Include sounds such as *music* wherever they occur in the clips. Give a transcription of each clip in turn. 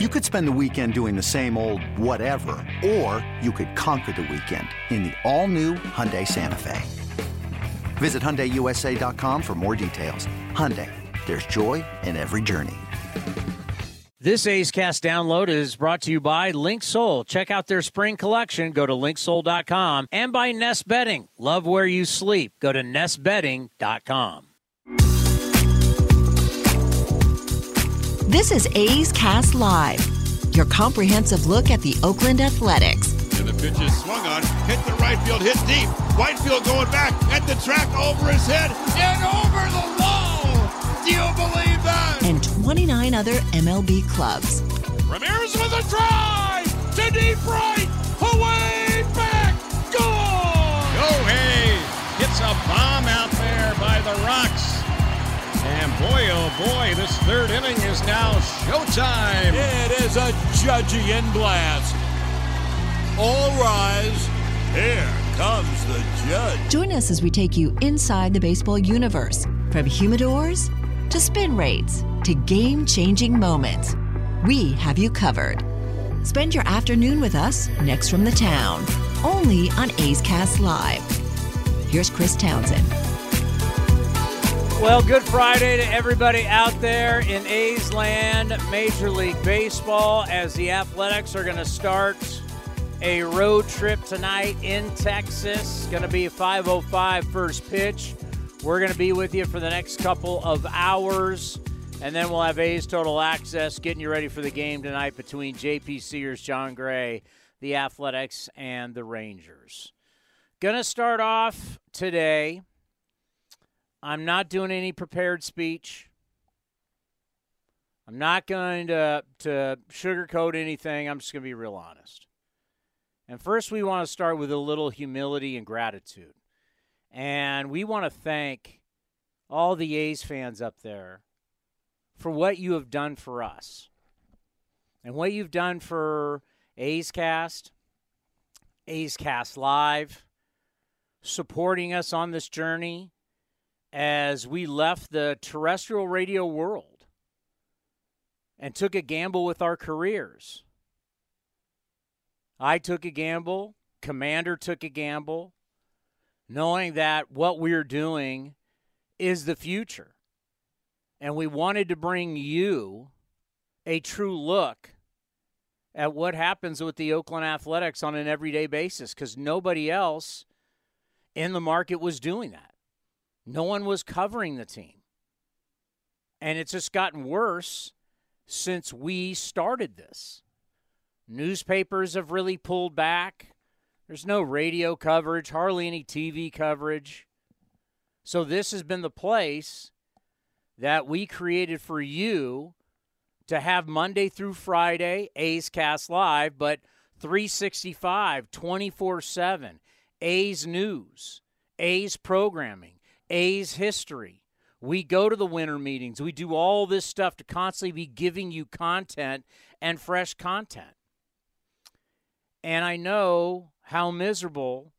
You could spend the weekend doing the same old whatever, or you could conquer the weekend in the all-new Hyundai Santa Fe. Visit HyundaiUSA.com for more details. Hyundai, there's joy in every journey. This A's Cast download is brought to you by Linksoul. Check out their spring collection. Go to linksoul.com and by Nest Bedding. Love where you sleep. Go to nestbedding.com. This is A's Cast Live, your comprehensive look at the Oakland Athletics. And the pitch is swung on, hit the right field, hit deep. Whitefield going back at the track over his head and over the wall. Do you believe that? And 29 other MLB clubs. Ramirez with a drive to deep right, away back, gone. Go hey, hits a bomb out there by the rocks. And boy, oh boy, this third inning is now showtime. It is a Judgian blast. All rise. Here comes the judge. Join us as we take you inside the baseball universe from humidors to spin rates to game changing moments. We have you covered. Spend your afternoon with us next from the town, only on A's Cast Live. Here's Chris Townsend. Well, good Friday to everybody out there in A's land, Major League Baseball, as the Athletics are going to start a road trip tonight in Texas. Going to be a 5:05 first pitch. We're going to be with you for the next couple of hours, and then we'll have A's Total Access getting you ready for the game tonight between JP Sears, Jon Gray, the Athletics, and the Rangers. Going to start off today. I'm not doing any prepared speech. I'm not going to, to sugarcoat anything. I'm just going to be real honest. And first, we want to start with a little humility and gratitude. And we want to thank all the A's fans up there for what you have done for us and what you've done for A's Cast, A's Cast Live, supporting us on this journey as we left the terrestrial radio world and took a gamble with our careers. I took a gamble, Commander took a gamble, knowing that what we're doing is the future. And we wanted to bring you a true look at what happens with the Oakland Athletics on an everyday basis because nobody else in the market was doing that. No one was covering the team. And it's just gotten worse since we started this. Newspapers have really pulled back. There's no radio coverage, hardly any TV coverage. So, this has been the place that we created for you to have Monday through Friday, A's Cast Live, but 365, 24 7, A's News, A's Programming, A's history. We go to the winter meetings. We do all this stuff to constantly be giving you content and fresh content. And I know how miserable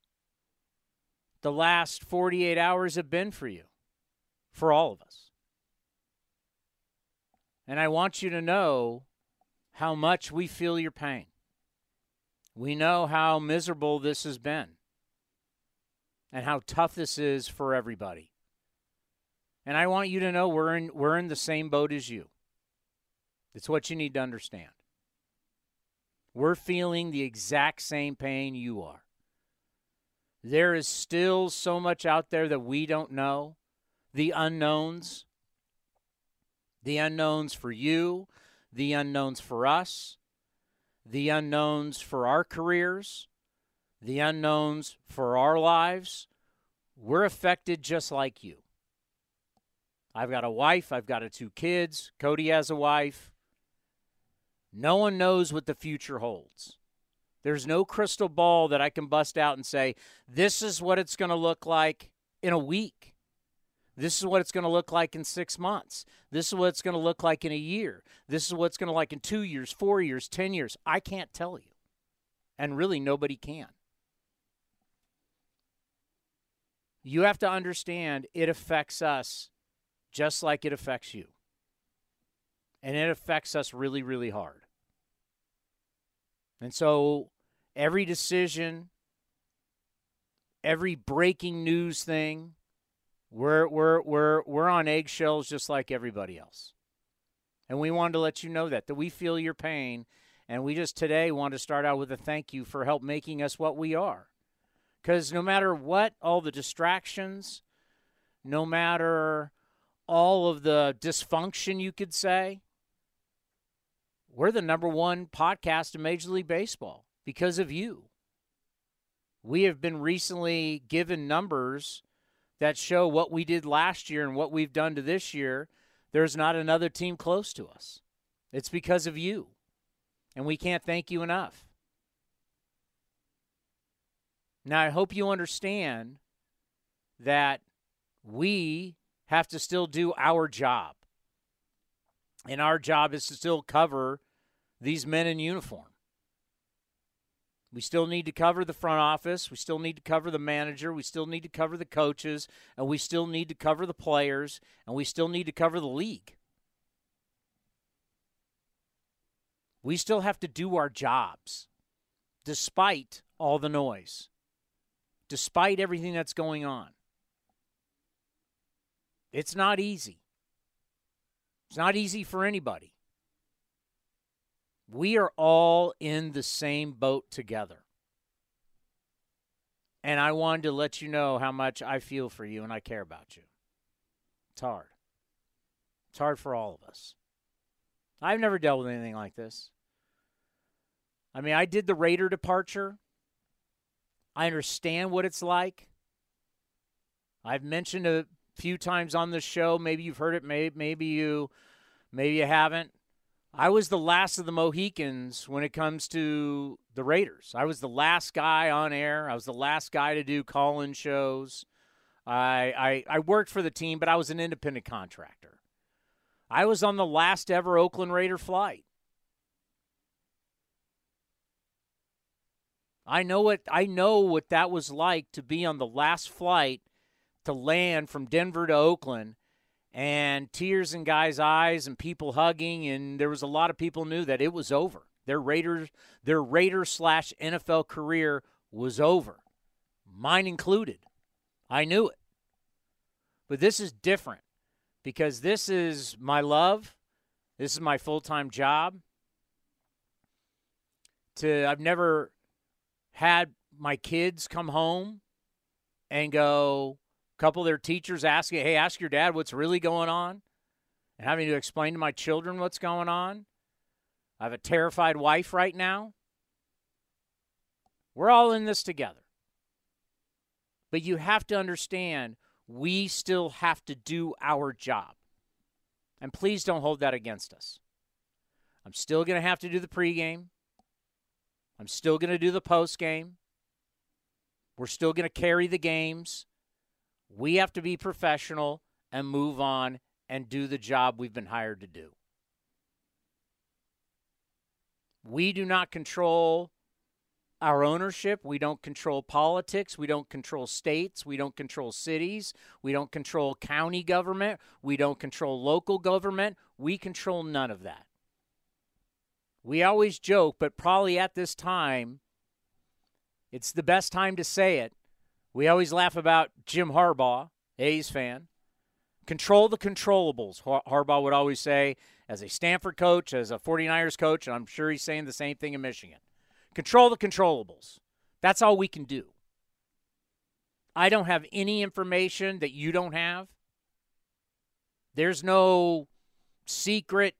the last 48 hours have been for you, for all of us. And I want you to know how much we feel your pain. We know how miserable this has been and how tough this is for everybody. And I want you to know we're in we're in the same boat as you. It's what you need to understand. We're feeling the exact same pain you are. There is still so much out there that we don't know, the unknowns. The unknowns for you, the unknowns for us, the unknowns for our careers, the unknowns for our lives, we're affected just like you. I've got a wife, I've got two kids, Cody has a wife. No one knows what the future holds. There's no crystal ball that I can bust out and say, this is what it's going to look like in a week. This is what it's going to look like in six months. This is what it's going to look like in a year. This is what it's going to look like in two years, four years, 10 years. I can't tell you. And really, nobody can. You have to understand it affects us just like it affects you. And it affects us really, really hard. And so every decision, every breaking news thing, we're we're we're we're on eggshells just like everybody else. And we wanted to let you know that that we feel your pain and we just today want to start out with a thank you for help making us what we are. Cuz no matter what all the distractions, no matter all of the dysfunction you could say, we're the number 1 podcast in Major League Baseball because of you. We have been recently given numbers that show what we did last year and what we've done to this year. There's not another team close to us. It's because of you. And we can't thank you enough. Now, I hope you understand that we have to still do our job. And our job is to still cover these men in uniform. We still need to cover the front office. We still need to cover the manager. We still need to cover the coaches. And we still need to cover the players. And we still need to cover the league. We still have to do our jobs despite all the noise, despite everything that's going on. It's not easy. It's not easy for anybody. We are all in the same boat together. And I wanted to let you know how much I feel for you and I care about you. It's hard. It's hard for all of us. I've never dealt with anything like this. I mean, I did the Raider departure. I understand what it's like. I've mentioned a few times on the show. Maybe you've heard it. Maybe, maybe you, maybe you haven't. I was the last of the Mohicans when it comes to the Raiders. I was the last guy on air. I was the last guy to do call-in shows. I, I I worked for the team, but I was an independent contractor. I was on the last ever Oakland Raider flight. I know what I know what that was like to be on the last flight to land from Denver to Oakland and tears in guys' eyes and people hugging, and there was a lot of people knew that it was over. Their Raiders, their Raider slash NFL career was over, mine included. I knew it, but this is different because this is my love. This is my full time job. To I've never had my kids come home and go, a couple of their teachers asking, hey, ask your dad what's really going on, and having to explain to my children what's going on. I have a terrified wife right now. We're all in this together. But you have to understand we still have to do our job. And please don't hold that against us. I'm still going to have to do the pregame. I'm still going to do the postgame. We're still going to carry the games. We have to be professional and move on and do the job we've been hired to do. We do not control our ownership. We don't control politics. We don't control states. We don't control cities. We don't control county government. We don't control local government. We control none of that. We always joke, but probably at this time, it's the best time to say it. We always laugh about Jim Harbaugh, A's fan. Control the controllables, Harbaugh would always say, as a Stanford coach, as a 49ers coach, and I'm sure he's saying the same thing in Michigan. Control the controllables. That's all we can do. I don't have any information that you don't have. There's no secret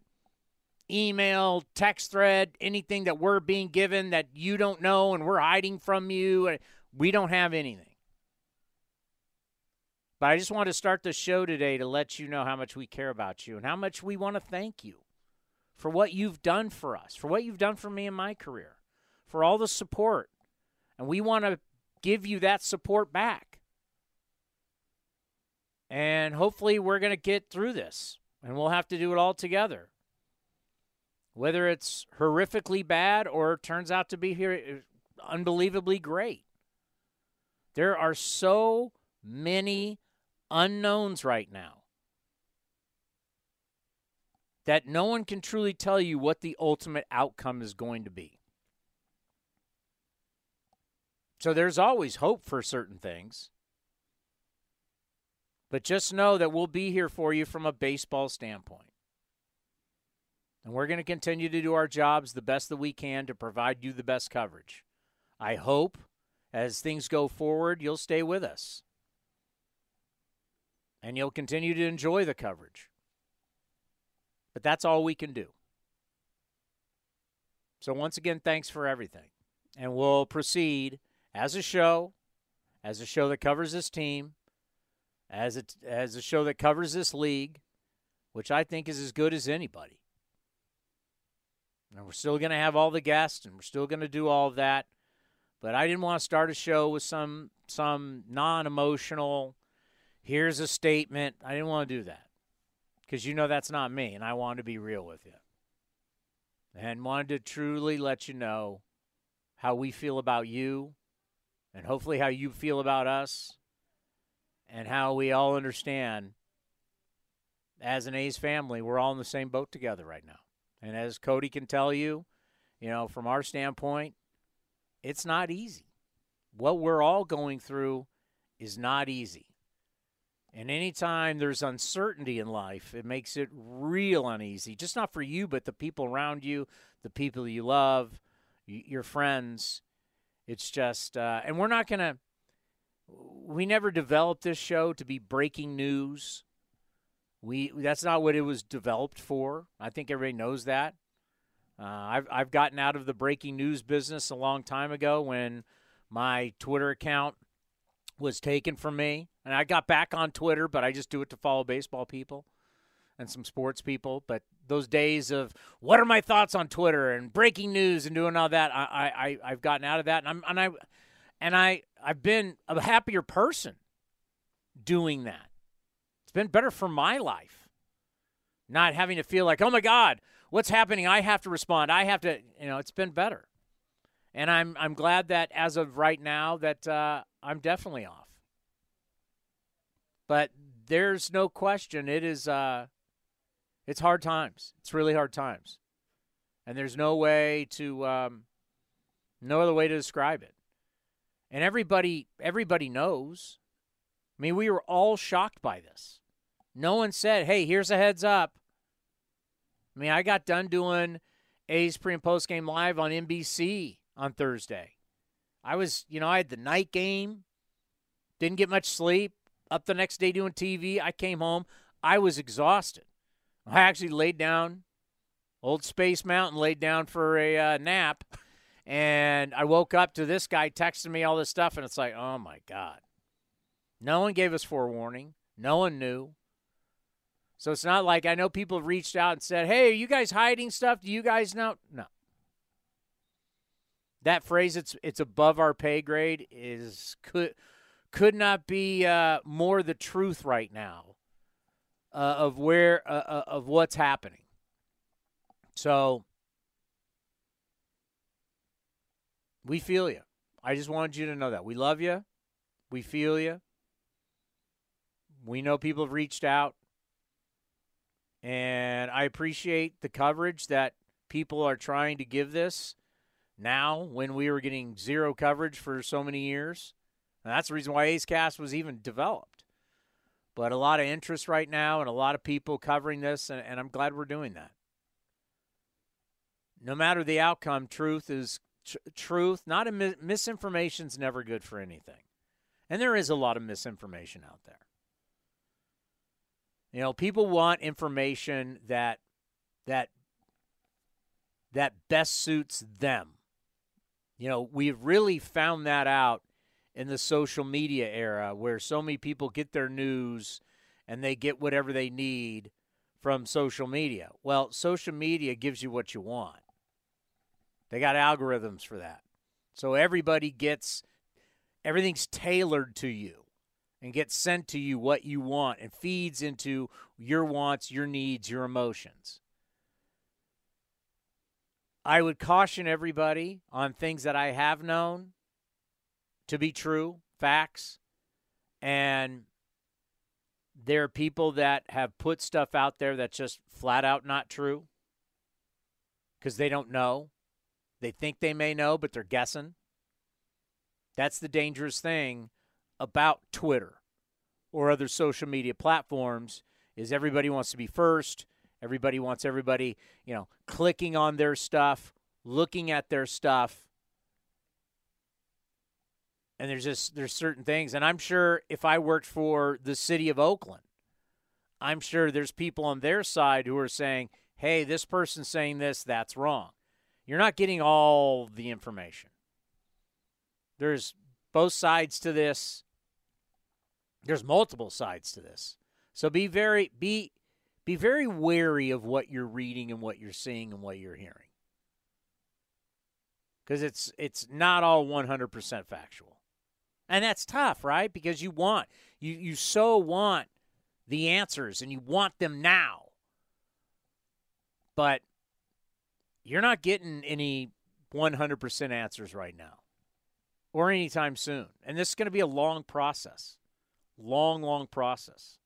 email, text thread, anything that we're being given that you don't know and we're hiding from you. Uh, we don't have anything. But I just want to start the show today to let you know how much we care about you and how much we want to thank you for what you've done for us, for what you've done for me in my career, for all the support. And we want to give you that support back. And hopefully, we're going to get through this, and we'll have to do it all together. Whether it's horrifically bad or turns out to be here unbelievably great. There are so many unknowns right now that no one can truly tell you what the ultimate outcome is going to be. So there's always hope for certain things. But just know that we'll be here for you from a baseball standpoint. And we're going to continue to do our jobs the best that we can to provide you the best coverage. I hope as things go forward, you'll stay with us. And you'll continue to enjoy the coverage. But that's all we can do. So, once again, thanks for everything. And we'll proceed as a show, as a show that covers this team, as a, as a show that covers this league, which I think is as good as anybody. And we're still going to have all the guests, and we're still going to do all of that. But I didn't want to start a show with some some non-emotional. Here's a statement. I didn't want to do that because you know that's not me, and I wanted to be real with you, and wanted to truly let you know how we feel about you, and hopefully how you feel about us, and how we all understand. As an A's family, we're all in the same boat together right now. And as Cody can tell you, you know, from our standpoint, it's not easy. What we're all going through is not easy. And anytime there's uncertainty in life, it makes it real uneasy. Just not for you, but the people around you, the people you love, your friends. It's just, uh, and we're not going to, we never developed this show to be breaking news. We that's not what it was developed for. I think everybody knows that. Uh, I've I've gotten out of the breaking news business a long time ago when my Twitter account was taken from me, and I got back on Twitter, but I just do it to follow baseball people and some sports people. But those days of what are my thoughts on Twitter and breaking news and doing all that, I I I've gotten out of that, and I'm and I and I I've been a happier person doing that been better for my life. Not having to feel like, oh my God, what's happening? I have to respond. I have to, you know, it's been better. And I'm I'm glad that as of right now that uh, I'm definitely off. But there's no question it is uh, it's hard times. It's really hard times. And there's no way to um, no other way to describe it. And everybody everybody knows. I mean, we were all shocked by this. No one said, hey, here's a heads up. I mean, I got done doing A's pre and post game live on NBC on Thursday. I was, you know, I had the night game, didn't get much sleep, up the next day doing TV. I came home. I was exhausted. I actually laid down, old Space Mountain, laid down for a uh, nap. And I woke up to this guy texting me all this stuff, and it's like, oh my God. No one gave us forewarning. No one knew. So it's not like I know people have reached out and said, "Hey, are you guys hiding stuff? Do you guys know?" No. That phrase "it's it's above our pay grade" is could could not be uh, more the truth right now uh, of where uh, uh of what's happening. So we feel you. I just wanted you to know that we love you. We feel you. We know people have reached out. And I appreciate the coverage that people are trying to give this now when we were getting zero coverage for so many years. And that's the reason why A's Cast was even developed. But a lot of interest right now and a lot of people covering this, and, and I'm glad we're doing that. No matter the outcome, truth is tr- truth. Not a mi- never good for anything. And there is a lot of misinformation out there. You know, people want information that that that best suits them. You know, we've really found that out in the social media era where so many people get their news and they get whatever they need from social media. Well, social media gives you what you want. They got algorithms for that. So everybody gets everything's tailored to you and gets sent to you what you want and feeds into your wants, your needs, your emotions. I would caution everybody on things that I have known to be true, facts, and there are people that have put stuff out there that's just flat out not true because they don't know. They think they may know, but they're guessing. That's the dangerous thing about Twitter or other social media platforms is everybody wants to be first. Everybody wants everybody, you know, clicking on their stuff, looking at their stuff. And there's just there's certain things and I'm sure if I worked for the city of Oakland, I'm sure there's people on their side who are saying, "Hey, this person's saying this, that's wrong." You're not getting all the information. There's both sides to this. There's multiple sides to this. So be very be be very wary of what you're reading and what you're seeing and what you're hearing. Cuz it's it's not all 100% factual. And that's tough, right? Because you want you you so want the answers and you want them now. But you're not getting any 100% answers right now or anytime soon. And this is going to be a long process. Long, long process.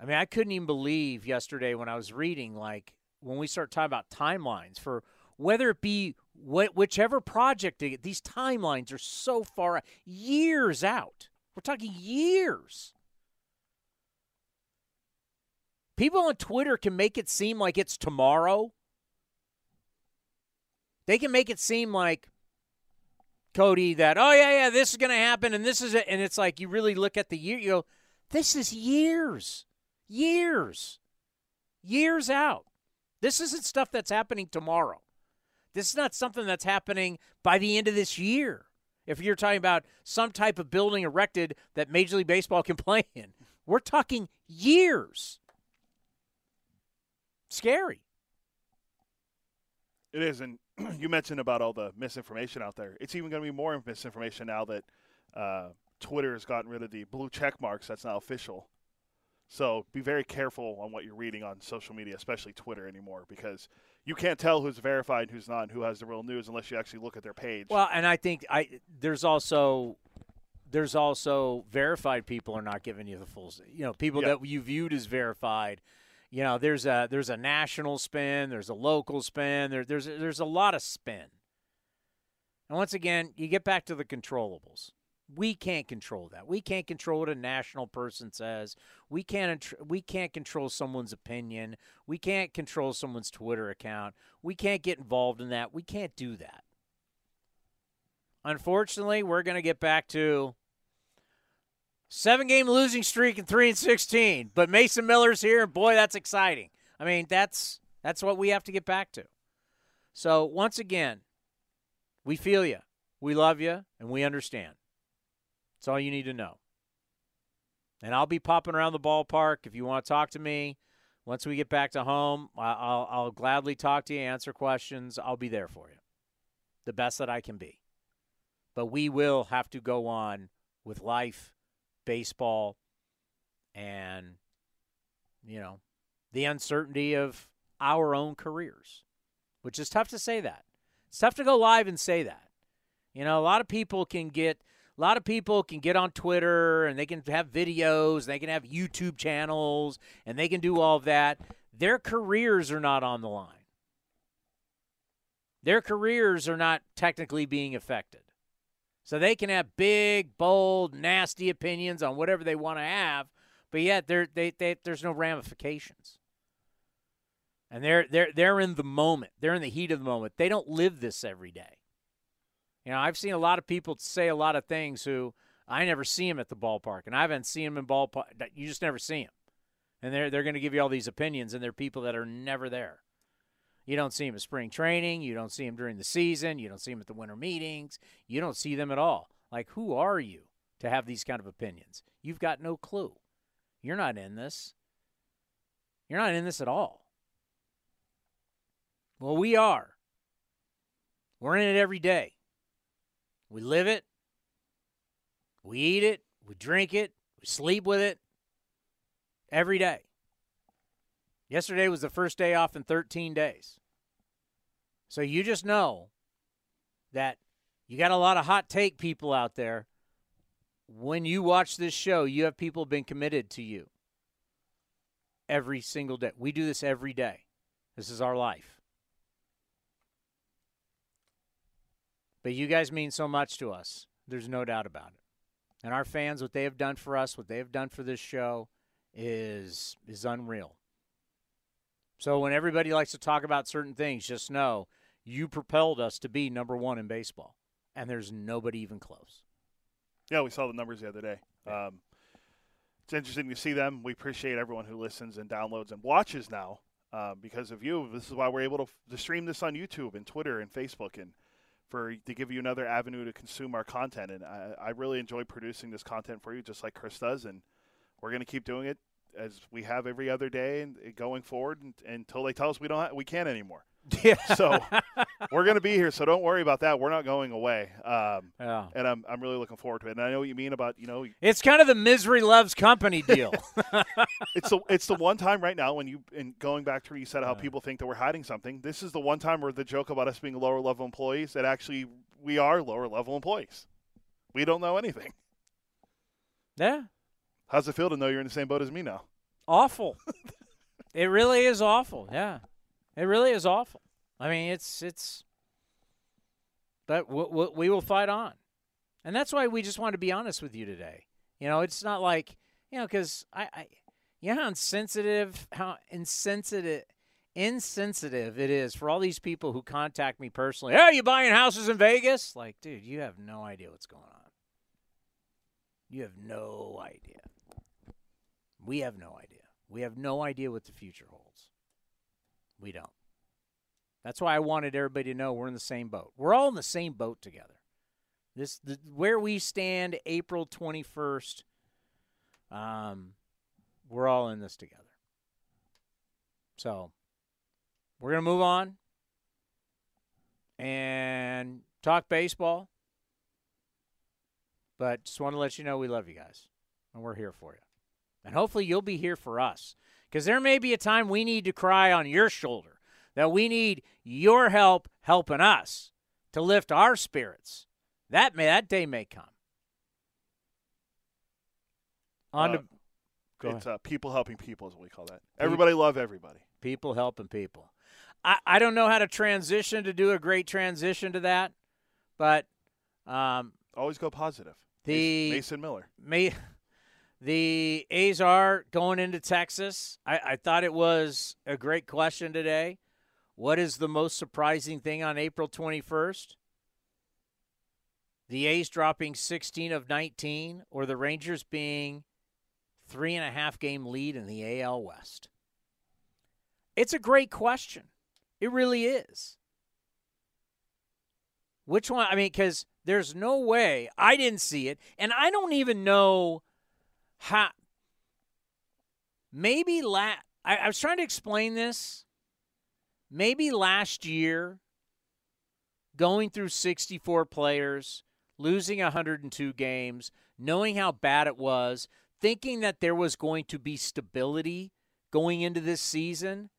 I mean, I couldn't even believe yesterday when I was reading, like, when we start talking about timelines for whether it be wh- whichever project, these timelines are so far years out. We're talking years. People on Twitter can make it seem like it's tomorrow. They can make it seem like Cody that oh yeah yeah this is going to happen and this is it and it's like you really look at the year you go this is years years years out. This isn't stuff that's happening tomorrow. This is not something that's happening by the end of this year. If you're talking about some type of building erected that major league baseball can *laughs* play in we're talking years. Scary. It is and *clears throat* you mentioned about all the misinformation out there. It's even going to be more misinformation now that uh, Twitter has gotten rid of the blue check marks. That's now official. So be very careful on what you're reading on social media, especially Twitter anymore, because you can't tell who's verified and who's not, and who has the real news unless you actually look at their page. Well, and I think I there's also there's also verified people are not giving you the full, you know, people yep. that you viewed as verified you know, there's a there's a national spin, there's a local spin, there, there's there's a lot of spin. And once again, you get back to the controllables. We can't control that. We can't control what a national person says. We can't we can't control someone's opinion. We can't control someone's Twitter account. We can't get involved in that. We can't do that. Unfortunately, we're going to get back to Seven game losing streak and three and sixteen. But Mason Miller's here, and boy, that's exciting. I mean, that's that's what we have to get back to. So once again, we feel you, we love you, and we understand. That's all you need to know. And I'll be popping around the ballpark if you want to talk to me. Once we get back to home, I'll, I'll gladly talk to you, answer questions. I'll be there for you, the best that I can be. But we will have to go on with life baseball and, you know, the uncertainty of our own careers, which is tough to say that. It's tough to go live and say that. You know, a lot of people can get a lot of people can get on Twitter and they can have videos, they can have YouTube channels, and they can do all of that. Their careers are not on the line. Their careers are not technically being affected. So they can have big, bold, nasty opinions on whatever they want to have, but yet they they, there's no ramifications. And they're they're they're in the moment. They're in the heat of the moment. They don't live this every day. You know, I've seen a lot of people say a lot of things who I never see them at the ballpark, and I haven't seen them in ballpark. You just never see them, and they're they're going to give you all these opinions, and they're people that are never there. You don't see him at spring training. You don't see him during the season. You don't see him at the winter meetings. You don't see them at all. Like, who are you to have these kind of opinions? You've got no clue. You're not in this. You're not in this at all. Well, we are. We're in it every day. We live it. We eat it. We drink it. We sleep with it every day. Yesterday was the first day off in 13 days. So you just know that you got a lot of hot take people out there. When you watch this show, you have people been committed to you every single day. We do this every day. This is our life. But you guys mean so much to us. There's no doubt about it. And our fans, what they have done for us, what they have done for this show, is is unreal. So when everybody likes to talk about certain things, just know you propelled us to be number one in baseball, and there's nobody even close. Yeah, we saw the numbers the other day. Um, it's interesting to see them. We appreciate everyone who listens and downloads and watches now uh, because of you. This is why we're able to, to stream this on YouTube and Twitter and Facebook and for to give you another avenue to consume our content. And I, I really enjoy producing this content for you, just like Chris does. And we're going to keep doing it as we have every other day and going forward and, until they tell us we don't ha- we can't anymore. *laughs* Yeah. So we're going to be here. So don't worry about that. We're not going away. Um, Yeah. and I'm, I'm really looking forward to it. And I know what you mean about you know It's kind of the misery loves company *laughs* deal. it's the it's the one time right now when you and going back to where you said how people think that we're hiding something. This is the one time where the joke about us being lower level employees that actually we are lower level employees. We don't know anything. yeah. How's it feel to know you're in the same boat as me now? awful. *laughs* it really is awful. Yeah, it really is awful. I mean, it's it's. But we, we, we will fight on, and that's why we just want to be honest with you today. You know, it's not like you know because I, I, you know how insensitive, how insensitive, insensitive it is for all these people who contact me personally. Hey, are you buying houses in Vegas? Like, dude, you have no idea what's going on. You have no idea. We have no idea. We have no idea what the future holds. We don't. That's why I wanted everybody to know we're in the same boat. We're all in the same boat together. This the, where we stand April 21st. Um we're all in this together. So, we're going to move on and talk baseball. But just want to let you know we love you guys and we're here for you. And hopefully you'll be here for us. Because there may be a time we need to cry on your shoulder, that we need your help helping us to lift our spirits. That may that day may come. On Uh, to go it's uh, people helping people is what we call that. Everybody love everybody. people helping people. I, I don't know how to transition to do a great transition to that, but um, Always go positive. The- Mason Miller. May the A's are going into Texas. I, I thought it was a great question today. What is the most surprising thing on April 21st? The A's dropping 16 of 19, or the Rangers being three and a half game lead in the AL West? It's a great question. It really is. Which one? I mean, because there's no way I didn't see it, and I don't even know how. Maybe last. I, I was trying to explain this. Maybe last year, going through 64 players, losing 102 games, knowing how bad it was, thinking that there was going to be stability going into this season,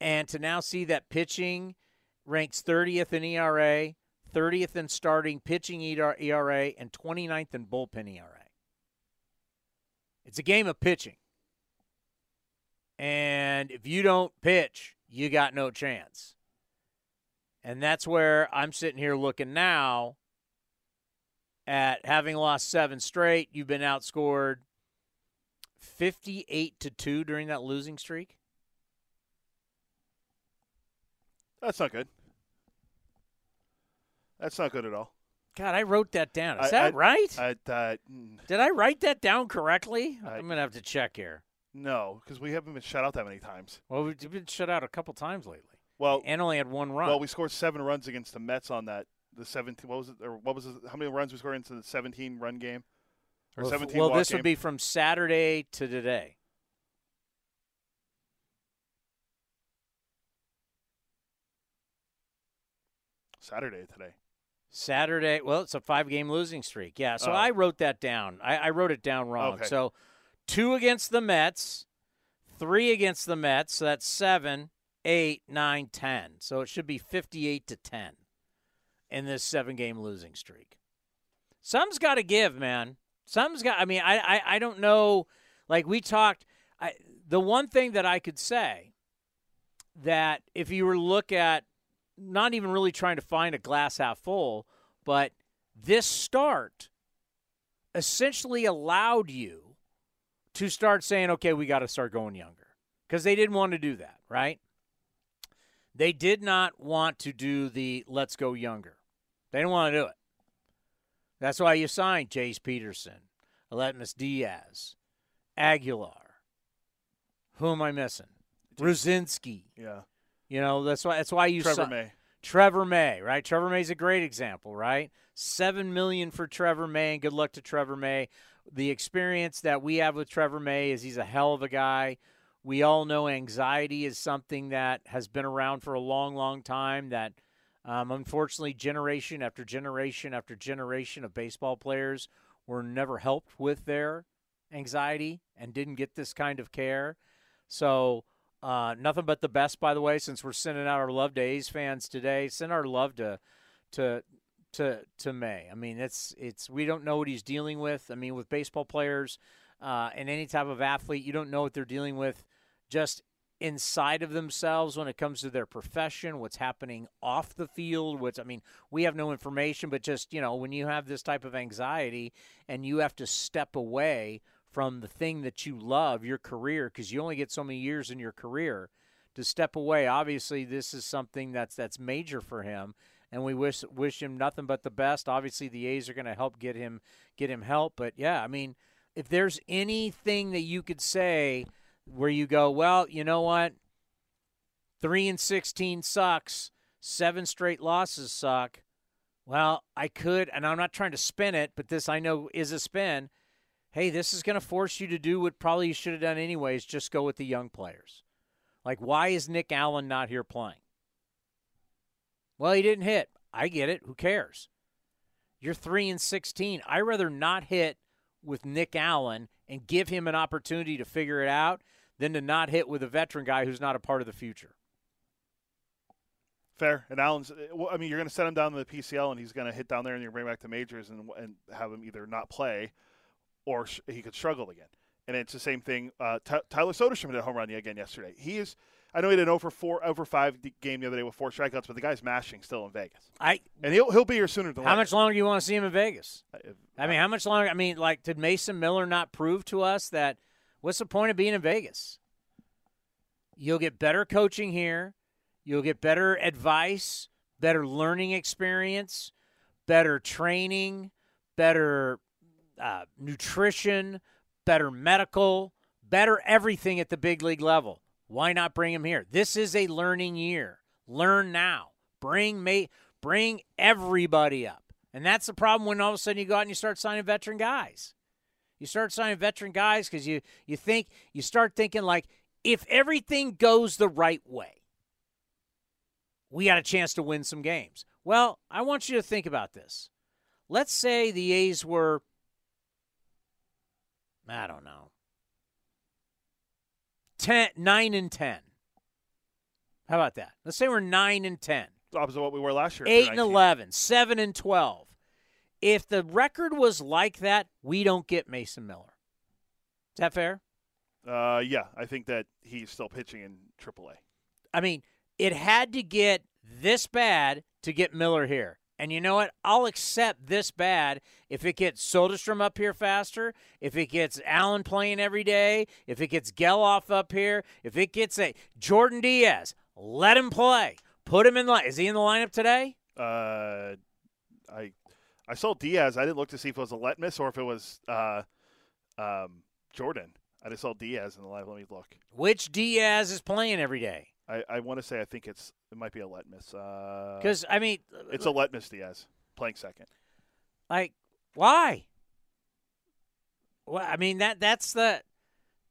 and to now see that pitching ranks 30th in ERA, 30th in starting pitching ERA, and 29th in bullpen ERA. It's a game of pitching. And if you don't pitch, you got no chance. And that's where I'm sitting here looking now at having lost seven straight. You've been outscored 58 to 2 during that losing streak. That's not good. That's not good at all. God, I wrote that down. Is I- that I- right? I, uh, Did I write that down correctly? I- I'm going to have to check here. no, because we haven't been shut out that many times. Well, we've been shut out a couple times lately. Well, and only had one run. well, we scored seven runs against the Mets on that. The seventeen. What was it? Or what was it? How many runs we scored into the seventeen run game? Or well, seventeen. well, this game? would be from Saturday to today. Saturday today. Saturday. Well, it's a five-game losing streak. Yeah, so Oh. I wrote that down. I, I wrote it down wrong. Okay. So two against the Mets, three against the Mets. So that's seven, eight, nine, ten. So it should be fifty-eight to ten in this seven-game losing streak. Some's got to give, man. Some's got. I mean, I, I I don't know. Like we talked. I the one thing that I could say that if you were to look at not even really trying to find a glass half full, but this start essentially allowed you to start saying, okay, we got to start going younger. Because they didn't want to do that, right? They did not want to do the let's go younger. They didn't want to do it. That's why you signed Jace Peterson, Aledmys Diaz, Aguilar. Who am I missing? Rucinski. Yeah. You know, that's why that's why you Trevor si- May. Trevor May, right? Trevor May's a great example, right? Seven million for Trevor May, and good luck to Trevor May. The experience that we have with Trevor May is he's a hell of a guy. We all know anxiety is something that has been around for a long, long time. That um, unfortunately, generation after generation after generation of baseball players were never helped with their anxiety and didn't get this kind of care. So uh, nothing but the best, by the way. Since we're sending out our love to A's fans today, send our love to to to to May. I mean, it's it's we don't know what he's dealing with. I mean, with baseball players uh, and any type of athlete, you don't know what they're dealing with just inside of themselves when it comes to their profession, what's happening off the field. What's I mean, we have no information, but just you know, when you have this type of anxiety and you have to step away from the thing that you love, your career, because you only get so many years in your career to step away. Obviously, this is something that's that's major for him, and we wish wish him nothing but the best. Obviously, the A's are going to help get him get him help, but yeah, I mean, if there's anything that you could say where you go, well, you know what, three and sixteen sucks, seven straight losses suck. Well, I could, and I'm not trying to spin it, but this I know is a spin hey, this is going to force you to do what probably you should have done anyways, just go with the young players. Like, why is Nick Allen not here playing? Well, he didn't hit. I get it. Who cares? You're 3 and 16. I'd rather not hit with Nick Allen and give him an opportunity to figure it out than to not hit with a veteran guy who's not a part of the future. Fair. And Allen's, eh, I mean, you're going to set him down to the PCL and he's going to hit down there and you're going to bring back the majors and, and have him either not play or sh- he could struggle again. And it's the same thing. Uh, T- Tyler Soderstrom hit a home run again yesterday. He is. I know he did an over four, over five game the other day with four strikeouts, but the guy's mashing still in Vegas. I and he'll he'll be here sooner than how later. much longer do you want to see him in Vegas? Uh, if- I mean, how much longer? I mean, like, did Mason Miller not prove to us that what's the point of being in Vegas? You'll get better coaching here, you'll get better advice, better learning experience, better training, better uh, nutrition, better medical, better everything at the big league level. Why not bring him here? This is a learning year. Learn now. Bring mate, bring everybody up. And that's the problem when all of a sudden you go out and you start signing veteran guys. You start signing veteran guys because you you think you start thinking like if everything goes the right way, we got a chance to win some games. Well, I want you to think about this. Let's say the A's were I don't know. 10, 9 and 10. How about that? Let's say we're 9 and 10. opposite of what we were last year. 8 and 19. 11, 7 and 12. If the record was like that, we don't get Mason Miller. Is that fair? Uh, yeah, I think that he's still pitching in AAA. I mean, it had to get this bad to get Miller here. And you know what? I'll accept this bad if it gets Soderstrom up here faster, if it gets Allen playing every day, if it gets Gelof up here, if it gets a Jordan Diaz. Let him play. Put him in line. Is he in the lineup today? Uh, I I saw Diaz. I didn't look to see if it was Aledmys or if it was uh, um, Jordan. I just saw Diaz in the live. Let me look. Which Diaz is playing every day? I, I want to say I think it's it might be Aledmys. Uh, Because I mean, it's Aledmys Diaz playing second. like why? Well, I mean that that's the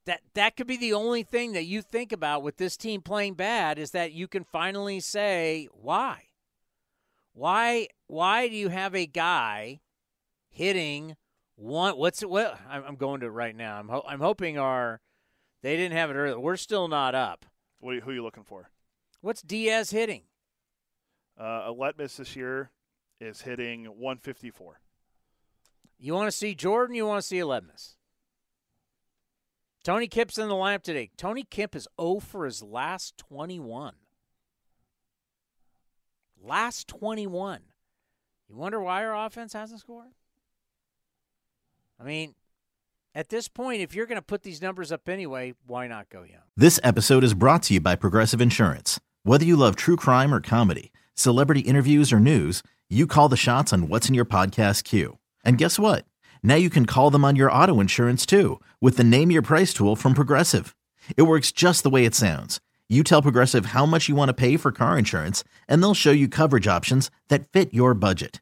that that could be the only thing that you think about with this team playing bad is that you can finally say why. Why why do you have a guy hitting one what's it what I'm, I'm going to right now. I'm ho- I'm hoping our they didn't have it earlier. We're still not up. What, who are you looking for? What's Diaz hitting? Uh, Aledmys this year is hitting 154. You want to see Jordan? You want to see Aledmys? Tony Kemp's in the lineup today. Tony Kemp is 0 for his last 21. Last 21. You wonder why our offense hasn't scored? I mean, at this point, if you're going to put these numbers up anyway, why not go young? This episode is brought to you by Progressive Insurance. Whether you love true crime or comedy, celebrity interviews or news, you call the shots on what's in your podcast queue. And guess what? Now you can call them on your auto insurance too with the Name Your Price tool from Progressive. It works just the way it sounds. You tell Progressive how much you want to pay for car insurance, and they'll show you coverage options that fit your budget.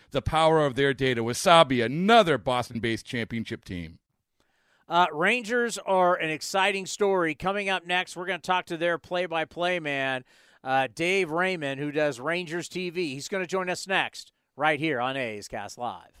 the power of their data. Wasabi, another Boston based championship team. Uh, Rangers are an exciting story. Coming up next, we're going to talk to their play by play man, uh, Dave Raymond, who does Rangers TV. He's going to join us next, right here on A's Cast Live.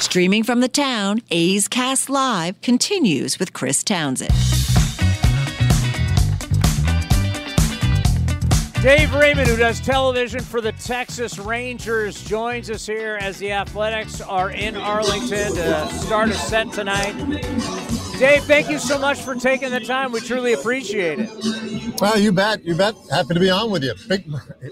Streaming from the town, A's Cast Live continues with Chris Townsend. Dave Raymond, who does television for the Texas Rangers, joins us here as the Athletics are in Arlington to start a set tonight. Dave, thank you so much for taking the time. We truly appreciate it. Well, you bet. You bet. Happy to be on with you. Big,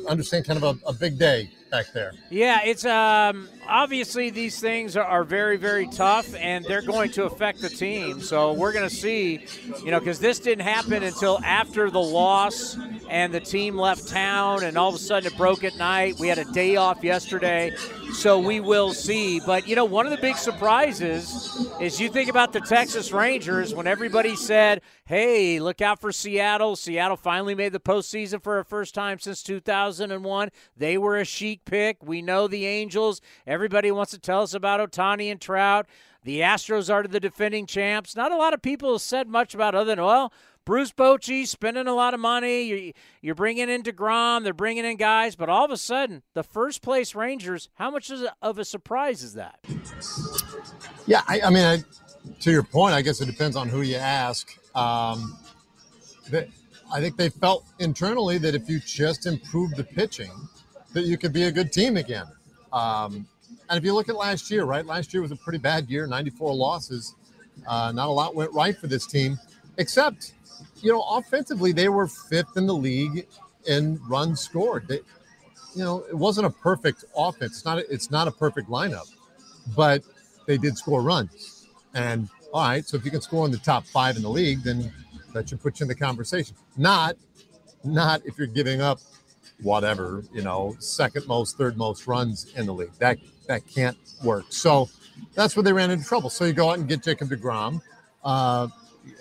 understand kind of a, a big day back there. Yeah, it's um, obviously these things are, are, very, very tough, and they're going to affect the team. So we're going to see, you know, because this didn't happen until after the loss and the team left town, and all of a sudden it broke at night. We had a day off yesterday, so we will see. But you know, one of the big surprises is you think about the Texas Rangers when everybody said, "Hey, look out for Seattle." Seattle finally made the postseason for a first time since 2001. They were a chic pick. We know the Angels. Everybody wants to tell us about Ohtani and Trout. The Astros are the defending champs. Not a lot of people said much about other than well. Bruce Bochy spending a lot of money. You're, you're bringing in DeGrom. They're bringing in guys. But all of a sudden, the first place Rangers, how much of a surprise is that? Yeah, I, I mean, I, to your point, I guess it depends on who you ask. Um, I think they felt internally that if you just improve the pitching, that you could be a good team again. Um, and if you look at last year, right? Last year was a pretty bad year, 94 losses. Uh, not a lot went right for this team, except you know, offensively, they were fifth in the league in runs scored. They, you know, it wasn't a perfect offense. It's not. A, it's not a perfect lineup, but they did score runs. And all right, so if you can score in the top five in the league, then that should put you in the conversation. Not, not if you're giving up whatever you know, second most, third most runs in the league. That that can't work. So that's where they ran into trouble. So you go out and get Jacob Degrom, uh,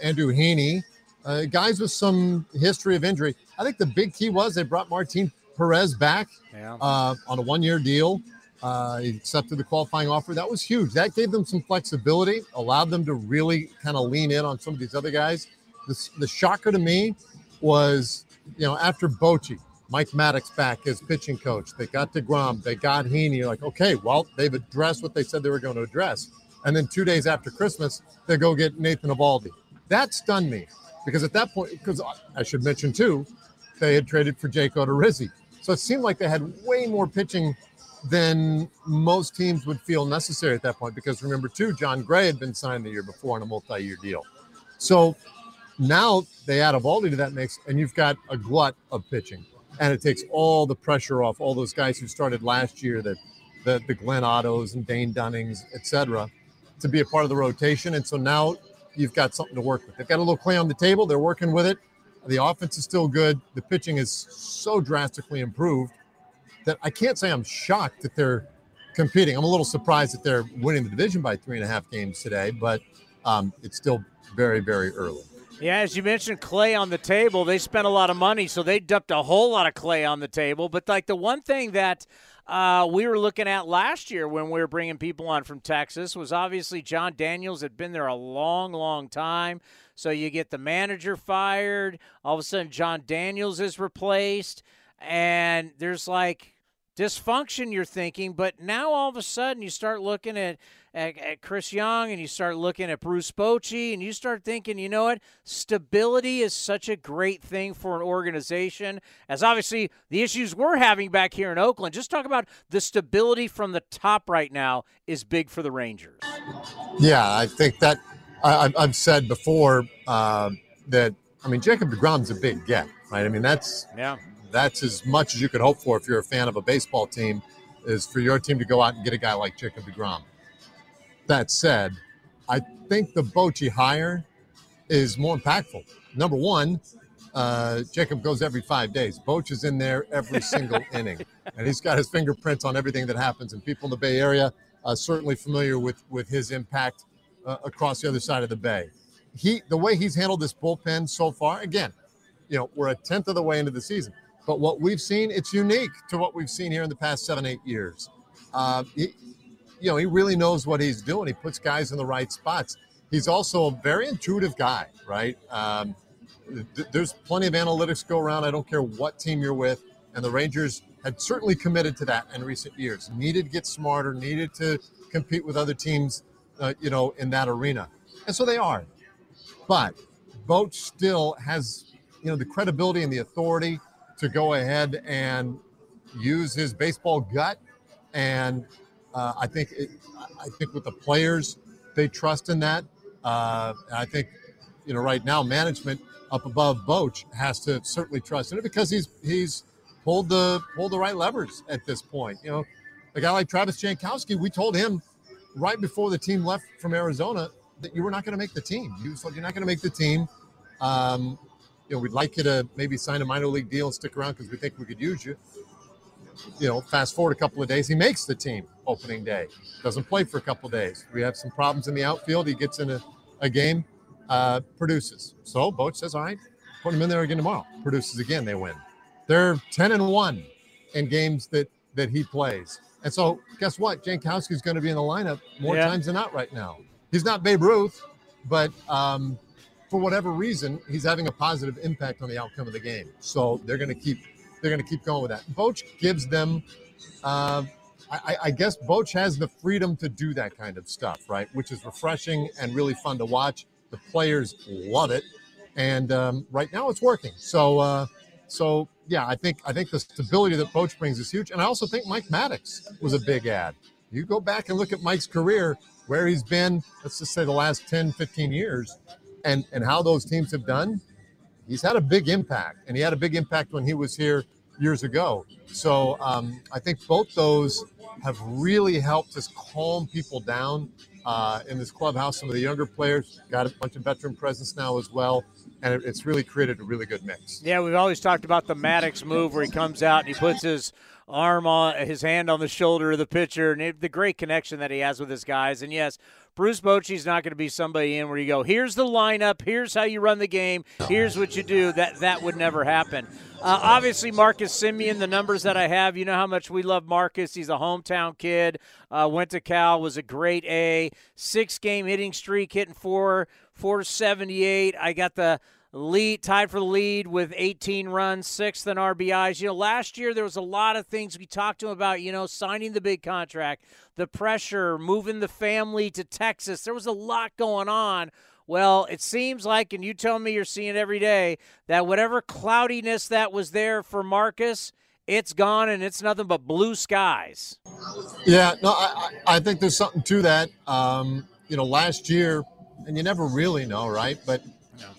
Andrew Heaney uh, guys with some history of injury. I think the big key was they brought Martin Perez back yeah. uh, on a one year deal. Uh, he accepted the qualifying offer. That was huge. That gave them some flexibility, allowed them to really kind of lean in on some of these other guys. The, the shocker to me was, you know, after Bochy, Mike Maddux back as pitching coach. They got DeGrom. They got Heaney. You're like, okay, well, they've addressed what they said they were going to address. And then two days after Christmas, they go get Nathan Eovaldi. That stunned me because at that point, because I should mention too, they had traded for Jake Odorizzi. So it seemed like they had way more pitching than most teams would feel necessary at that point. Because remember, too, Jon Gray had been signed the year before on a multi year deal. So now they add Eovaldi to that mix, and you've got a glut of pitching. And it takes all the pressure off all those guys who started last year, that the, the Glenn Ottos and Dane Dunnings, et cetera, to be a part of the rotation. And so now you've got something to work with. They've got a little clay on the table. They're working with it. The offense is still good. The pitching is so drastically improved that I can't say I'm shocked that they're competing. I'm a little surprised that they're winning the division by three and a half games today, but um, it's still very, very early. Yeah, as you mentioned, clay on the table. They spent a lot of money, so they dumped a whole lot of clay on the table. But like the one thing that uh, we were looking at last year when we were bringing people on from Texas was obviously Jon Daniels had been there a long, long time. So you get the manager fired. All of a sudden, Jon Daniels is replaced, and there's like dysfunction. You're thinking, but now all of a sudden you start looking at at, at Chris Young and you start looking at Bruce Bochy and you start thinking, you know what? Stability is such a great thing for an organization. As obviously the issues we're having back here in Oakland, just talk about the stability from the top right now is big for the Rangers. Yeah, I think that I, have said before uh, that I mean Jacob Degrom's a big get, right? I mean that's yeah that's as much as you could hope for if you're a fan of a baseball team, is for your team to go out and get a guy like Jacob Degrom. That said, I think the Bochy hire is more impactful. Number one, uh, Jacob goes every five days. Boch is in there every single *laughs* inning, and he's got his fingerprints on everything that happens. And people in the Bay Area are certainly familiar with with his impact uh, across the other side of the bay. He, the way he's handled this bullpen so far, again, you know, we're a tenth of the way into the season, but what we've seen, it's unique to what we've seen here in the past seven, eight years. Uh, he, you know, he really knows what he's doing. He puts guys in the right spots. He's also a very intuitive guy, right? Um, th- there's plenty of analytics go around. I don't care what team you're with. And the Rangers had certainly committed to that in recent years. Needed to get smarter, needed to compete with other teams, uh, you know, in that arena. And so they are. But Boch still has, you know, the credibility and the authority to go ahead and use his baseball gut and uh, I think it, I think with the players, they trust in that. Uh, I think you know right now management up above Boch has to certainly trust in it because he's he's pulled the pulled the right levers at this point. You know, a guy like Travis Jankowski, we told him right before the team left from Arizona that you were not going to make the team. You said you're not going to make the team. Um, you know, we'd like you to maybe sign a minor league deal and stick around because we think we could use you you know, fast forward a couple of days, he makes the team opening day. Doesn't play for a couple of days. We have some problems in the outfield. He gets in a, a game, uh, produces. So Boch says, all right, put him in there again tomorrow. Produces again, they win. They're 10 and 1 in games that that he plays. And so guess what? Jankowski is going to be in the lineup more yeah. times than not right now. He's not Babe Ruth, but um, for whatever reason, he's having a positive impact on the outcome of the game. So they're going to keep they're going to keep going with that. Boch gives them, uh, I, I, guess Boch has the freedom to do that kind of stuff, right? Which is refreshing and really fun to watch. The players love it, and um, right now it's working. So, uh, so yeah, I think I think the stability that Boch brings is huge, and I also think Mike Maddux was a big ad. You go back and look at Mike's career, where he's been, let's just say the last 10, 15 years, and and how those teams have done he's had a big impact, and he had a big impact when he was here years ago. So um, I think both those have really helped us calm people down uh, in this clubhouse. Some of the younger players got a bunch of veteran presence now as well. And it's really created a really good mix. Yeah, we've always talked about the Maddux move where he comes out and he puts his arm on his hand on the shoulder of the pitcher and it, the great connection that he has with his guys. And yes, Bruce Bochy's not going to be somebody in where you go, here's the lineup, here's how you run the game, here's what you do. That that would never happen. Uh, obviously, Marcus Semien, the numbers that I have, you know how much we love Marcus. He's a hometown kid. Uh, went to Cal, was a great A. Six game hitting streak, hitting four, 478. I got the lead tied for the lead with 18 runs, sixth in RBIs. You know, last year there was a lot of things we talked to him about. You know, signing the big contract, the pressure, moving the family to Texas. There was a lot going on. Well, it seems like, and you tell me you're seeing every day, that whatever cloudiness that was there for Marcus, it's gone and it's nothing but blue skies. Yeah, no, I, I think there's something to that. Um, you know, last year, and you never really know, right? But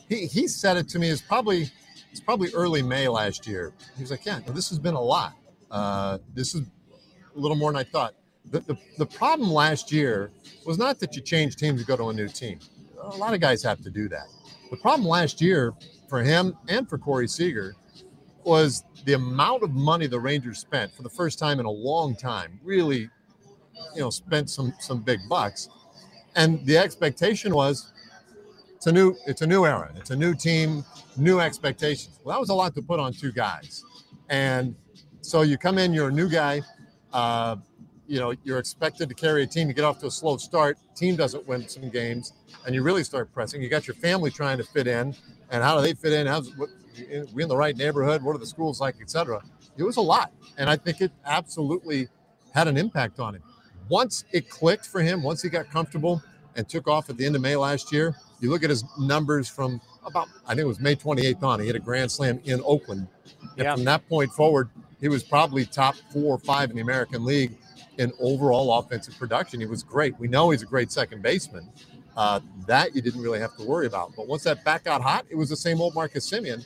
he, he said it to me. It's probably it's probably early May last year. He was like, "Yeah, this has been a lot. Uh, this is a little more than I thought." The, the, the problem last year was not that you change teams to go to a new team. A lot of guys have to do that. The problem last year for him and for Corey Seager was the amount of money the Rangers spent for the first time in a long time. Really, you know, spent some some big bucks, and the expectation was it's a new it's a new era. It's a new team, new expectations. Well, that was a lot to put on two guys, and so you come in, you're a new guy. Uh, you know, you're expected to carry a team. You get off to a slow start. Team doesn't win some games, and you really start pressing. You got your family trying to fit in, and how do they fit in? How's what, we in the right neighborhood? What are the schools like, etc. It was a lot, and I think it absolutely had an impact on him. Once it clicked for him, once he got comfortable and took off at the end of May last year, you look at his numbers from about I think it was May 28th on. He hit a grand slam in Oakland, and Yeah. from that point forward, he was probably top four or five in the American League in overall offensive production. He was great. We know he's a great second baseman. Uh, that you didn't really have to worry about. But once that back got hot, it was the same old Marcus Semien.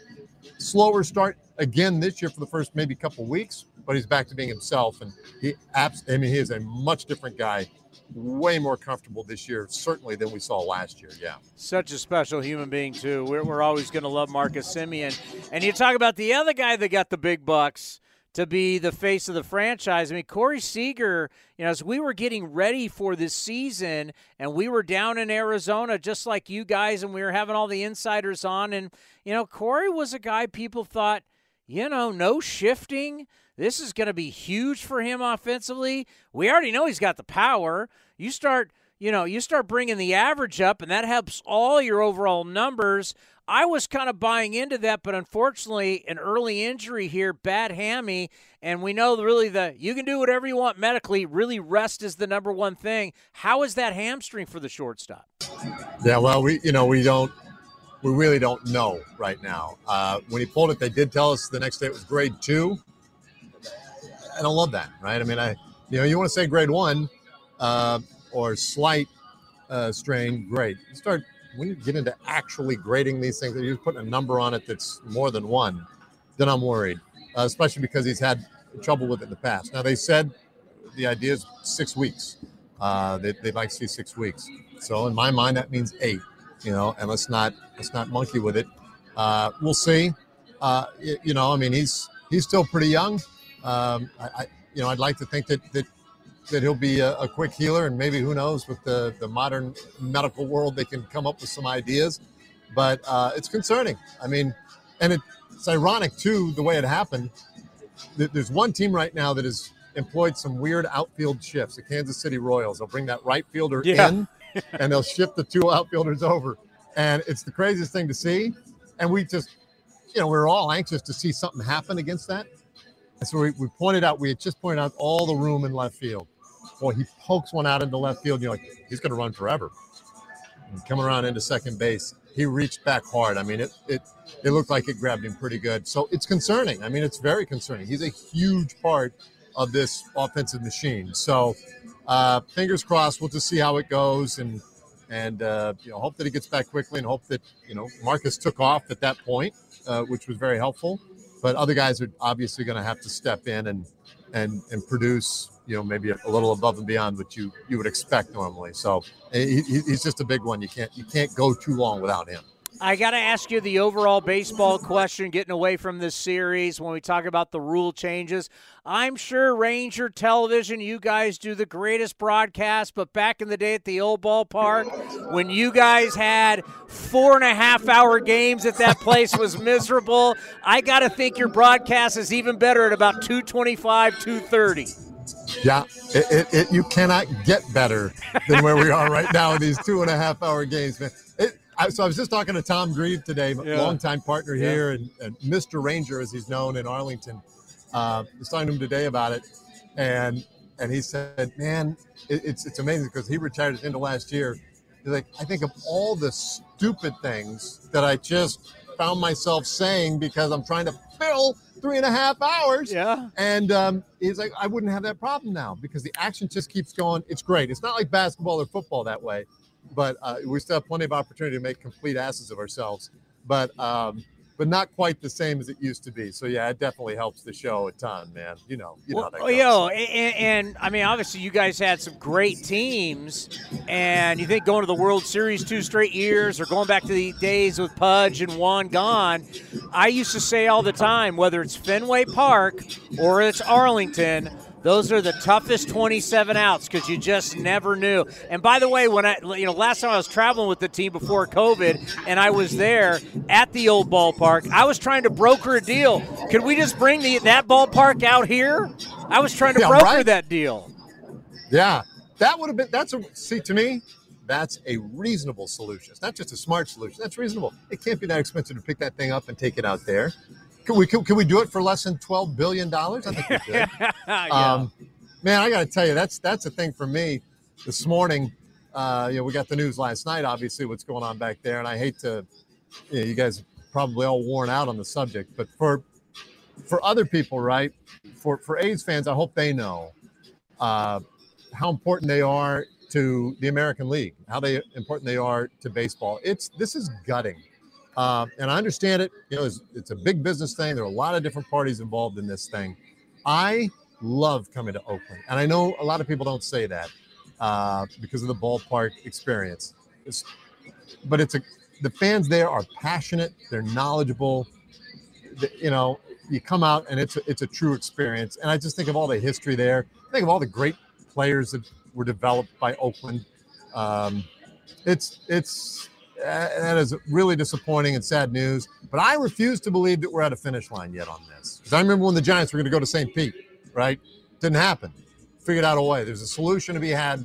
Slower start again this year for the first maybe couple weeks, but he's back to being himself. And he, abs- I mean, he is a much different guy, way more comfortable this year, certainly than we saw last year. Yeah. Such a special human being, too. We're, we're always going to love Marcus Semien. And you talk about the other guy that got the big bucks to be the face of the franchise. I mean, Corey Seager, you know, as we were getting ready for this season and we were down in Arizona just like you guys and we were having all the insiders on. And, you know, Corey was a guy people thought, you know, no shifting. This is going to be huge for him offensively. We already know he's got the power. You start, you know, you start bringing the average up, and that helps all your overall numbers. I was kind of buying into that, but unfortunately, an early injury here, bad hammy, and we know really the you can do whatever you want medically. Really, rest is the number one thing. How is that hamstring for the shortstop? Yeah, well, we you know we don't we really don't know right now. Uh, when he pulled it, they did tell us the next day it was grade two. I don't love that, right? I mean, I you know you want to say grade one uh, or slight uh, strain, great. You start when you get into actually grading these things, you're putting a number on it that's more than one. Then I'm worried, uh, especially because he's had trouble with it in the past. Now they said the idea is six weeks. Uh, they, they'd like to see six weeks. So in my mind, that means eight. You know, and let's not let's not monkey with it. Uh, we'll see. Uh, you know, I mean, he's he's still pretty young. Um, I, I you know, I'd like to think that that that he'll be a, a quick healer, and maybe who knows with the the modern medical world, they can come up with some ideas. But uh, it's concerning. I mean, and it, it's ironic too the way it happened. Th- There's one team right now that has employed some weird outfield shifts. The Kansas City Royals. They'll bring that right fielder Yeah. in, and they'll shift the two outfielders over. And it's the craziest thing to see. And we just, you know, we we're all anxious to see something happen against that. And so we, we pointed out, we had just pointed out all the room in left field. Boy, he pokes one out into left field. You're like, he's going to run forever. And coming around into second base, he reached back hard. I mean, it it it looked like it grabbed him pretty good. So it's concerning. I mean, it's very concerning. He's a huge part of this offensive machine. So uh, fingers crossed. We'll just see how it goes and and uh, you know hope that he gets back quickly and hope that you know Marcus took off at that point, uh, which was very helpful. But other guys are obviously going to have to step in and and and produce you know maybe a, little above and beyond what you you would expect normally. So he- he's just a big one. You can't you can't go too long without him. I got to ask you the overall baseball question getting away from this series when we talk about the rule changes. I'm sure Ranger Television, you guys do the greatest broadcast, but back in the day at the old ballpark, when you guys had four and a half hour games at that place was miserable. I got to think your broadcast is even better at about 225, 230. Yeah, it, it, it, you cannot get better than where we are right now in these two and a half hour games, man. It, I, so I was just talking to Tom Grieve today, Yeah. longtime partner Yeah. here, and, and Mr. Ranger, as he's known in Arlington. Uh, I was talking to him today about it, and and he said, "Man, it, it's it's amazing because he retired at the end of last year. He's like, I think of all the stupid things that I just found myself saying because I'm trying to fill three and a half hours. Yeah. And um, he's like, I wouldn't have that problem now because the action just keeps going. It's great. It's not like basketball or football that way, but uh, we still have plenty of opportunity to make complete asses of ourselves. But um, but not quite the same as it used to be. So yeah, it definitely helps the show a ton, man. You know, you know how that Well, goes. yo, and, and I mean, obviously, you guys had some great teams, and you think going to the World Series two straight years, or going back to the days with Pudge and Juan gone. I used to say all the time, whether it's Fenway Park or it's Arlington. Those are the toughest 27 outs because you just never knew. And by the way, when I, you know, last time I was traveling with the team before COVID, and I was there at the old ballpark, I was trying to broker a deal. Could we just bring the that ballpark out here? I was trying to Yeah, broker right. that deal. Yeah, that would have been. That's a see to me. That's a reasonable solution. It's not just a smart solution. That's reasonable. It can't be that expensive to pick that thing up and take it out there. Can we can, can we do it for less than twelve billion dollars? I think we could. *laughs* Yeah. um, man, I got to tell you, that's that's a thing for me. This morning, uh, you know, we got the news last night. Obviously, what's going on back there, and I hate to, you, know, you guys are probably all worn out on the subject, but for for other people, right? For for A's fans, I hope they know uh, how important they are to the American League, how they important they are to baseball. It's this is gutting, uh, and I understand it. You know, it's, it's a big business thing. There are a lot of different parties involved in this thing. I love coming to Oakland, and I know a lot of people don't say that uh, because of the ballpark experience. It's, but it's a the fans there are passionate. They're knowledgeable. The- you know, you come out and it's a, it's a true experience. And I just think of all the history there. Think of all the great players that were developed by Oakland. Um, it's it's that is really disappointing and sad news. But I refuse to believe that we're at a finish line yet on this. Because I remember when the Giants were going to go to St. Pete, right? Didn't happen. Figured out a way. There's a solution to be had,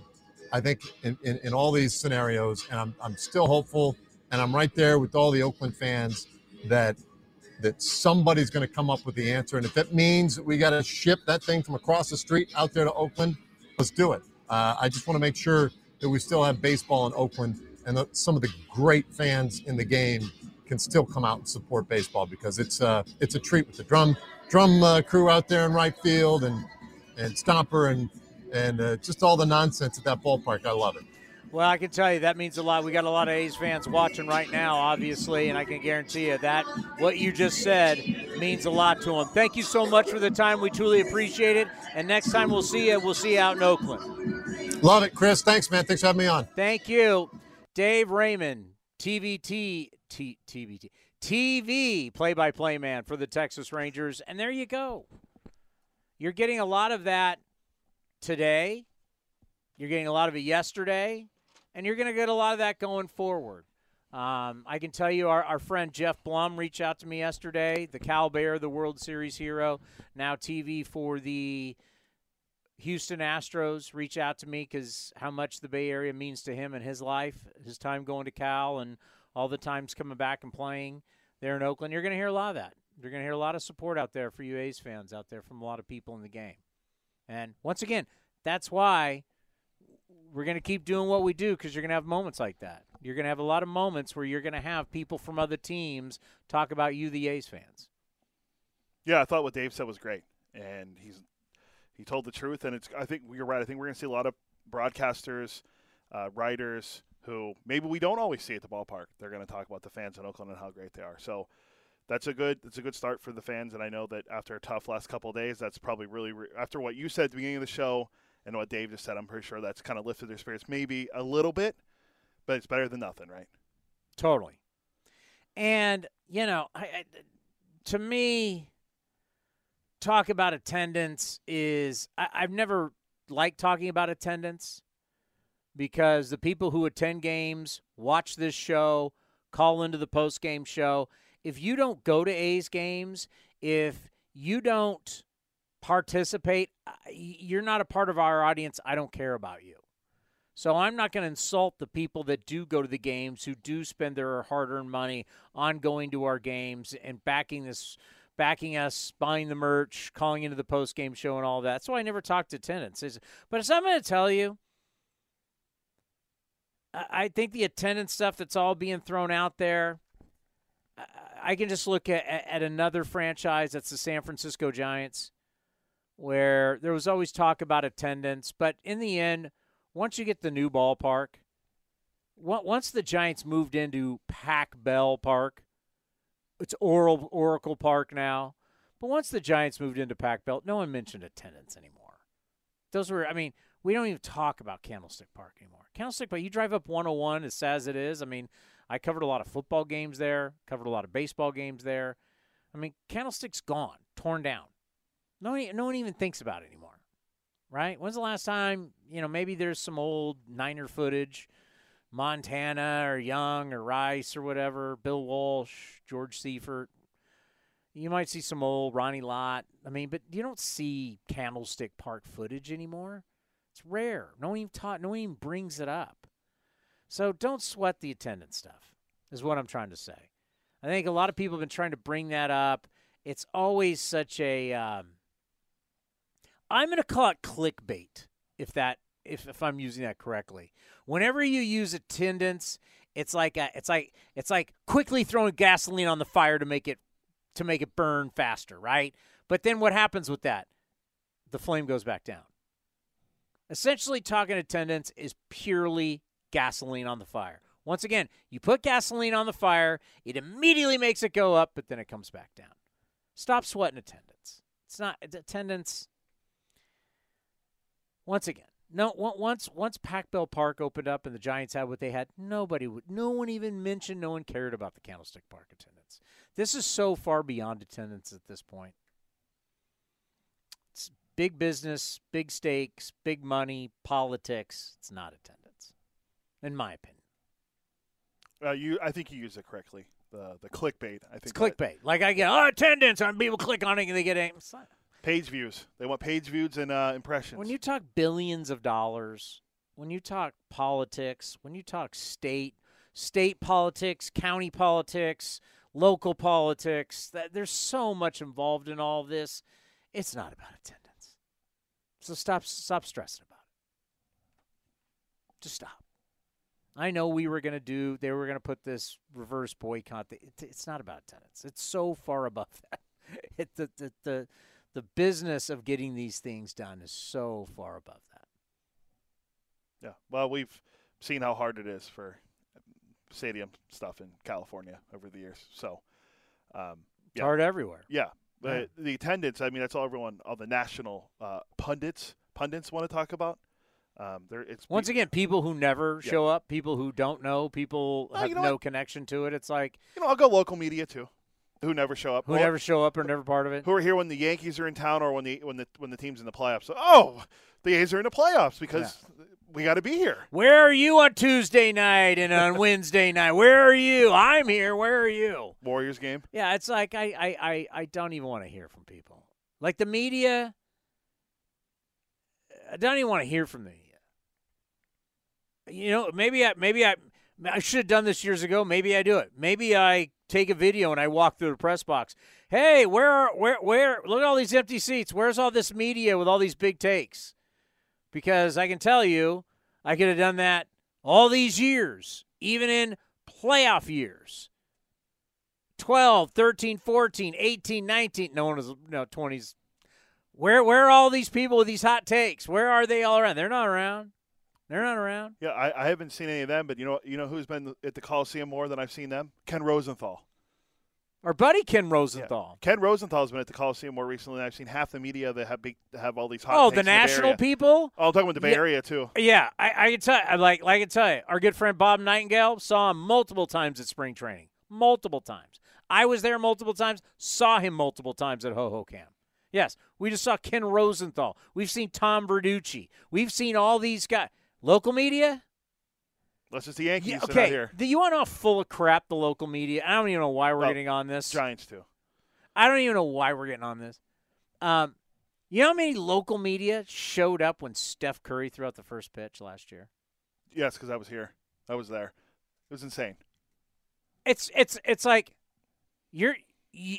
I think, in, in, in all these scenarios. And I'm, I'm still hopeful. And I'm right there with all the Oakland fans that that somebody's going to come up with the answer. And if that means we got to ship that thing from across the street out there to Oakland, let's do it. Uh, I just want to make sure that we still have baseball in Oakland and that some of the great fans in the game can still come out and support baseball because it's uh, it's a treat with the drum drum uh, crew out there in right field and and Stomper and and uh, just all the nonsense at that ballpark. I love it. Well, I can tell you that means a lot. We got a lot of A's fans watching right now, obviously, and I can guarantee you that what you just said means a lot to them. Thank you so much for the time. We truly appreciate it. And next time we'll see you, we'll see you out in Oakland. Love it, Chris. Thanks, man. Thanks for having me on. Thank you, Dave Raymond, TVT, T, TVT, TV play-by-play man for the Texas Rangers. And there you go. You're getting a lot of that today. You're getting a lot of it yesterday, and you're going to get a lot of that going forward. Um, I can tell you, our, our friend Geoff Blum reached out to me yesterday, the Cal Bear, the World Series hero, now TV for the Houston Astros. Reach out to me because how much the Bay Area means to him and his life, his time going to Cal, and all the times coming back and playing there in Oakland. You're going to hear a lot of that. You're going to hear a lot of support out there for you A's fans out there from a lot of people in the game. And once again, that's why we're going to keep doing what we do because you're going to have moments like that. You're going to have a lot of moments where you're going to have people from other teams talk about you, the A's fans. Yeah, I thought what Dave said was great, and he's he told the truth, and it's. I think you're right. I think we're going to see a lot of broadcasters, uh, writers who maybe we don't always see at the ballpark. They're going to talk about the fans in Oakland and how great they are. So that's a good that's a good start for the fans, and I know that after a tough last couple days, that's probably really re- after what you said at the beginning of the show and what Dave just said. I'm pretty sure that's kind of lifted their spirits maybe a little bit, but it's better than nothing, right? Totally. And, you know, I, I, to me, talk about attendance is, I, I've never liked talking about attendance because the people who attend games, watch this show, call into the post game show, if you don't go to A's games, if you don't participate, you're not a part of our audience. I don't care about you. So I'm not going to insult the people that do go to the games, who do spend their hard-earned money on going to our games and backing this, backing us, buying the merch, calling into the post-game show, and all that. So I never talked to attendants. But as I'm going to tell you, I think the attendance stuff that's all being thrown out there. I can just look at, at another franchise that's the San Francisco Giants, where there was always talk about attendance, but in the end once you get the new ballpark, once the Giants moved into Pac Bell Park, it's Oral Oracle Park now. But once the Giants moved into Pac Bell, no one mentioned attendance anymore. Those were, I mean, we don't even talk about Candlestick Park anymore. Candlestick Park, you drive up 101 as sad as it is. I mean, I covered a lot of football games there, covered a lot of baseball games there. I mean, Candlestick's gone, torn down. No one, no one even thinks about it anymore right? When's the last time, you know, maybe there's some old Niner footage, Montana or Young or Rice or whatever, Bill Walsh, George Seifert. You might see some old Ronnie Lott. I mean, but you don't see Candlestick Park footage anymore. It's rare. No one even taught, no one even brings it up. So don't sweat the attendance stuff, is what I'm trying to say. I think a lot of people have been trying to bring that up. It's always such a um, I'm going to call it clickbait if that if, if I'm using that correctly. Whenever you use attendance, it's like a, it's like it's like quickly throwing gasoline on the fire to make it to make it burn faster, right? But then what happens with that? The flame goes back down. Essentially, talking attendance is purely gasoline on the fire. Once again, you put gasoline on the fire, it immediately makes it go up, but then it comes back down. Stop sweating attendance. It's not attendance once again, no once once Pac Bell Park opened up and the Giants had what they had, nobody would no one even mentioned, no one cared about the Candlestick Park attendance. This is so far beyond attendance at this point. It's big business, big stakes, big money, politics. It's not attendance, in my opinion. Uh, you, I think you use it correctly. The the clickbait. I think it's clickbait. That, like I get oh, attendance, and people click on it and they get a. Page views. They want page views and uh, impressions. When you talk billions of dollars, when you talk politics, when you talk state, state politics, county politics, local politics, that there's so much involved in all of this. It's not about attendance. So stop stop stressing about it. Just stop. I know we were going to do, they were going to put this reverse boycott. It's not about attendance. It's so far above *laughs* that. It, the, the, the, the business of getting these things done is so far above that. Yeah. Well, we've seen how hard it is for stadium stuff in California over the years. So, um, it's hard everywhere. Yeah. Yeah. the attendance, I mean, that's all everyone, all the national uh, pundits, pundits want to talk about. Um, there, it's once again people who never yeah. show up, people who don't know, people have you know no what? connection to it. It's like you know, I'll go local media too who never show up, who or, never show up or never part of it, who are here when the Yankees are in town or when the when the when the team's in the playoffs. So, oh, the A's are in the playoffs because yeah. we got to be here. Where are you on Tuesday night and on *laughs* Wednesday night? Where are you? I'm here. Where are you? Warriors game. Yeah, it's like I I I, I don't even want to hear from people. Like the media, I don't even want to hear from the media. You know, maybe I maybe I I should have done this years ago. Maybe I do it. Maybe I take a video and I walk through the press box. Hey, where, where, where? Look at all these empty seats. Where's all this media with all these big takes? Because I can tell you, I could have done that all these years, even in playoff years. 12, 13, 14, 18, 19. No one was, no, 20s. Where, where are all these people with these hot takes? Where are they all around? They're not around. They're not around. Yeah, I, I haven't seen any of them, but you know, you know who's been at the Coliseum more than I've seen them? Ken Rosenthal. Our buddy Ken Rosenthal. Yeah. Ken Rosenthal's been at the Coliseum more recently. I've seen half the media that have big, have all these hot. Oh, the national the people. Oh, I'm talking about the Bay yeah. Area too. Yeah, I, I can tell. I like, like I can tell you, our good friend Bob Nightingale saw him multiple times at spring training. Multiple times. I was there multiple times. Saw him multiple times at Hohokam. Yes, we just saw Ken Rosenthal. We've seen Tom Verducci. We've seen all these guys. Local media? That's just the Yankees. Yeah, okay. Do you want to full of crap the local media? I don't even know why we're well, getting on this. Giants too. I don't even know why we're getting on this. Um, you know how many local media showed up when Steph Curry threw out the first pitch last year? Yes, because I was here. I was there. It was insane. It's it's it's like you're you,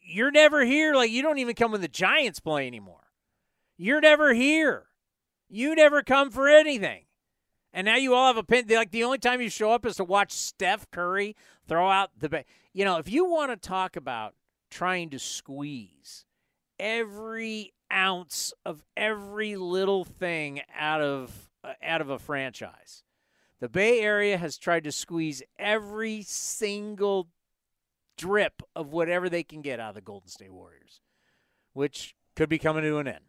you're never here. Like you don't even come when the Giants play anymore. You're never here. You never come for anything. And now you all have a pin. Like the only time you show up is to watch Steph Curry throw out the. You know, if you want to talk about trying to squeeze every ounce of every little thing out of uh, out of a franchise, the Bay Area has tried to squeeze every single drip of whatever they can get out of the Golden State Warriors, which could be coming to an end.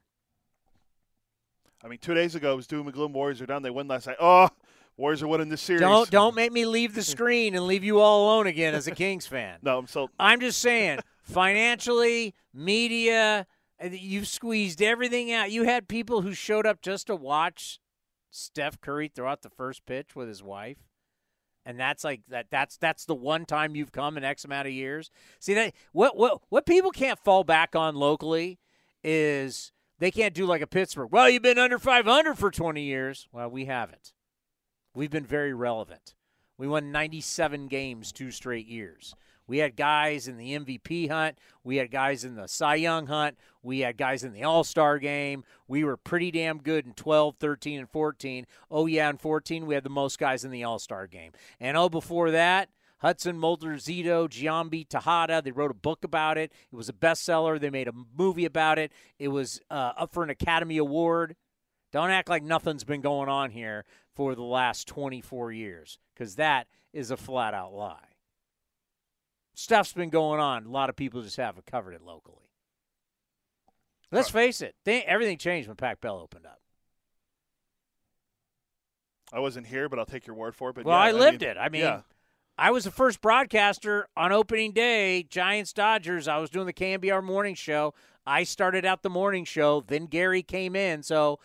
I mean, two days ago it was doom and gloom. Warriors are down. They win last night. Oh, Warriors are winning this series. Don't don't make me leave the *laughs* screen and leave you all alone again as a Kings fan. no, I'm so. I'm just saying, financially, media, you've squeezed everything out. You had people who showed up just to watch Steph Curry throw out the first pitch with his wife. And that's like that that's that's the one time you've come in X amount of years. See that what what what people can't fall back on locally is they can't do like a Pittsburgh. Well, you've been under 500 for 20 years. Well, we haven't. We've been very relevant. We won 97 games two straight years. We had guys in the MVP hunt. We had guys in the Cy Young hunt. We had guys in the All Star game. We were pretty damn good in 12, 13, and 14. Oh, yeah, in 14, we had the most guys in the All Star game. And oh, before that, Hudson Mulder Zito, Giambi Tejada. They wrote a book about it. It was a bestseller. They made a movie about it. It was uh, up for an Academy Award. Don't act like nothing's been going on here for the last 24 years, because that is a flat out lie. Stuff's been going on. A lot of people just haven't covered it locally. Let's face it, they, everything changed when Pac Bell opened up. I wasn't here, but I'll take your word for it. But well, yeah, I lived mean, it. I mean, yeah. I was the first broadcaster on opening day, Giants Dodgers. I was doing the KNBR morning show. I started out the morning show, then Gary came in. So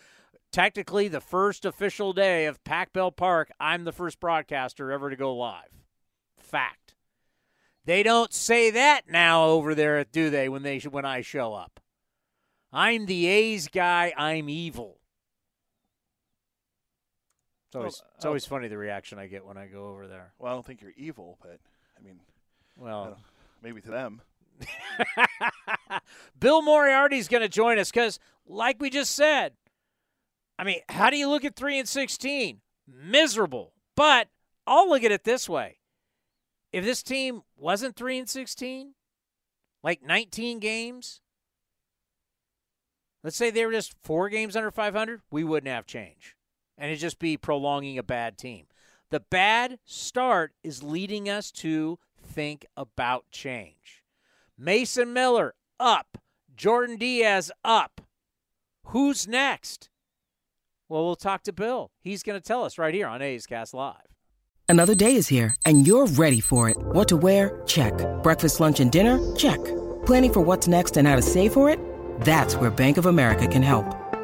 technically, the first official day of Pac Bell Park, I'm the first broadcaster ever to go live. Fact. They don't say that now over there, do they? When they when I show up, I'm the A's guy. I'm evil. It's always, Well, it's always funny the reaction I get when I go over there. Well, I don't think you're evil, but I mean, Well, maybe to them. *laughs* Bill Moriarity's going to join us because, like we just said, I mean, how do you look at three and sixteen? Miserable. But I'll look at it this way: if this team wasn't three and sixteen, like nineteen games, let's say they were just four games under five hundred, we wouldn't have change, and it'd just be prolonging a bad team. The bad start is leading us to think about change. Mason Miller up. Jordan Diaz up. Who's next? Well, we'll talk to Bill. He's going to tell us right here on A's Cast Live. Another day is here, and you're ready for it. What to wear? Check. Breakfast, lunch, and dinner? Check. Planning for what's next and how to save for it? That's where Bank of America can help.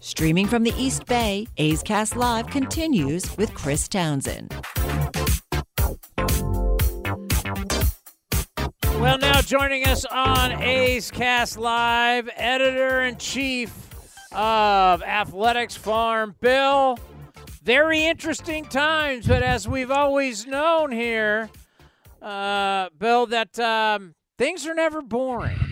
Streaming from the East Bay, A's Cast Live continues with Chris Townsend. Well, now joining us on A's Cast Live, editor in chief of Athletics Farm, Bill. Very interesting times, but as we've always known here, uh, Bill, that um, things are never boring.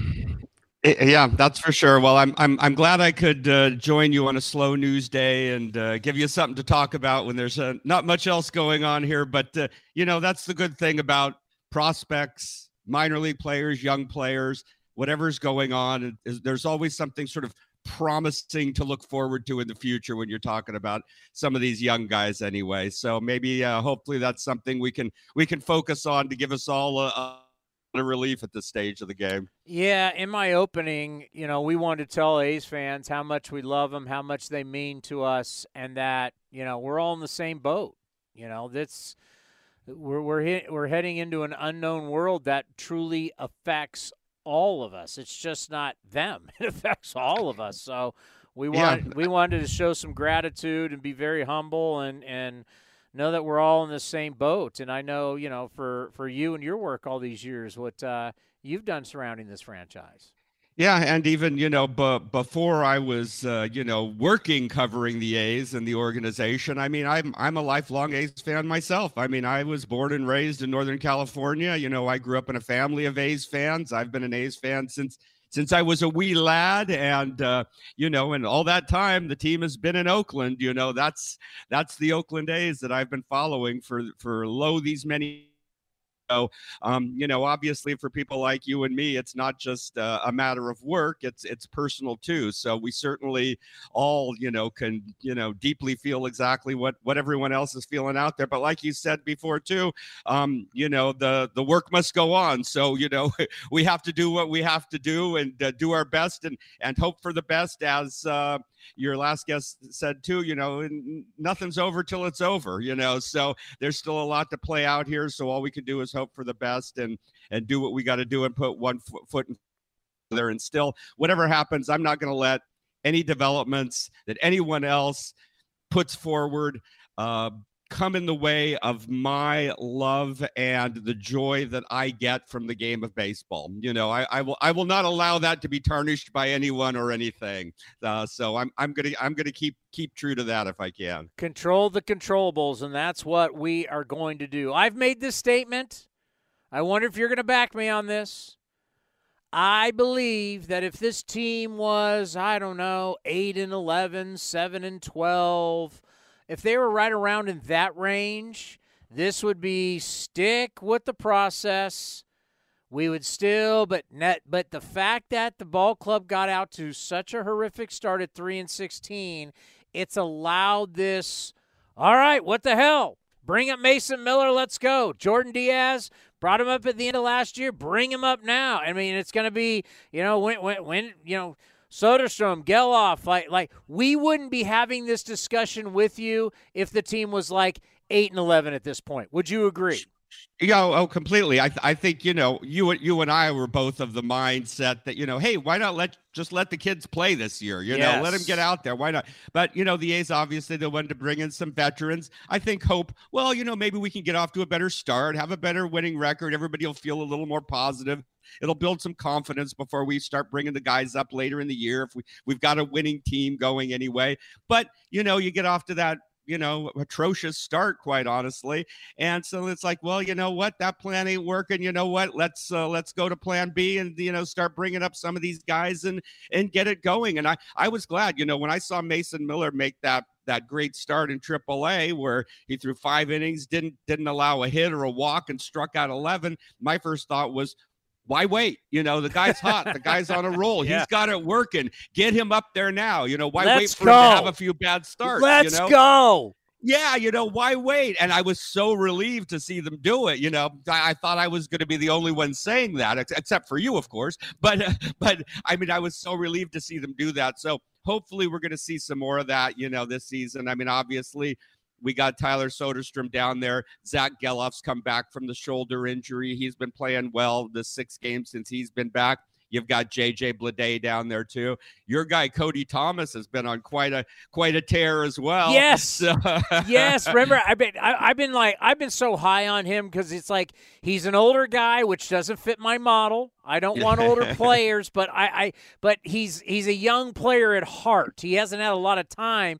Eh, Yeah, that's for sure. Well, I'm I'm I'm glad I could uh, join you on a slow news day and uh, give you something to talk about when there's uh, not much else going on here. But uh, you know, that's the good thing about prospects, minor league players, young players, whatever's going on. There's always something sort of promising to look forward to in the future when you're talking about some of these young guys anyway so maybe uh, hopefully that's something we can we can focus on to give us all a, a relief at this stage of the game yeah in my opening you know we wanted to tell a's fans how much we love them how much they mean to us and that you know we're all in the same boat you know that's we're we're, hit, we're heading into an unknown world that truly affects all of us. It's just not them. *laughs* It affects all of us. So we want yeah. we wanted to show some gratitude and be very humble and and know that we're all in the same boat. And I know you know for for you and your work all these years what uh, you've done surrounding this franchise. Yeah, and even you know, b- before I was uh, you know working covering the A's and the organization, I mean, I'm I'm a lifelong A's fan myself. I mean, I was born and raised in Northern California. You know, I grew up in a family of A's fans. I've been an A's fan since since I was a wee lad, and uh, you know, and all that time the team has been in Oakland. You know, that's that's the Oakland A's that I've been following for for low these many so, um, you know, obviously for people like you and me, it's not just uh, a matter of work; it's it's personal too. So we certainly all, you know, can you know deeply feel exactly what what everyone else is feeling out there. But like you said before too, um, you know, the the work must go on. So you know, *laughs* we have to do what we have to do and uh, do our best and and hope for the best as. Uh, your last guest said too, you know, nothing's over till it's over, you know. So there's still a lot to play out here. So all we can do is hope for the best and and do what we got to do and put one foot in there. And still, whatever happens, I'm not going to let any developments that anyone else puts forward uh, come in the way of my love and the joy that I get from the game of baseball. You know, I, I will I will not allow that to be tarnished by anyone or anything. Uh, so I'm I'm gonna I'm gonna keep keep true to that if I can. Control the controllables, and that's what we are going to do. I've made this statement. I wonder if you're to back me on this. I believe that if this team was, I don't know, 8 and 11, 7 and 12, if they were right around in that range, this would be stick with the process. We would still, but net, but the fact that the ball club got out to such a horrific start at three and sixteen, it's allowed this. All right, what the hell? Bring up Mason Miller. Let's go. Jordan Diaz brought him up at the end of last year. Bring him up now. I mean, it's going to be, you know, when, when, when you know, Soderstrom, Gelof, like like we wouldn't be having this discussion with you if the team was like eight and eleven at this point. Would you agree? Yeah, oh, completely. I, th- I think you know you you and I were both of the mindset that you know, hey, why not let just let the kids play this year? You yes. know, let them get out there. Why not? But you know, the A's obviously they wanted to bring in some veterans. I think hope. Well, you know, maybe we can get off to a better start, have a better winning record. Everybody will feel a little more positive. It'll build some confidence before we start bringing the guys up later in the year. If we we've got a winning team going anyway, but you know, you get off to that you know, atrocious start, quite honestly. And so it's like, well, you know what, that plan ain't working. You know what? Let's uh, let's go to Plan B and you know start bringing up some of these guys and and get it going. And I I was glad, you know, when I saw Mason Miller make that that great start in AAA where he threw five innings, didn't didn't allow a hit or a walk, and struck out 11. My first thought was, why wait? You know, the guy's hot. the guy's on a *laughs* roll. yeah. He's got it working. Get him up there now. You know, why Let's wait for go. him to have a few bad starts? Let's you know? go. Yeah, you know, why wait? And I was so relieved to see them do it. You know, I, I thought I was going to be the only one saying that, ex- except for you, of course. *laughs* But, but I mean, I was so relieved to see them do that. So hopefully, we're going to see some more of that, you know, this season. I mean, obviously, we got Tyler Soderstrom down there. Zach Gelof's come back from the shoulder injury. He's been playing well the six games since he's been back. You've got JJ Bleday down there too. Your guy Cody Thomas has been on quite a quite a tear as well. Yes, *laughs* yes. *laughs* Remember, I've been I, have been like I've been so high on him because it's like he's an older guy, which doesn't fit my model. I don't want older *laughs* players, but I, I but he's he's a young player at heart. He hasn't had a lot of time.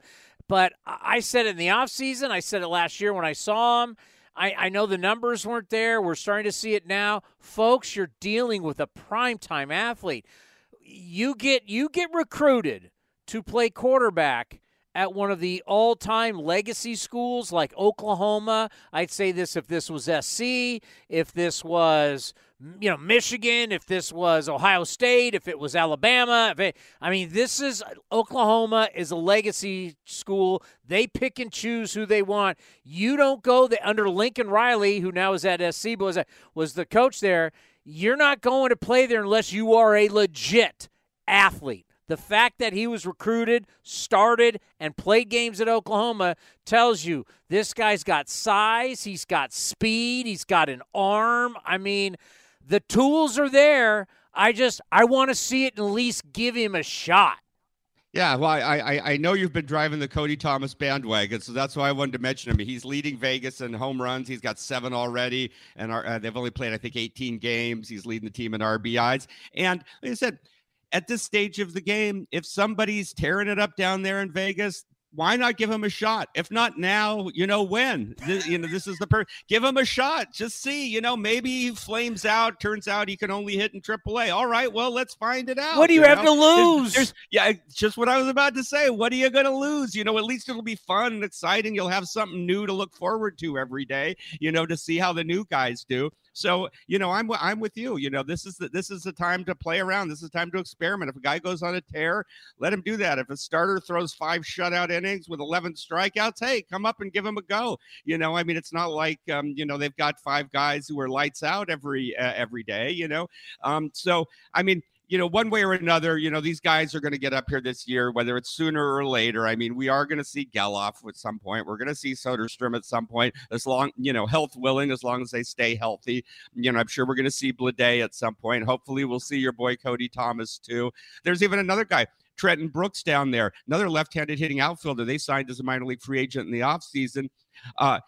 But I said it in the offseason. I said it last year when I saw him. I, I know the numbers weren't there. We're starting to see it now. Folks, you're dealing with a primetime athlete. You get you get recruited to play quarterback at one of the all time legacy schools like Oklahoma. I'd say this if this was SC, if this was you know Michigan, if this was Ohio State, if it was Alabama. If it, I mean, this is Oklahoma is a legacy school. They pick and choose who they want. You don't go the, under Lincoln Riley, who now is at SC, but was was the coach there. You're not going to play there unless you are a legit athlete. The fact that he was recruited, started, and played games at Oklahoma tells you this guy's got size, he's got speed, he's got an arm. I mean, the tools are there. I just I want to see it at least give him a shot. Yeah, well, I, I I know you've been driving the Cody Thomas bandwagon, so that's why I wanted to mention him. He's leading Vegas in home runs. He's got seven already, and uh, they've only played I think 18 games. He's leading the team in RBIs, and like I said, at this stage of the game, if somebody's tearing it up down there in Vegas, why not give him a shot? If not now, you know when. This, you know this is the per. Give him a shot. Just see. You know maybe he flames out. Turns out he can only hit in AAA. All right. Well, let's find it out. What do you, you have know? to lose? There's, there's, yeah, just what I was about to say. What are you going to lose? You know, at least it'll be fun and exciting. You'll have something new to look forward to every day. You know, to see how the new guys do. So you know, I'm I'm with you. You know, this is the this is the time to play around. This is time to experiment. If a guy goes on a tear, let him do that. If a starter throws five shutout innings with 11 strikeouts, hey, come up and give him a go. You know, I mean, it's not like um, you know they've got five guys who are lights out every uh, every day. You know, um, so I mean, you know, one way or another, you know, these guys are going to get up here this year, whether it's sooner or later. I mean, we are going to see Gelof at some point. We're going to see Soderstrom at some point, as long, you know, health willing, as long as they stay healthy. You know, I'm sure we're going to see Bleday at some point. Hopefully, we'll see your boy Cody Thomas too. There's even another guy. Trenton Brooks down there, another left-handed hitting outfielder. They signed as a minor league free agent in the offseason. Uh,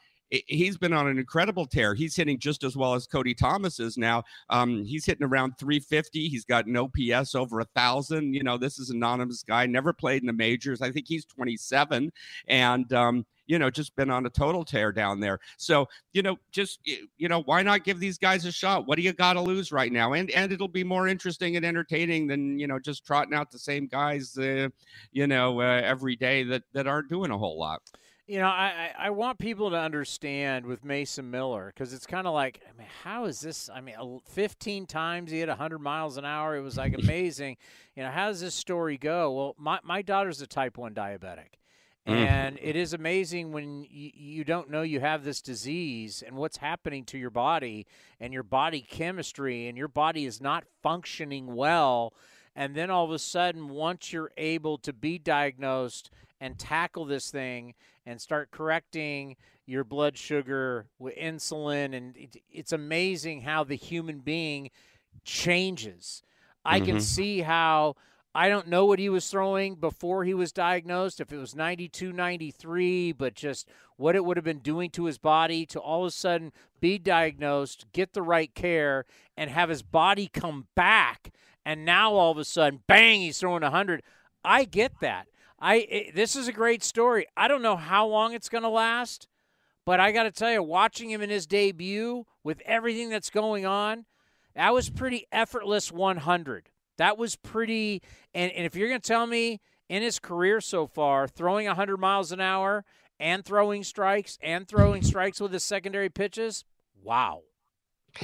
he's been on an incredible tear. He's hitting just as well as Cody Thomas is now. Um, he's hitting around 350. He's got an OPS over a thousand. You know, this is anonymous guy, never played in the majors. I think he's 27, and um, you know, just been on a total tear down there. So, you know, just you know, why not give these guys a shot? What do you got to lose right now? And and it'll be more interesting and entertaining than you know just trotting out the same guys, uh, you know, uh, every day that that aren't doing a whole lot. You know, I, I want people to understand with Mason Miller because it's kind of like, I mean, how is this? I mean, 15 times he hit 100 miles an hour. It was like amazing. you know, how does this story go? Well, my, my daughter's a type 1 diabetic. Mm. And it is amazing when you, you don't know you have this disease and what's happening to your body and your body chemistry, and your body is not functioning well. And then all of a sudden, once you're able to be diagnosed and tackle this thing and start correcting your blood sugar with insulin. And it, it's amazing how the human being changes. I mm-hmm. can see how. I don't know what he was throwing before he was diagnosed, if it was 92, 93, but just what it would have been doing to his body to all of a sudden be diagnosed, get the right care, and have his body come back. And now all of a sudden, bang, he's throwing 100. I get that. I it, this is a great story. I don't know how long it's going to last, but I got to tell you, watching him in his debut with everything that's going on, that was pretty effortless 100. That was pretty. And, and if you're going to tell me in his career so far, throwing 100 miles an hour and throwing strikes and throwing strikes with his secondary pitches, wow.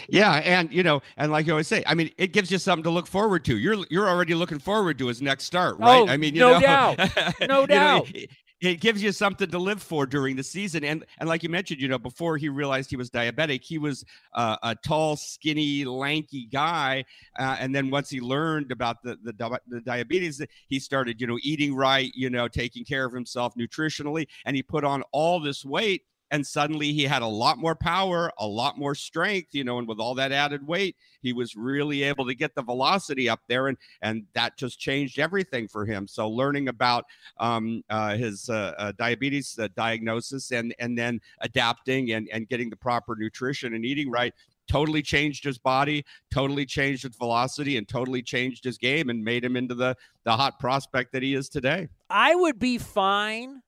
Yeah, and you know, and like you always say, I mean, it gives you something to look forward to. You're you're already looking forward to his next start, right? Oh, I mean, you no know, doubt, *laughs* no doubt. Know, it, it, gives you something to live for during the season, and and like you mentioned, you know, before he realized he was diabetic, he was uh, a tall, skinny, lanky guy, uh, and then once he learned about the, the the diabetes, he started, you know, eating right, you know, taking care of himself nutritionally, and he put on all this weight and suddenly he had a lot more power, a lot more strength, you know, and with all that added weight, he was really able to get the velocity up there, and and that just changed everything for him. So learning about um, uh, his uh, uh, diabetes diagnosis and and then adapting and and getting the proper nutrition and eating right totally changed his body, totally changed his velocity, and totally changed his game and made him into the the hot prospect that he is today. I would be fine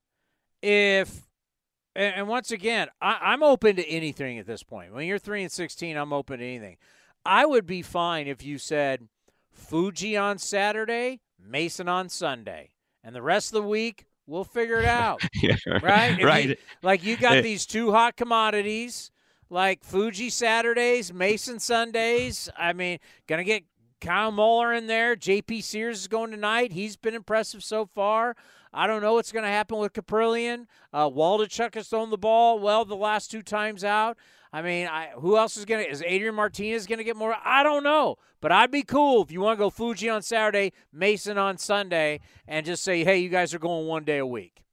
if and, and once again, I, am open to anything at this point. When you're three and sixteen, I'm open to anything. I would be fine if you said Fuji on Saturday, Mason on Sunday, and the rest of the week We'll figure it out. *laughs* yeah, right? If right. You, like you got these two hot commodities, like Fuji Saturdays, Mason Sundays. I mean, gonna get Kyle Muller in there. JP Sears is going tonight. He's been impressive so far. I don't know what's going to happen with Kaprielian. Uh, Waldichuk has thrown the ball well the last two times out. I mean, I, who else is going to? Is Adrian Martinez going to get more? I don't know. But I'd be cool if you want to go Fuji on Saturday, Mason on Sunday, and just say, hey, you guys are going one day a week.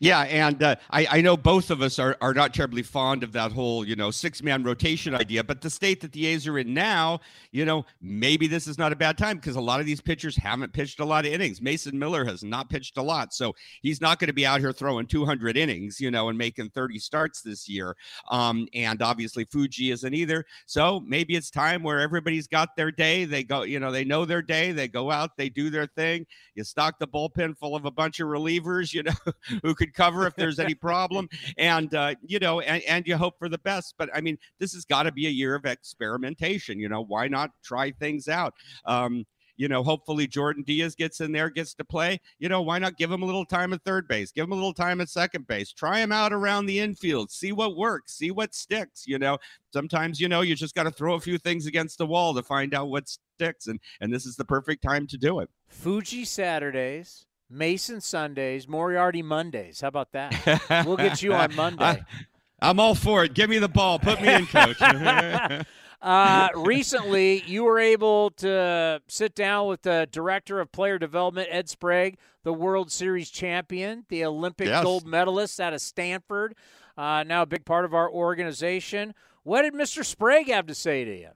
Yeah, and uh, I, I know both of us are, are not terribly fond of that whole, you know, six man rotation idea. But the state that the A's are in now, you know, maybe this is not a bad time because a lot of these pitchers haven't pitched a lot of innings. Mason Miller has not pitched a lot. So he's not going to be out here throwing 200 innings, you know, and making 30 starts this year. Um, and obviously Fuji isn't either. So maybe it's time where everybody's got their day. They go, you know, they know their day. They go out, they do their thing. You stock the bullpen full of a bunch of relievers, you know, *laughs* who could cover if there's any problem and uh, you know and, and you hope for the best but i mean this has got to be a year of experimentation you know why not try things out um, you know, hopefully Jordan Diaz gets in there, gets to play. You know, why not give him a little time at third base? Give him a little time at second base. Try him out around the infield. See what works. See what sticks. You know, sometimes you know you just got to throw a few things against the wall to find out what sticks, and and this is the perfect time to do it. Fuji Saturdays, Mason Sundays, Moriarity Mondays. How about that? we'll get you on *laughs* Monday. I, I'm all for it. Give me the ball. Put me in, coach. *laughs* uh, recently, you were able to sit down with the director of player development, Ed Sprague, the World Series champion, the Olympic Yes. gold medalist out of Stanford, uh, now a big part of our organization. What did Mr. Sprague have to say to you?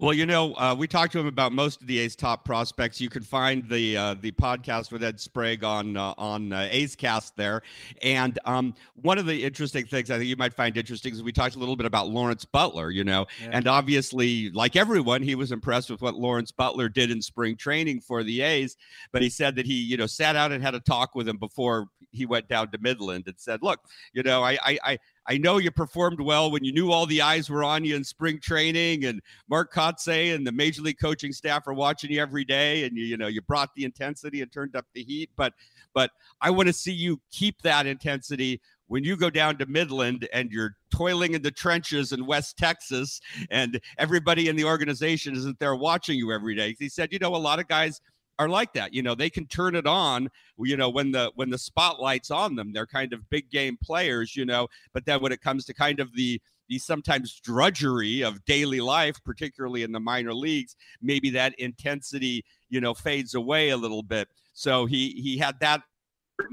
Well, you know, uh, we talked to him about most of the A's top prospects. You can find the uh, the podcast with Ed Sprague on uh, on uh, A's Cast there. And um, one of the interesting things I think you might find interesting is we talked a little bit about Lawrence Butler. You know, Yeah. and obviously, like everyone, he was impressed with what Lawrence Butler did in spring training for the A's. But he said that he, you know, sat out and had a talk with him before he went down to Midland and said, "Look, you know, I I." I I know you performed well when you knew all the eyes were on you in spring training, and Mark Kotsay and the major league coaching staff are watching you every day, and you you know you brought the intensity and turned up the heat. But but I want to see you keep that intensity when you go down to Midland and you're toiling in the trenches in West Texas, and everybody in the organization isn't there watching you every day. He said, you know, a lot of guys are like that. You know, they can turn it on, you know, when the when the spotlight's on them. They're kind of big game players, you know, but then when it comes to kind of the the sometimes drudgery of daily life, particularly in the minor leagues, maybe that intensity, you know, fades away a little bit. So he he had that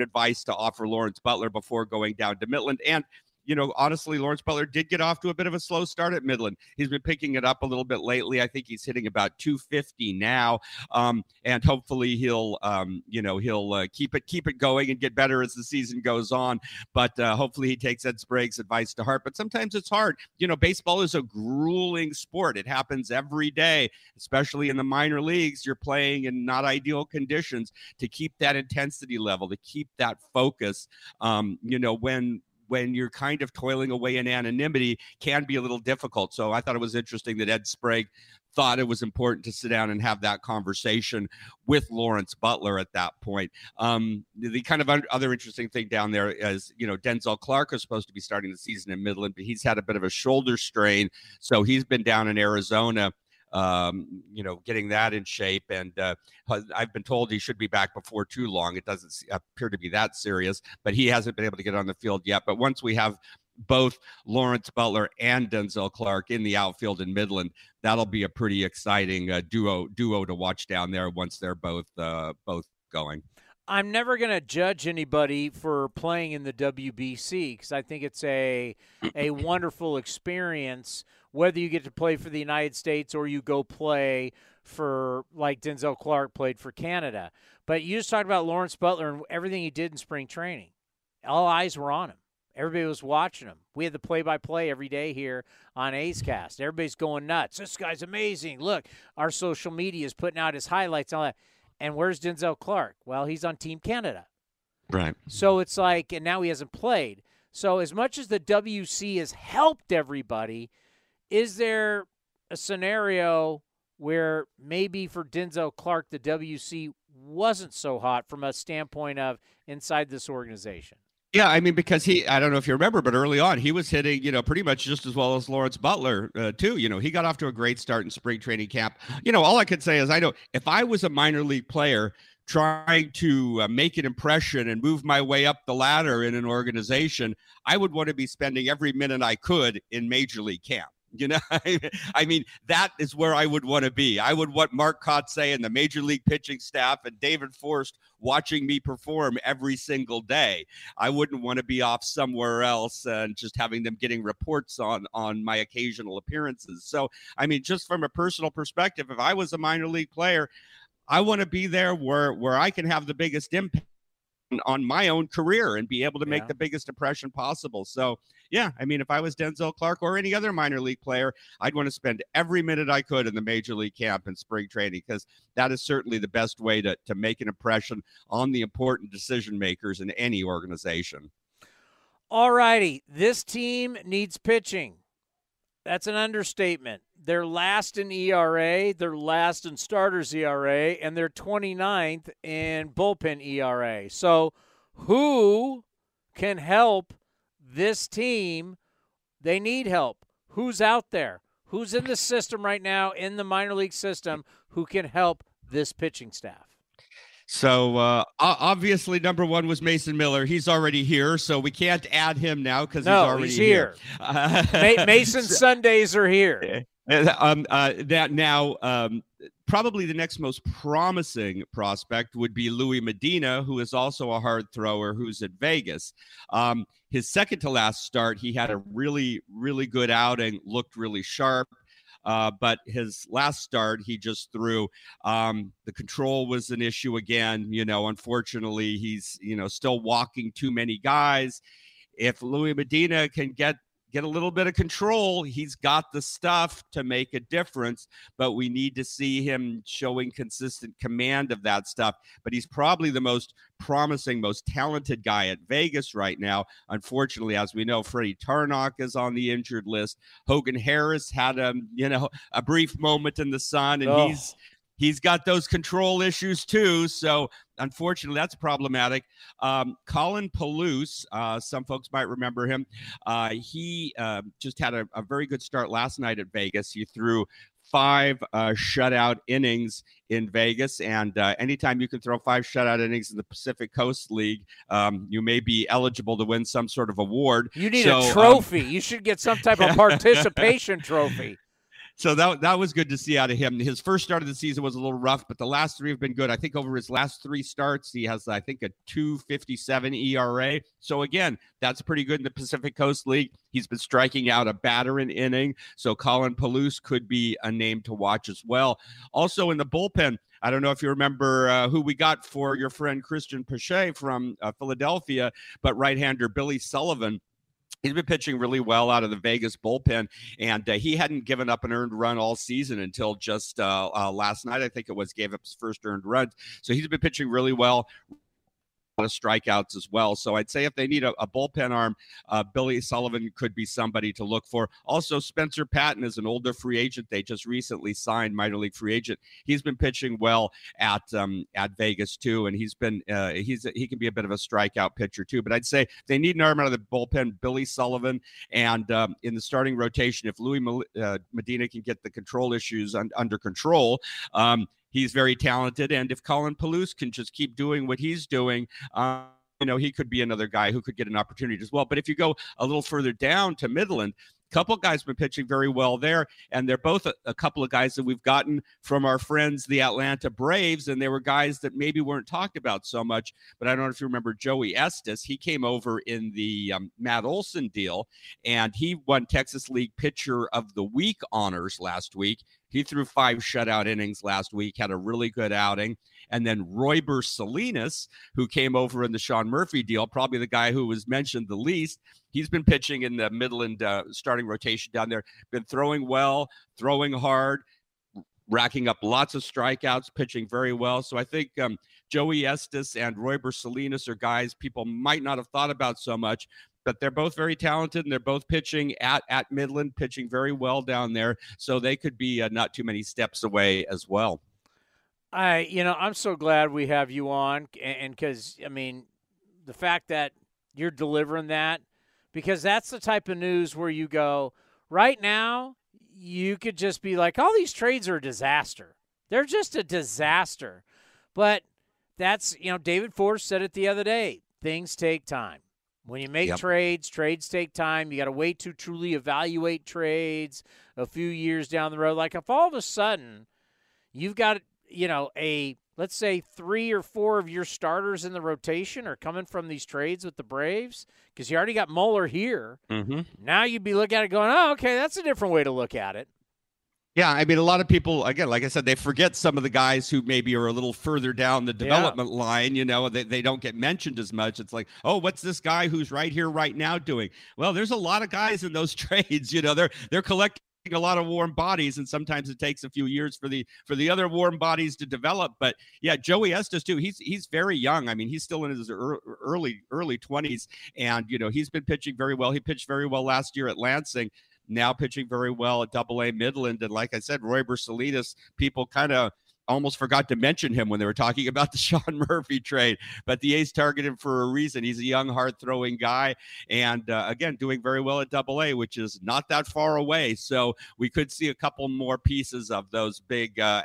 advice to offer Lawrence Butler before going down to Midland. And you know, honestly, Lawrence Butler did get off to a bit of a slow start at Midland. He's been picking it up a little bit lately. I think he's hitting about 250 now, um, and hopefully he'll, um, you know, he'll uh, keep it keep it going and get better as the season goes on. But uh, hopefully he takes Ed Sprague's advice to heart. But sometimes it's hard. You know, baseball is a grueling sport. It happens every day, especially in the minor leagues. You're playing in not ideal conditions to keep that intensity level, to keep that focus. Um, you know, when when you're kind of toiling away in anonymity can be a little difficult. So I thought it was interesting that Ed Sprague thought it was important to sit down and have that conversation with Lawrence Butler at that point. Um, the, kind of other interesting thing down there is, you know, Denzel Clark is supposed to be starting the season in Midland, but he's had a bit of a shoulder strain. So he's been down in Arizona um, you know, getting that in shape. And uh, I've been told he should be back before too long. It doesn't appear to be that serious, but he hasn't been able to get on the field yet. But once we have both Lawrence Butler and Denzel Clark in the outfield in Midland, that'll be a pretty exciting uh, duo duo to watch down there once they're both uh, both going. I'm never going to judge anybody for playing in the WBC because I think it's a a *clears throat* wonderful experience whether you get to play for the United States or you go play for like Denzel Clark played for Canada. But you just talked about Lawrence Butler and everything he did in spring training. All eyes were on him. Everybody was watching him. We had the play-by-play every day here on A's Cast. Everybody's going nuts. This guy's amazing. Look, our social media is putting out his highlights and all that. And where's Denzel Clark? Well, he's on Team Canada. Right. So it's like, and now he hasn't played. So as much as the WC has helped everybody, is there a scenario where maybe for Denzel Clark the WC wasn't so hot from a standpoint of inside this organization. Yeah, I mean, because he, I don't know if you remember, but early on, he was hitting, you know, pretty much just as well as Lawrence Butler, uh, too. You know, he got off to a great start in spring training camp. You know, all I could say is I know if I was a minor league player trying to uh, make an impression and move my way up the ladder in an organization, I would want to be spending every minute I could in major league camp. You know, *laughs* I mean, that is where I would want to be. I would want Mark Kotsay and the major league pitching staff and David Forst watching me perform every single day. I wouldn't want to be off somewhere else and just having them getting reports on on my occasional appearances. So, I mean, just from a personal perspective, if I was a minor league player, I want to be there where where I can have the biggest impact on my own career and be able to make Yeah. the biggest impression possible. So, yeah, I mean, if I was Denzel Clark or any other minor league player, I'd want to spend every minute I could in the major league camp and spring training because that is certainly the best way to, to make an impression on the important decision makers in any organization. All righty. This team needs pitching. That's an understatement. They're last in ERA, they're last in starters ERA, and they're 29th in bullpen ERA. So, who can help this team? They need help. Who's out there? Who's in the system right now, in the minor league system, who can help this pitching staff? So uh, obviously, number one was Mason Miller. He's already here, so we can't add him now because No, he's already he's here. Ma- Mason *laughs* Sundays are here. *laughs* Um, uh, that now um, probably the next most promising prospect would be Louis Medina, who is also a hard thrower who's at Vegas. Um, his second to last start, he had a really, really good outing, looked really sharp. Uh, but his last start, he just threw. Um, the control was an issue again. You know, unfortunately, he's you know still walking too many guys. If Louis Medina can get get a little bit of control. He's got the stuff to make a difference, but we need to see him showing consistent command of that stuff. But he's probably the most promising, most talented guy at Vegas right now. Unfortunately, as we know, Freddy Tarnok is on the injured list. Hogan Harris had a you know a brief moment in the sun, and Oh. he's he's got those control issues too. So unfortunately, that's problematic. Um, Colin Peluse, uh, some folks might remember him. Uh, he uh, just had a, a very good start last night at Vegas. He threw five uh, shutout innings in Vegas. And uh, anytime you can throw five shutout innings in the Pacific Coast League, um, you may be eligible to win some sort of award. You need So, a um, trophy. you should get some type of *laughs* participation trophy. So that that was good to see out of him. His first start of the season was a little rough, but the last three have been good. I think over his last three starts, he has I think a 257 ERA. So again, that's pretty good in the Pacific Coast League. He's been striking out a batter an inning. So Colin Peluse could be a name to watch as well. Also in the bullpen, I don't know if you remember uh, who we got for your friend Christian Pache from uh, Philadelphia, but right-hander Billy Sullivan He's been pitching really well out of the Vegas bullpen, and uh, he hadn't given up an earned run all season until just uh, uh, last night. I think it was gave up his first earned run. So he's been pitching really well. Of strikeouts as well. So I'd say if they need a, a bullpen arm, uh, Billy Sullivan could be somebody to look for. Also, Spencer Patton is an older free agent. They just recently signed minor league free agent. He's been pitching well at um, at Vegas too, and he's been uh, he's he can be a bit of a strikeout pitcher too. But I'd say they need an arm out of the bullpen. Billy Sullivan and um, in the starting rotation, if Louis uh, Medina can get the control issues un- under control. Um, He's very talented, and if Colin Peluse can just keep doing what he's doing, uh, you know, he could be another guy who could get an opportunity as well. But if you go a little further down to Midland, couple guys been pitching very well there, and they're both a, a couple of guys that we've gotten from our friends, the Atlanta Braves, and they were guys that maybe weren't talked about so much. But I don't know if you remember Joey Estes. He came over in the um, Matt Olson deal, and he won Texas League Pitcher of the Week honors last week. He threw five shutout innings last week, had a really good outing. And then Royber Salinas, who came over in the Sean Murphy deal, probably the guy who was mentioned the least. He's been pitching in the Midland uh, starting rotation down there, been throwing well, throwing hard, racking up lots of strikeouts, pitching very well. So I think um, Joey Estes and Royber Salinas are guys people might not have thought about so much, but they're both very talented and they're both pitching at at Midland, pitching very well down there. So they could be uh, not too many steps away as well. I, you know, I'm so glad we have you on, and because I mean, the fact that you're delivering that, because that's the type of news where you go right now. You could just be like, all these trades are a disaster. They're just a disaster. But that's, you know, David Forst said it the other day. Things take time. When you make Yep. trades, trades take time. You got to wait to truly evaluate trades a few years down the road. Like if all of a sudden you've got, you know, a let's say three or four of your starters in the rotation are coming from these trades with the Braves because you already got Muller here. Mm-hmm. Now you'd be looking at it going, oh, okay, that's a different way to look at it. Yeah, I mean, a lot of people, again, like I said, they forget some of the guys who maybe are a little further down the development line. You know, they, they don't get mentioned as much. It's like, oh, what's this guy who's right here, right now doing? Well, there's a lot of guys in those *laughs* trades. You know, they're they're collecting a lot of warm bodies, and sometimes it takes a few years for the for the other warm bodies to develop. But yeah, Joey Estes too. He's he's very young. I mean, he's still in his early early twenties, and you know, he's been pitching very well. He pitched very well last year at Lansing now pitching very well at Double A Midland. And like I said, Royber Salinas, people kind of almost forgot to mention him when they were talking about the *laughs* Sean Murphy trade. But the A's targeted for a reason. He's a young, hard throwing guy. And uh, again, doing very well at Double A, which is not that far away. So we could see a couple more pieces of those big uh,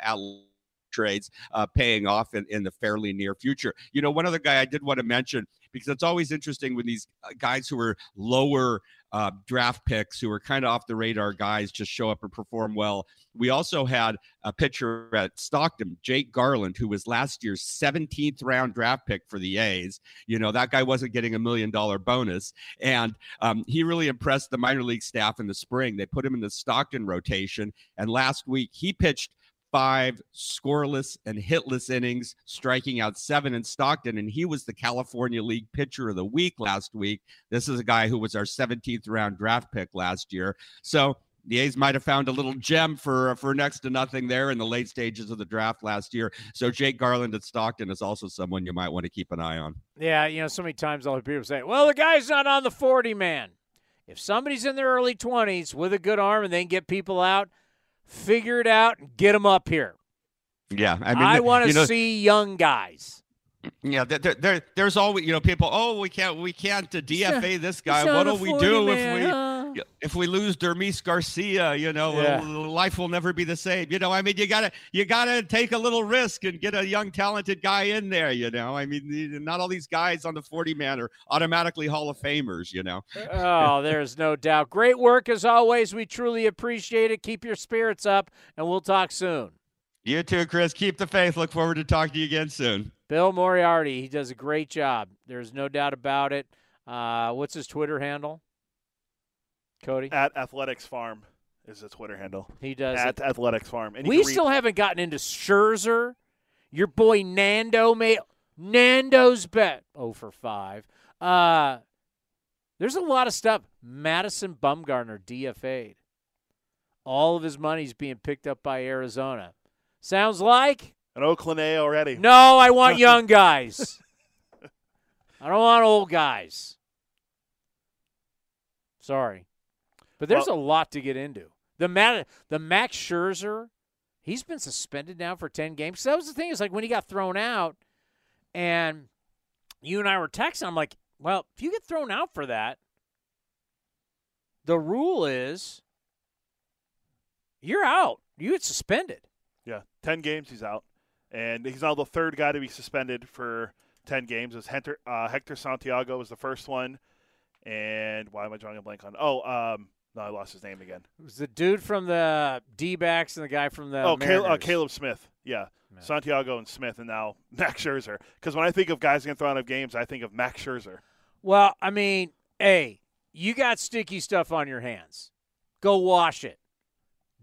trades uh, paying off in, in the fairly near future. You know, one other guy I did want to mention because it's always interesting when these uh, guys who are lower uh, draft picks who are kind of off the radar guys just show up and perform well. We also had a pitcher at Stockton, Jake Garland, who was last year's 17th round draft pick for the A's. You know, that guy wasn't getting a million dollar bonus. And um, he really impressed the minor league staff in the spring. They put him in the Stockton rotation. And last week, he pitched five scoreless and hitless innings, striking out seven in Stockton. And he was the California League Pitcher of the Week last week. This is a guy who was our 17th round draft pick last year. So the A's might have found a little gem for for next to nothing there in the late stages of the draft last year. So Jake Garland at Stockton is also someone you might want to keep an eye on. Yeah, you know, so many times I'll hear people say, well, the guy's not on the 40 man. If somebody's in their early 20s with a good arm and they can get people out, figure it out and get them up here. Yeah, I I, mean, the- want to you know, see young guys. Yeah, there, there, there, there's always you know people. Oh, we can't, we can't uh, DFA this guy. What a will we 40 do man, if we? If we lose Dermis Garcia? You know, Yeah. life will never be the same. You know, I mean, you gotta you gotta take a little risk and get a young talented guy in there. You know, I mean, not all these guys on the 40 man are automatically Hall of Famers. You know. oh, there's no doubt. Great work as always. We truly appreciate it. Keep your spirits up, and we'll talk soon. You too, Chris. Keep the faith. Look forward to talking to you again soon. Bill Moriarity, he does a great job. There's no doubt about it. Uh, what's his Twitter handle? Cody? At Athletics Farm is the Twitter handle. He does At it. Athletics Farm. And We still haven't gotten into Scherzer. Your boy Nando may Nando's bet. Oh for five. Uh there's a lot of stuff. Madison Bumgarner DFA'd. All of his money's being picked up by Arizona. Sounds like an Oakland A already. no, I want *laughs* young guys. I don't want old guys. Sorry. But there's Well- a lot to get into. The Matt, the Max Scherzer, he's been suspended now for 10 games. So that was the thing is like when he got thrown out and you and I were texting, I'm like, well, if you get thrown out for that, the rule is you're out. You get suspended. Yeah, ten games he's out, and he's now the third guy to be suspended for ten games. It Hector, uh, Hector Santiago was the first one, and why am I drawing a blank on? Oh, um, no, I lost his name again. It was the dude from the D backs and the guy from the oh, Caleb, uh, Caleb Smith. Yeah, Santiago and Smith, and now *laughs* Max Scherzer. Because when I think of guys getting thrown out of games, I think of Max Scherzer. Well, I mean, hey, you got sticky stuff on your hands. Go wash it.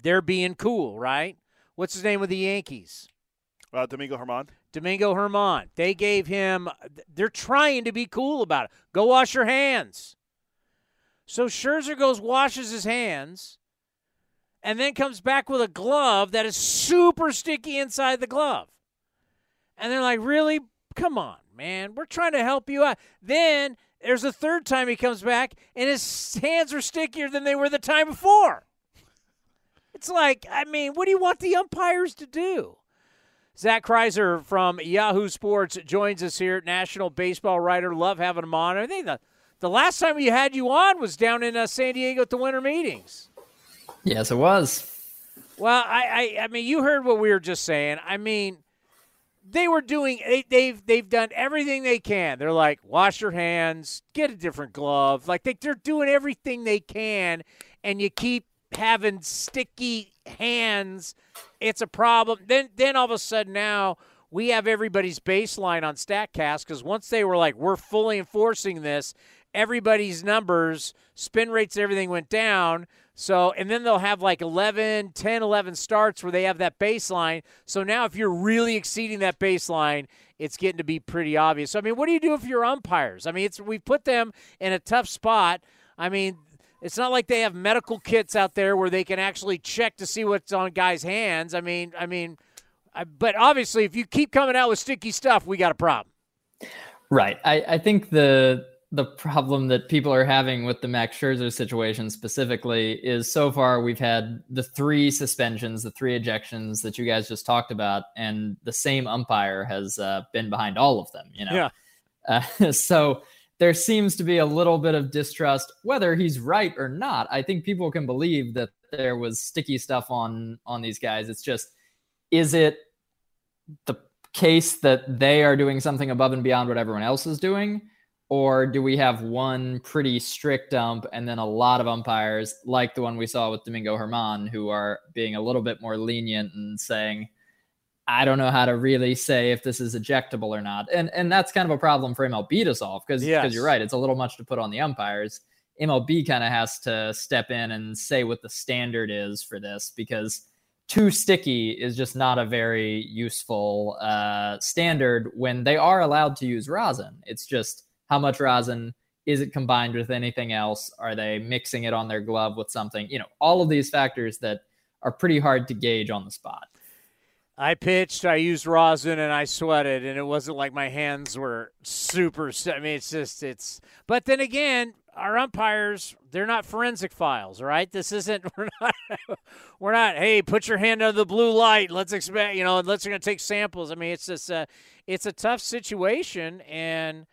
They're being cool, right? What's his name with the Yankees? Uh, Domingo German. Domingo German. They gave him, they're trying to be cool about it. Go wash your hands. So Scherzer goes, washes his hands, and then comes back with a glove that is super sticky inside the glove. And they're like, really? Come on, man. We're trying to help you out. Then there's a third time he comes back, and his hands are stickier than they were the time before. It's like, I mean, what do you want the umpires to do? Zach Crizer from Yahoo Sports joins us here, national baseball writer. Love having him on. I think the, the last time we had you on was down in uh, San Diego at the winter meetings. Yes, it was. Well, I, I, I mean, you heard what we were just saying. I mean, they were doing they, they've they've done everything they can. They're like, wash your hands, get a different glove. Like they, they're doing everything they can, and you keep having sticky hands. It's a problem. Then then all of a sudden now we have everybody's baseline on Statcast because once they were like, we're fully enforcing this, everybody's numbers, spin rates, everything went down. So, and then they'll have like 11, 10, 11 starts where they have that baseline. So now if you're really exceeding that baseline, it's getting to be pretty obvious. So, I mean, what do you do if you're umpires? I mean, it's we put them in a tough spot. I mean, it's not like they have medical kits out there where they can actually check to see what's on guys' hands. I mean, I mean, I, but obviously, if you keep coming out with sticky stuff, we got a problem. Right. I, I think the the problem that people are having with the Max Scherzer situation specifically is so far we've had the three suspensions, the three ejections that you guys just talked about, and the same umpire has uh, been behind all of them. You know, yeah. *laughs* Uh, so there seems to be a little bit of distrust, whether he's right or not. I think people can believe that there was sticky stuff on on these guys. It's just, is it the case that they are doing something above and beyond what everyone else is doing? Or do we have one pretty strict ump and then a lot of umpires like the one we saw with Domingo German who are being a little bit more lenient and saying, I don't know how to really say if this is ejectable or not. And and that's kind of a problem for MLB to solve because Yes. you're right, it's a little much to put on the umpires. MLB kind of has to step in and say what the standard is for this because too sticky is just not a very useful uh, standard when they are allowed to use rosin. It's just how much rosin is it combined with anything else? Are they mixing it on their glove with something? You know, all of these factors that are pretty hard to gauge on the spot. I pitched, I used rosin, and I sweated, and it wasn't like my hands were super. I mean, it's just it's. But then again, our umpires, they're not forensic files, right? This isn't. *laughs* We're not. We're not. Hey, put your hand under the blue light. Let's expect. You know, let's going to take samples. I mean, it's just a. It's a tough situation, and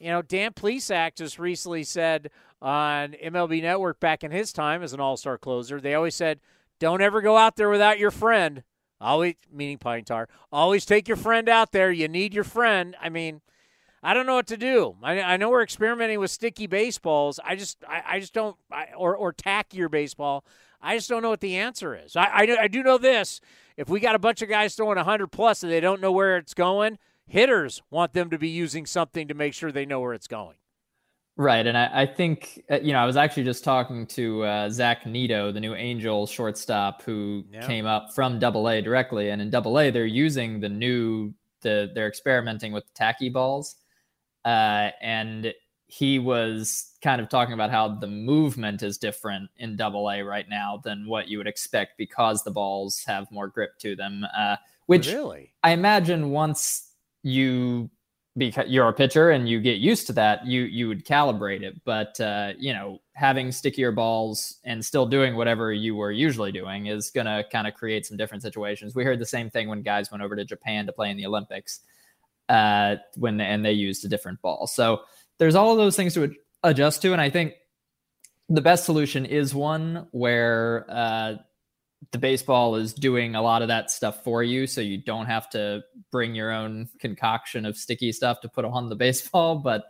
you know, Dan Plesac just recently said on MLB Network back in his time as an All Star closer, they always said, "Don't ever go out there without your friend." Always, meaning pine tar. Always take your friend out there. You need your friend. I mean, I don't know what to do. I, I know we're experimenting with sticky baseballs. I just, I, I just don't, I, or or tackier baseball. I just don't know what the answer is. I, I, I do know this: if we got a bunch of guys throwing 100 plus and they don't know where it's going, hitters want them to be using something to make sure they know where it's going. Right. And I, I think, uh, you know, I was actually just talking to uh, Zach Neto, the new Angel shortstop who Yeah. came up from double A directly. And in double A, they're using the new, the, they're experimenting with tacky balls. Uh, and he was kind of talking about how the movement is different in double A right now than what you would expect because the balls have more grip to them. Uh, which really, I imagine once you because you're a pitcher and you get used to that, you you would calibrate it. But uh, you know, having stickier balls and still doing whatever you were usually doing is gonna kind of create some different situations. We heard the same thing when guys went over to Japan to play in the Olympics, uh, when they, and they used a different ball. So there's all of those things to adjust to, and I think the best solution is one where uh, the baseball is doing a lot of that stuff for you so you don't have to bring your own concoction of sticky stuff to put on the *laughs* baseball but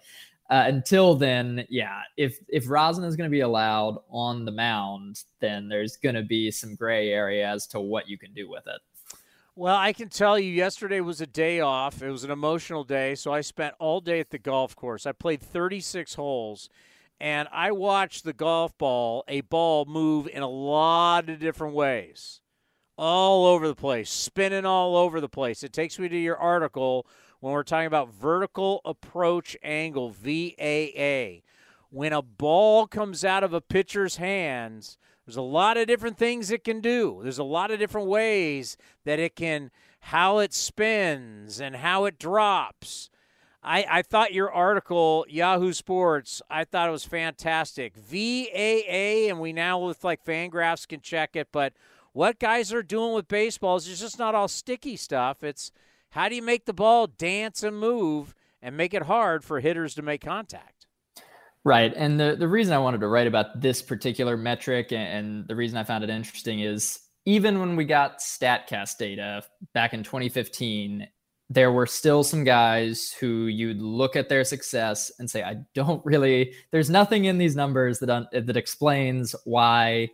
uh, until then yeah if if rosin is going to be allowed on the mound then there's going to be some gray area as to what you can do with it Well, I can tell you, yesterday was a day off. It was an emotional day, so I spent all day at the golf course. I played 36 holes, and I watched the golf ball, a ball, move in a lot of different ways, all over the place, spinning all over the place. It takes me to your article when we're talking about vertical approach angle, VAA. When a ball comes out of a pitcher's hands, there's a lot of different things it can do. There's a lot of different ways that it can, how it spins and how it drops. I, I thought your article, Yahoo Sports, I thought it was fantastic. VAA, and we now with like Fangraphs can check it, but what guys are doing with baseballs is just not all sticky stuff. It's how do you make the ball dance and move and make it hard for hitters to make contact? Right. And the, the reason I wanted to write about this particular metric and the reason I found it interesting is even when we got StatCast data back in 2015, there were still some guys who you'd look at their success and say, I don't really, there's nothing in these numbers that, that explains why,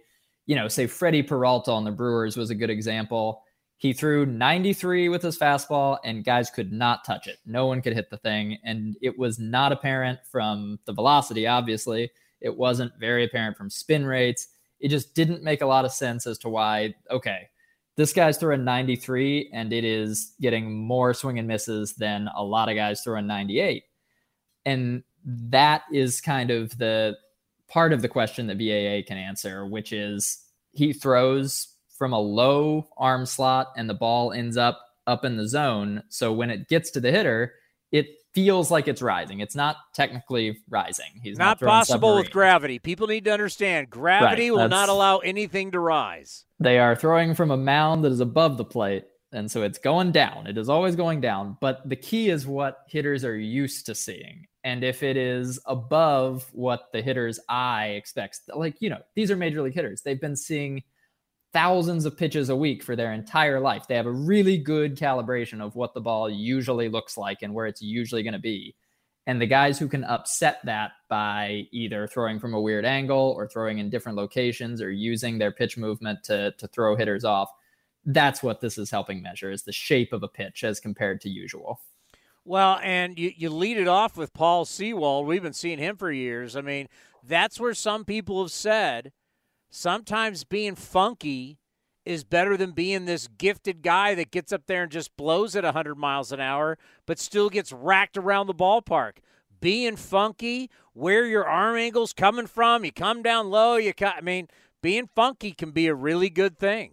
you know, say Freddy Peralta on the Brewers was a good example. He threw 93 with his fastball, and guys could not touch it. No one could hit the thing. And it was not apparent from the velocity, obviously. It wasn't very apparent from spin rates. It just didn't make a lot of sense as to why, okay, this guy's throwing 93 and it is getting more swing and misses than a lot of guys throwing 98. And that is kind of the part of the question that VAA can answer, which is he throws from a low arm slot and the ball ends up up in the zone. So when it gets to the hitter, it feels like it's rising. It's not technically rising. He's not, not possible with gravity. People need to understand gravity right, will not allow anything to rise. They are throwing from a mound that is above the plate. And so it's going down. It is always going down. But the key is what hitters are used to seeing. And if it is above what the hitter's eye expects, like, you know, these are major league hitters. They've been seeing thousands of pitches a week for their entire life. They have a really good calibration of what the ball usually looks like and where it's usually going to be. And the guys who can upset that by either throwing from a weird angle or throwing in different locations or using their pitch movement to, to throw hitters off, that's what this is helping measure is the shape of a pitch as compared to usual. Well, and you, you lead it off with Paul Sewald. We've been seeing him for years. I mean, that's where some people have said sometimes being funky is better than being this gifted guy that gets up there and just blows at 100 miles an hour, but still gets racked around the ballpark. Being funky, where your arm angle's coming from, you come down low, you cut. I mean, being funky can be a really good thing.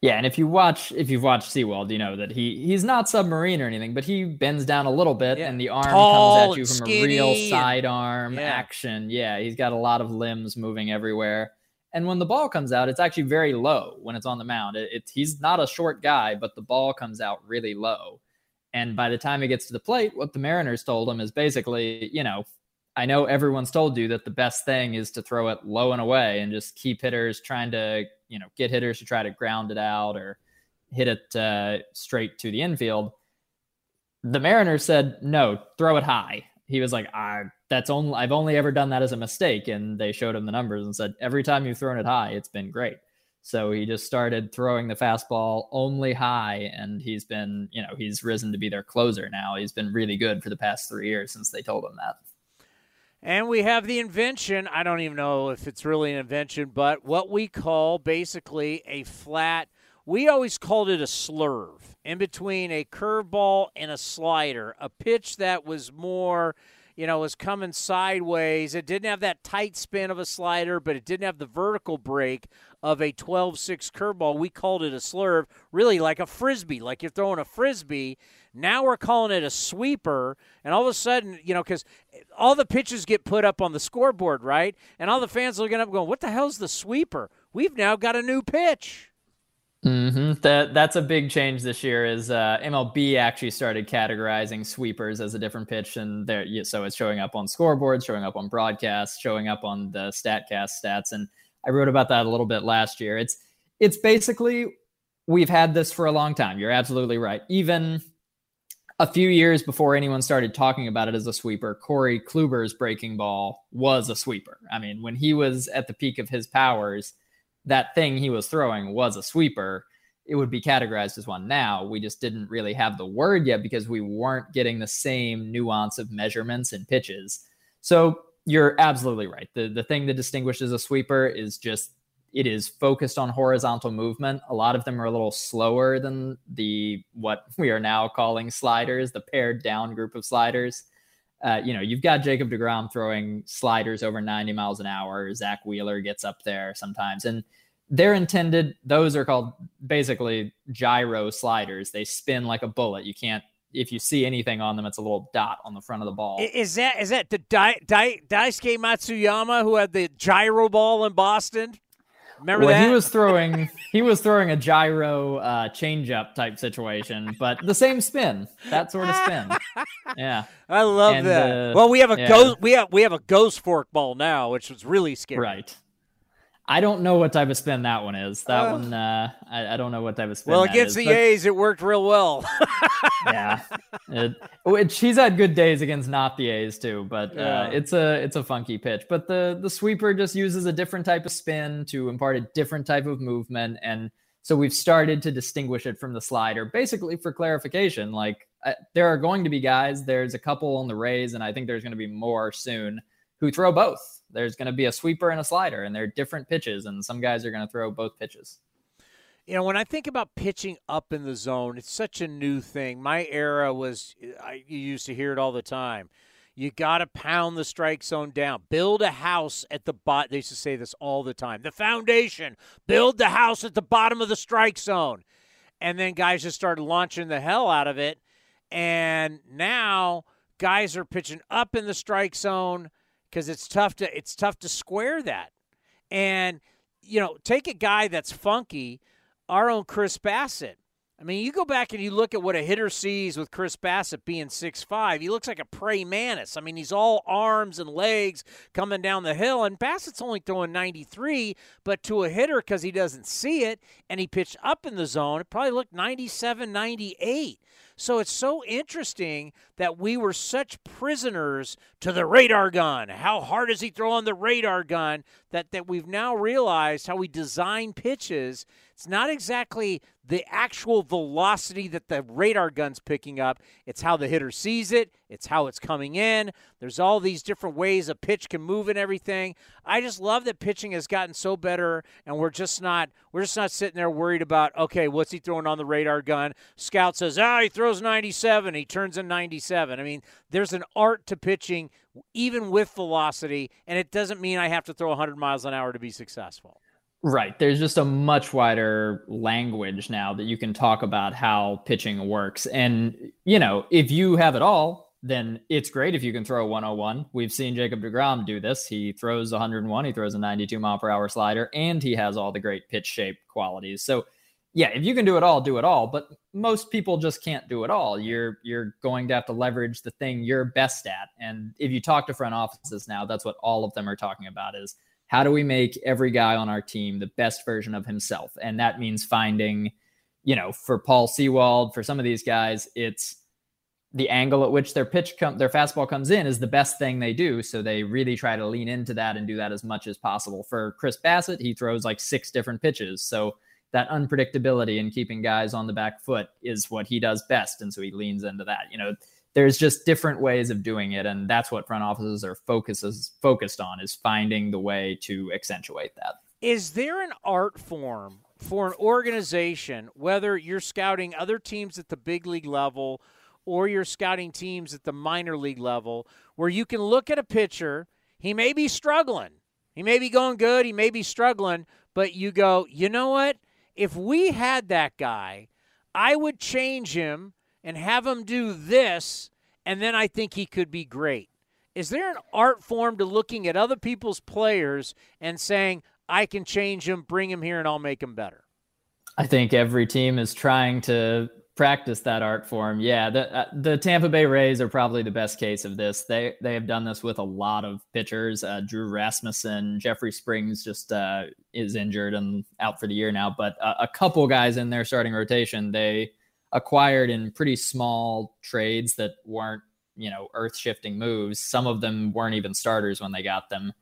Yeah, and if you watch if you've watched Sewald, you know that he he's not submarine or anything, but he bends down a little bit yeah. and the arm Tall comes at you from a real sidearm yeah. action. Yeah, he's got a lot of limbs moving everywhere. And when the ball comes out, it's actually very low when it's on the mound. It, it, he's not a short guy, but the ball comes out really low. And by the time it gets to the plate, what the Mariners told him is basically, you know, I know everyone's told you that the best thing is to throw it low and away and just keep hitters trying to, you know, get hitters to try to ground it out or hit it uh, straight to the infield. The Mariners said, no, throw it high he was like, I that's only I've only ever done that as a mistake. And they showed him the numbers and said, every time you've thrown it high, it's been great. So he just started throwing the fastball only high, and he's been, you know, he's risen to be their closer now. He's been really good for the past three years since they told him that. And we have the invention. I don't even know if it's really an invention, but what we call basically a flat. We always called it a slurve in between a curveball and a slider, a pitch that was more, you know, was coming sideways. It didn't have that tight spin of a slider, but it didn't have the vertical break of a 12 6 curveball. We called it a slurve, really like a frisbee, like you're throwing a frisbee. Now we're calling it a sweeper. And all of a sudden, you know, because all the pitches get put up on the scoreboard, right? And all the fans are looking up going, what the hell's the sweeper? We've now got a new pitch. Mm-hmm. That that's a big change this year. Is uh, MLB actually started categorizing sweepers as a different pitch, and there, so it's showing up on scoreboards, showing up on broadcasts, showing up on the Statcast stats. And I wrote about that a little bit last year. It's it's basically we've had this for a long time. You're absolutely right. Even a few years before anyone started talking about it as a sweeper, Corey Kluber's breaking ball was a sweeper. I mean, when he was at the peak of his powers that thing he was throwing was a sweeper, it would be categorized as one now. We just didn't really have the word yet because we weren't getting the same nuance of measurements and pitches. So you're absolutely right. The the thing that distinguishes a sweeper is just it is focused on horizontal movement. A lot of them are a little slower than the what we are now calling sliders, the pared down group of sliders. Uh, you know, you've got Jacob DeGrom throwing sliders over 90 miles an hour. Zack Wheeler gets up there sometimes. And they're intended, those are called basically gyro sliders. They spin like a bullet. You can't, if you see anything on them, it's a little dot on the front of the ball. Is that is that the Dai, Dai, Daisuke Matsuzaka who had the gyro ball in Boston? Remember well, that? he was *laughs* throwing he was throwing a gyro uh, changeup type situation, but the same spin, that sort of spin. *laughs* Yeah, I love And, that. uh, well, we have a yeah. ghost. We have we have a ghost fork ball now, which was really scary. right. I don't know what type of spin that one is. That Uh, one, uh, I, I don't know what type of spin. Well, against the but- A's, it worked real well. *laughs* yeah, it, which he's had good days against not the A's too, but Yeah. uh, it's a it's a funky pitch. But the the sweeper just uses a different type of spin to impart a different type of movement, and so we've started to distinguish it from the slider. Basically, for clarification, like uh, there are going to be guys. There's a couple on the Rays, and I think there's going to be more soon who throw both. There's going to be a sweeper and a slider, and they're different pitches, and some guys are going to throw both pitches. you know, when I think about pitching up in the zone, it's such a new thing. My era was, I you used to hear it all the time. You got to pound the strike zone down. Build a house at the bottom. They used to say this all the time. The foundation. Build the house at the bottom of the strike zone. And then guys just started launching the hell out of it. And now guys are pitching up in the strike zone because it's tough to it's tough to square that. And you know, take a guy that's funky, our own Chris Bassitt. I mean, you go back and you look at what a hitter sees with Chris Bassitt being six five. He looks like a prey mantis. I mean, he's all arms and legs coming down the hill, and Bassitt's only throwing 93, but to a hitter, because he doesn't see it, and he pitched up in the zone, it probably looked 97, 98. So it's so interesting that we were such prisoners to the radar gun. How hard is he throwing the radar gun? That that we've now realized how we design pitches. It's not exactly the actual velocity that the radar gun's picking up. It's how the hitter sees it. It's how it's coming in. There's all these different ways a pitch can move and everything. I just love that pitching has gotten so better, and we're just not we're just not sitting there worried about okay, what's he throwing on the radar gun? Scout says, ah, he throws 97. He turns in 97. I mean, there's an art to pitching, even with velocity, and it doesn't mean I have to throw 100 miles an hour to be successful. Right. There's just a much wider language now that you can talk about how pitching works. And, you know, if you have it all, then it's great if you can throw 101. We've seen Jacob DeGrom do this. He throws 101, he throws a 92 mile per hour slider, and he has all the great pitch shape qualities. So, yeah, if you can do it all, do it all. But most people just can't do it all. You're you're going to have to leverage the thing you're best at. And if you talk to front offices now, that's what all of them are talking about is how do we make every guy on our team the best version of himself? And that means finding, you know, for Paul Sewald, for some of these guys, it's the angle at which their pitch their fastball comes in is the best thing they do. So they really try to lean into that and do that as much as possible. For Chris Bassitt, he throws like six different pitches. So that unpredictability and keeping guys on the back foot is what he does best. And so he leans into that. You know, there's just different ways of doing it. And that's what front offices are focuses focused on is finding the way to accentuate that. Is there an art form for an organization, whether you're scouting other teams at the big league level or you're scouting teams at the minor league level, where you can look at a pitcher, he may be struggling, he may be going good, he may be struggling, but you go, you know what? If we had that guy, I would change him and have him do this, and then I think he could be great. Is there an art form to looking at other people's players and saying, I can change him, bring him here, and I'll make him better? I think every team is trying to practice that art form. Yeah, the uh, the Tampa Bay Rays are probably the best case of this. They they have done this with a lot of pitchers. Uh, Drew Rasmussen, Jeffrey Springs just uh, is injured and out for the year now, but a couple guys in their starting rotation they acquired in pretty small trades that weren't you know earth shifting moves. Some of them weren't even starters when they got them,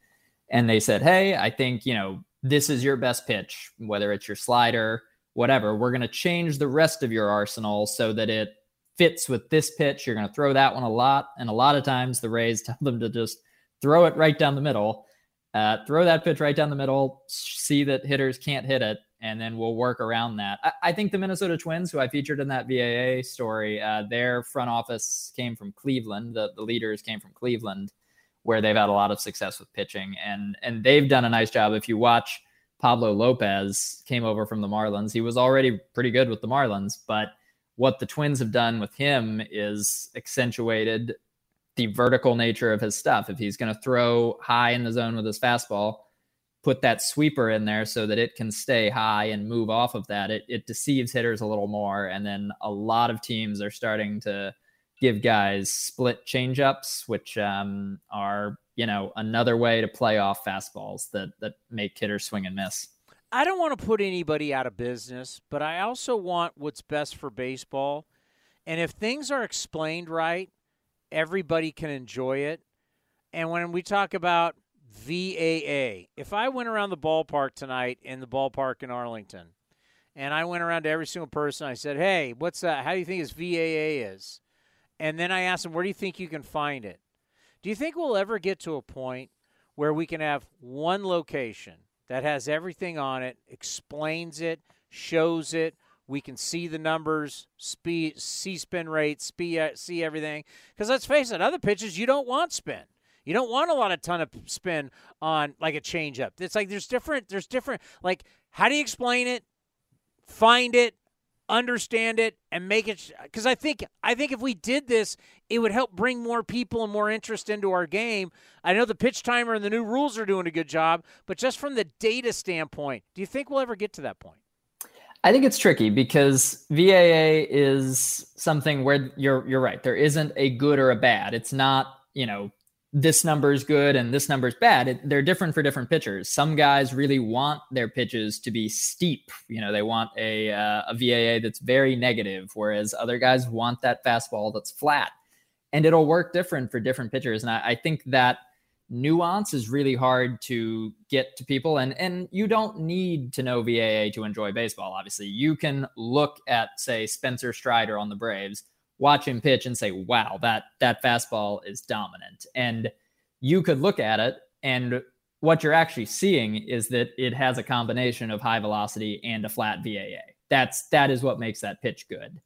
and they said, "Hey, I think you know." This is your best pitch, whether it's your slider, whatever. We're going to change the rest of your arsenal so that it fits with this pitch. You're going to throw that one a lot. And a lot of times the Rays *laughs* tell them to just throw it right down the middle, uh, throw that pitch right down the middle, see that hitters can't hit it, and then we'll work around that. I, I think the Minnesota Twins, who I featured in that VAA story, uh, their front office came from Cleveland. The, the leaders came from Cleveland, where they've had a lot of success with pitching. And, and they've done a nice job. If you watch, Pablo Lopez came over from the Marlins. He was already pretty good with the Marlins, but what the Twins have done with him is accentuated the vertical nature of his stuff. If he's going to throw high in the zone with his fastball, put that sweeper in there so that it can stay high and move off of that, it, it deceives hitters a little more. And then a lot of teams are starting to give guys split changeups, which um, are, you know, another way to play off fastballs that, that make hitters swing and miss. I don't want to put anybody out of business, but I also want what's best for baseball. And if things are explained right, everybody can enjoy it. And when we talk about VAA. If I went around the ballpark tonight in the ballpark in Arlington, and I went around to every single person, I said, "Hey, what's that? How do you think this VAA is?" And then I asked them, "Where do you think you can find it?" Do you think we'll ever get to a point where we can have one location that has everything on it, explains it, shows it, we can see the numbers, speed, see spin rates, speed, uh, see everything. Because let's face it, other pitches you don't want spin. You don't want a lot of ton of spin on like a changeup. It's like there's different. There's different. Like how do you explain it? Find it, understand it, and make it. Because I think I think if we did this, it would help bring more people and more interest into our game. I know the pitch timer and the new rules are doing a good job, but just from the data standpoint, do you think we'll ever get to that point? I think it's tricky because VAA is something where you're you're right. There isn't a good or a bad. It's not you know this number is good and this number is bad. It, they're different for different pitchers. Some guys really want their pitches to be steep. You know, they want a uh, a VAA that's very negative, whereas other guys want that fastball that's flat. And it'll work different for different pitchers. And I, I think that nuance is really hard to get to people. And and you don't need to know VAA to enjoy baseball. Obviously, you can look at say Spencer Strider on the Braves watch him pitch and say, wow, that that fastball is dominant. And you could look at it and what you're actually seeing is that it has a combination of high velocity and a flat VAA. That's that is what makes that pitch good.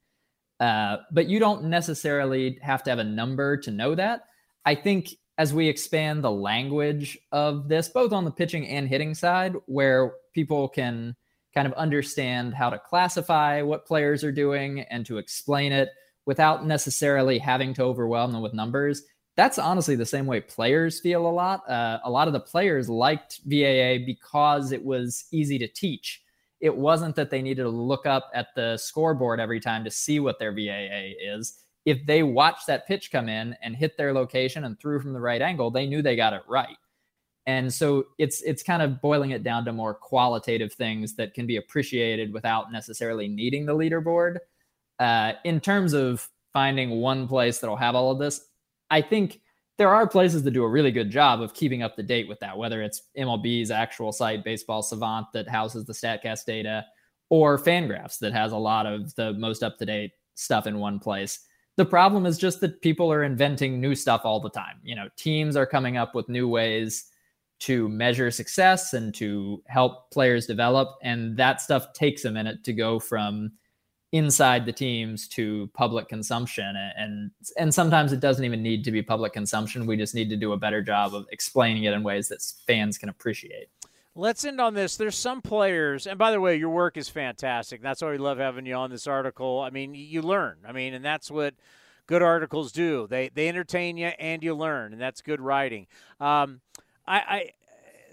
Uh, but you don't necessarily have to have a number to know that. I think as we expand the language of this, both on the pitching and hitting side, where people can kind of understand how to classify what players are doing and to explain it without necessarily having to overwhelm them with numbers. That's honestly the same way players feel a lot. Uh, a lot of the players liked VAA because it was easy to teach. It wasn't that they needed to look up at the scoreboard every time to see what their VAA is. If they watched that pitch come in and hit their location and threw from the right angle, they knew they got it right. And so it's it's kind of boiling it down to more qualitative things that can be appreciated without necessarily needing the leaderboard. Uh, in terms of finding one place that'll have all of this, I think there are places that do a really good job of keeping up to date with that, whether it's MLB's actual site, Baseball Savant, that houses the StatCast data, or Fangraphs that has a lot of the most up to date stuff in one place. The problem is just that people are inventing new stuff all the time. You know, teams are coming up with new ways to measure success and to help players develop. And that stuff takes a minute to go from inside the teams to public consumption and and sometimes it doesn't even need to be public consumption. We just need to do a better job of explaining it in ways that fans can appreciate. Let's end on this. There's some players and by the way your work is fantastic. That's why we love having you on this article. I mean you learn. I mean and that's what good articles do. They they entertain you and you learn and that's good writing. Um, I, I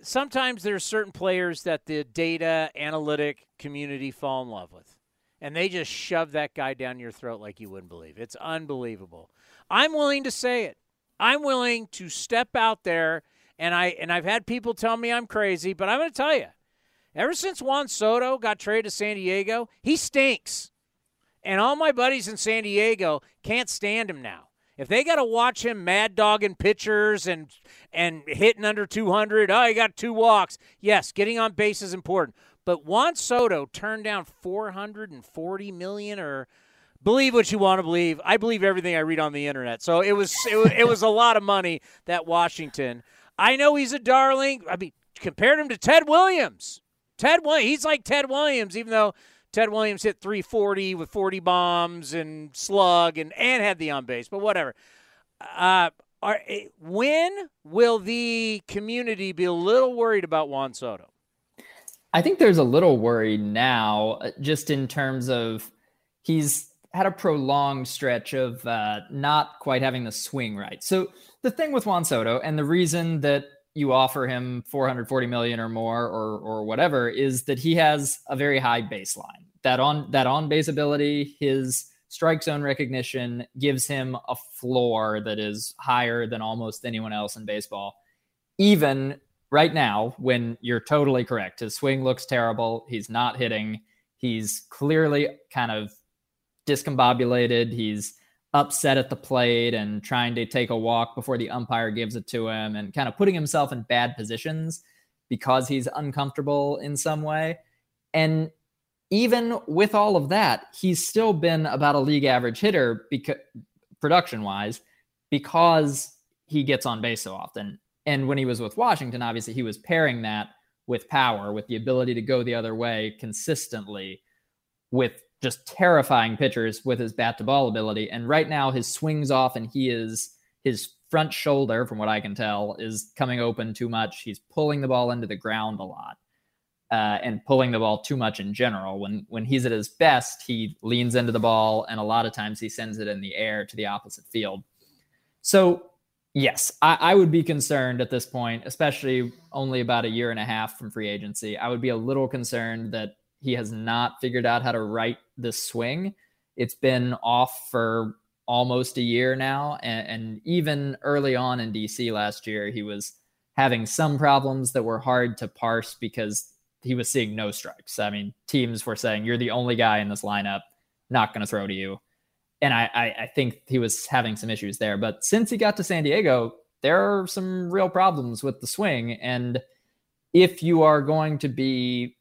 sometimes there's certain players that the data analytic community fall in love with and they just shove that guy down your throat like you wouldn't believe. It's unbelievable. I'm willing to say it. I'm willing to step out there and I and I've had people tell me I'm crazy, but I'm going to tell you. Ever since Juan Soto got traded to San Diego, he stinks. And all my buddies in San Diego can't stand him now. If they got to watch him mad dogging pitchers and and hitting under 200, oh, he got two walks. Yes, getting on base is important. But Juan Soto turned down 440 million or believe what you want to believe. I believe everything I read on the internet. So it was it was, it was a lot of money that Washington. I know he's a darling. I mean, compared him to Ted Williams. Ted he's like Ted Williams, even though Ted Williams hit 340 with 40 bombs and slug and and had the on base, but whatever. Uh, are, eh, when will the community be a little worried about Juan Soto? I think there's a little worry now, uh, just in terms of he's had a prolonged stretch of uh, not quite having the swing right. So the thing with Juan Soto, and the reason that you offer him 440 million or more or or whatever is that he has a very high baseline. That on that on base ability, his strike zone recognition gives him a floor that is higher than almost anyone else in baseball. Even right now, when you're totally correct, his swing looks terrible. He's not hitting. He's clearly kind of discombobulated. He's upset at the plate and trying to take a walk before the umpire gives it to him and kind of putting himself in bad positions because he's uncomfortable in some way. And even with all of that, he's still been about a league average hitter because production wise because he gets on base so often. And when he was with Washington, obviously he was pairing that with power, with the ability to go the other way consistently with just terrifying pitchers with his bat to ball ability. And right now, his swings off, and he is his front shoulder, from what I can tell, is coming open too much. He's pulling the ball into the ground a lot. Uh, and pulling the ball too much in general. When when he's at his best, he leans into the ball, and a lot of times he sends it in the air to the opposite field. So yes, I, I, would be concerned at this point, especially only about a year and a half from free agency. I would be a little concerned that he has not figured out how to right the swing. It's been off for almost a year now. And, and, even early on in DC last year, he was having some problems that were hard to parse because he was seeing no strikes. I mean, teams were saying, You're the only guy in this lineup, not going to throw to you. And I, I, I think he was having some issues there. But since he got to San Diego, there are some real problems with the swing. And if you are going to be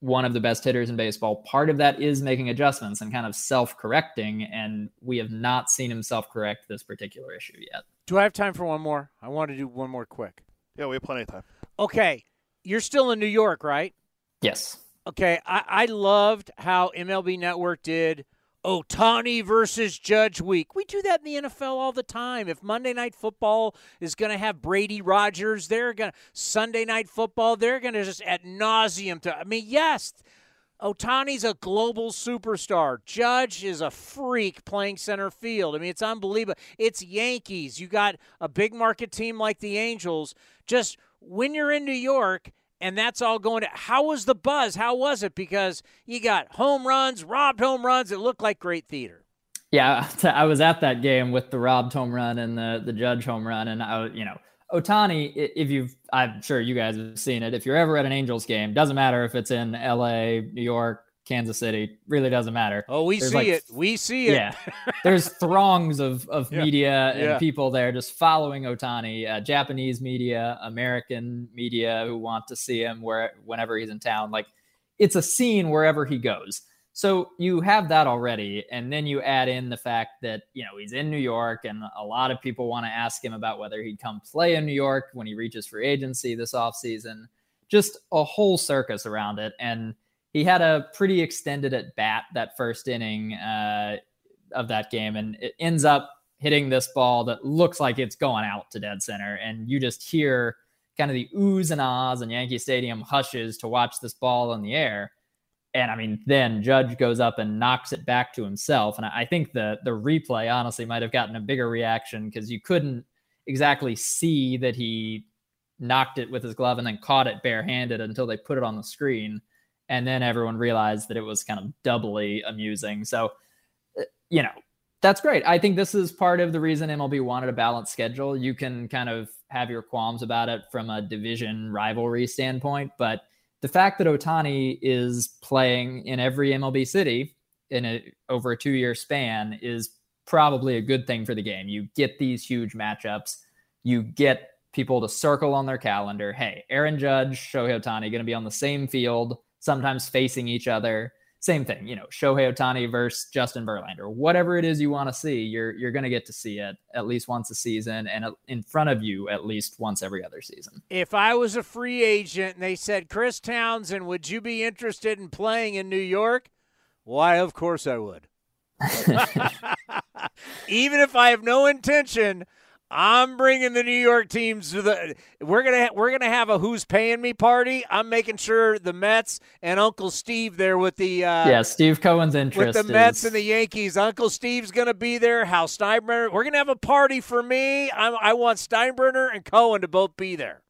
one of the best hitters in baseball. Part of that is making adjustments and kind of self correcting. And we have not seen him self correct this particular issue yet. Do I have time for one more? I want to do one more quick. Yeah, we have plenty of time. Okay. You're still in New York, right? Yes. Okay. I, I loved how MLB Network did Ohtani versus Judge week. We do that in the NFL all the time. If Monday Night Football is going to have Brady Rodgers, they're going to Sunday Night Football, they're going to just at nauseum to. I mean, yes, Ohtani's a global superstar. Judge is a freak playing center field. I mean, it's unbelievable. It's Yankees. You got a big market team like the Angels. Just when you're in New York and that's all going to how was the buzz? How was it? Because you got home runs robbed home runs. It looked like great theater. Yeah i was at that game with the robbed home run and the the judge home run. And i you know Ohtani if you've i'm sure you guys have seen it. If you're ever at an angels game doesn't matter if it's in la new york Kansas City. Really doesn't matter. Oh, we there's see like, it. We see it. Yeah. there's *laughs* throngs of, of yeah. media and yeah. people there just following Ohtani, uh, Japanese media, American media who want to see him where whenever he's in town. Like it's a scene wherever he goes. So you have that already. And then you add in the fact that, you know, he's in New York and a lot of people want to ask him about whether he'd come play in New York when he reaches free agency this offseason. Just a whole circus around it. And he had a pretty extended at bat that first inning uh, of that game, and it ends up hitting this ball that looks like it's going out to dead center, and you just hear kind of the oohs and ahs, and Yankee Stadium hushes to watch this ball in the air. And I mean, then Judge goes up and knocks it back to himself. And I think the the replay honestly might have gotten a bigger reaction because you couldn't exactly see that he knocked it with his glove and then caught it barehanded until they put it on the screen and then everyone realized that it was kind of doubly amusing. So, uh, you know, that's great. I think this is part of the reason MLB wanted a balanced schedule. You can kind of have your qualms about it from a division rivalry standpoint, but the fact that Ohtani is playing in every MLB city in a over a two year span is probably a good thing for the game. You get these huge matchups. You get people to circle on their calendar. Hey, Aaron Judge, Shohei Ohtani going to be on the same field sometimes facing each other. Same thing, you know, Shohei Ohtani versus Justin Verlander, whatever it is you want to see, you're you're going to get to see it at least once a season and in front of you at least once every other season. If I was a free agent and they said, Chris Townsend, would you be interested in playing in New York? Why, of course I would. *laughs* *laughs* Even if I have no intention I'm bringing the New York teams to the. We're gonna we're gonna have a who's paying me party. I'm making sure the Mets and Uncle Steve there with the. Uh, yeah, Steve Cohen's interest with the Mets and the Yankees. Uncle Steve's gonna be there. Hal Steinbrenner. We're gonna have a party for me. I, I want Steinbrenner and Cohen to both be there.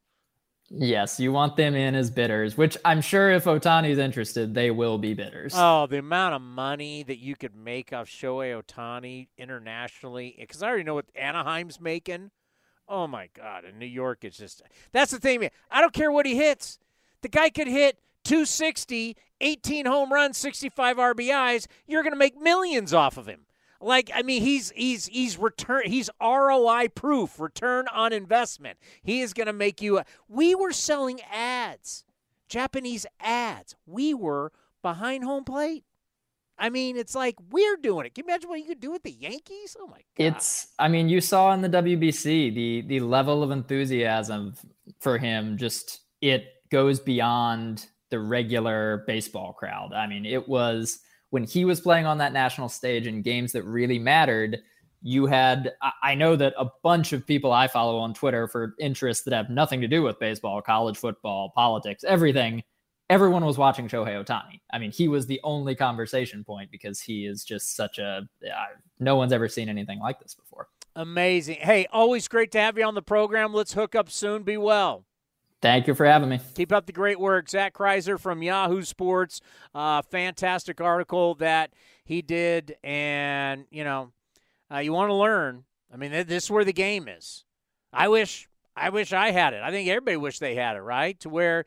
Yes, you want them in as bidders, which I'm sure if Ohtani's interested, they will be bidders. Oh, the amount of money that you could make off Shohei Ohtani internationally, because I already know what Anaheim's making. Oh my God! In New York, it's just that's the thing. I don't care what he hits. The guy could hit 260, 18 home runs, 65 RBIs. You're going to make millions off of him. Like I mean, he's he's he's return he's ROI proof, return on investment. He is going to make you. A, we were selling ads, Japanese ads. We were behind home plate. I mean, it's like we're doing it. Can you imagine what you could do with the Yankees? Oh my god! It's. I mean, you saw in the WBC the the level of enthusiasm for him. Just it goes beyond the regular baseball crowd. I mean, it was when he was playing on that national stage in games that really mattered. You had. I know that a bunch of people I follow on Twitter for interests that have nothing to do with baseball, college football, politics, everything everyone was watching Shohei Ohtani. I mean, he was the only conversation point because he is just such a. No one's ever seen anything like this before. Amazing. Hey, always great to have you on the program. Let's hook up soon. Be well. Thank you for having me. Keep up the great work. Zach Crizer from Yahoo Sports. Uh, fantastic article that he did. And, you know, uh, you want to learn. I mean, this is where the game is. I wish. I wish I had it. I think everybody wish they had it, right? To where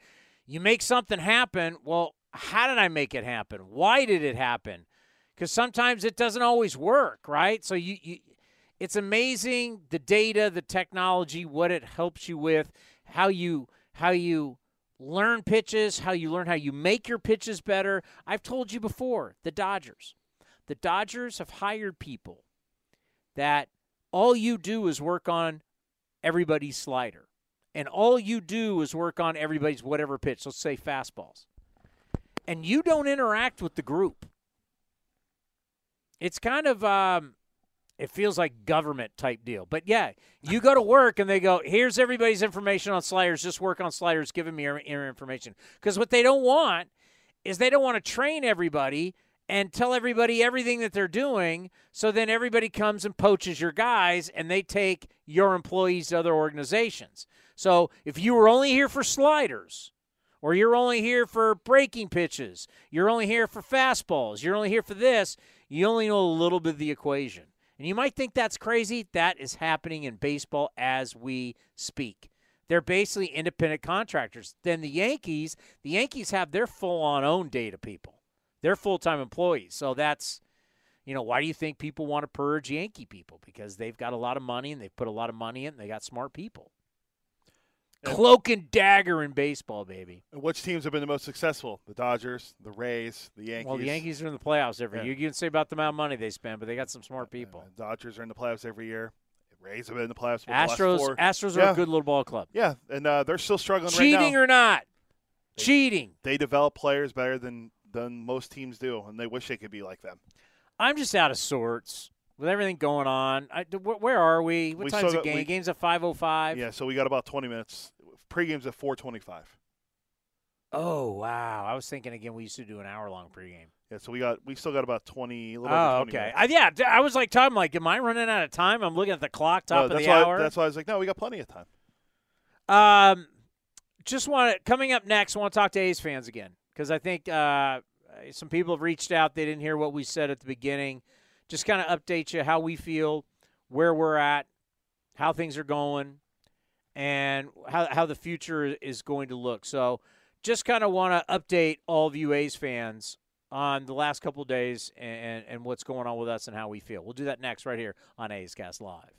you make something happen. Well, how did I make it happen? Why did it happen? Because sometimes it doesn't always work, right? So you, you, it's amazing the data, the technology, what it helps you with, how you how you learn pitches, how you learn how you make your pitches better. I've told you before, the Dodgers. The Dodgers have hired people that all you do is work on everybody's slider and all you do is work on everybody's whatever pitch, let's say fastballs, and you don't interact with the group, it's kind of um, it feels like government type deal. But yeah, you go to work and they go, "Here's everybody's information on sliders. Just work on sliders. Give me your, your information." Because what they don't want is they don't want to train everybody and tell everybody everything that they're doing. So then everybody comes and poaches your guys, and they take your employees to other organizations. So if you were only here for sliders, or you're only here for breaking pitches, you're only here for fastballs, you're only here for this, you only know a little bit of the equation. And you might think that's crazy. That is happening in baseball as we speak. They're basically independent contractors. Then the Yankees, the Yankees have their full on own data people. They're full time employees. So that's, you know, why do you think people want to purge Yankee people? Because they've got a lot of money and they've put a lot of money in and they got smart people. Cloak and dagger in baseball, baby. And which teams have been the most successful? The Dodgers, the Rays, the Yankees. Well, the Yankees are in the playoffs every Yeah. year. You can say about the amount of money they spend, but they got some smart people. The Dodgers are in the playoffs every year. The Rays have been in the playoffs. for the last Astros, four. Astros are Yeah. a good little ball club. Yeah, and uh, they're still struggling Cheating right now. or not? Cheating. They develop players better than than most teams do, and they wish they could be like them. I'm just out of sorts with everything going on. I, wh- where are we? What We time's the game? we- Game's at 5:05. Yeah, so we got about 20 minutes. Pregame's at 4:25. Oh wow! I was thinking again. We used to do an hour long pregame. Yeah, so we got we still got about 20. A little Oh, 20 okay. I, yeah, I was like, Tom, like, am I running out of time? I'm looking at the clock, top No, of that's the why, hour. That's why I was like, no, we got plenty of time. Um, just want to coming up next. Want to talk to A's fans again because I think uh, some people have reached out. They didn't hear what we said at the beginning. Just kind of update you how we feel, where we're at, how things are going, and how how the future is going to look. So, just kind of want to update all of you A's fans on the last couple days and, and what's going on with us and how we feel. We'll do that next right here on A's Cast Live.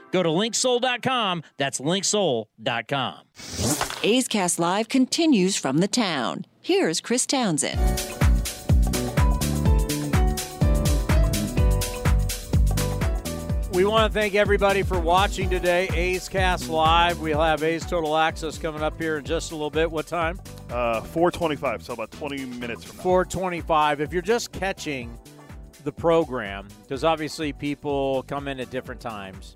Go to linksoul.com. That's linksoul.com. A's Cast Live continues from the town. Here's Chris Townsend. We want to thank everybody for watching today. A's Cast Live. We'll have A's Total Access coming up here in just a little bit. What time? Uh, 425, so about 20 minutes from now. 425. If you're just catching the program, because obviously people come in at different times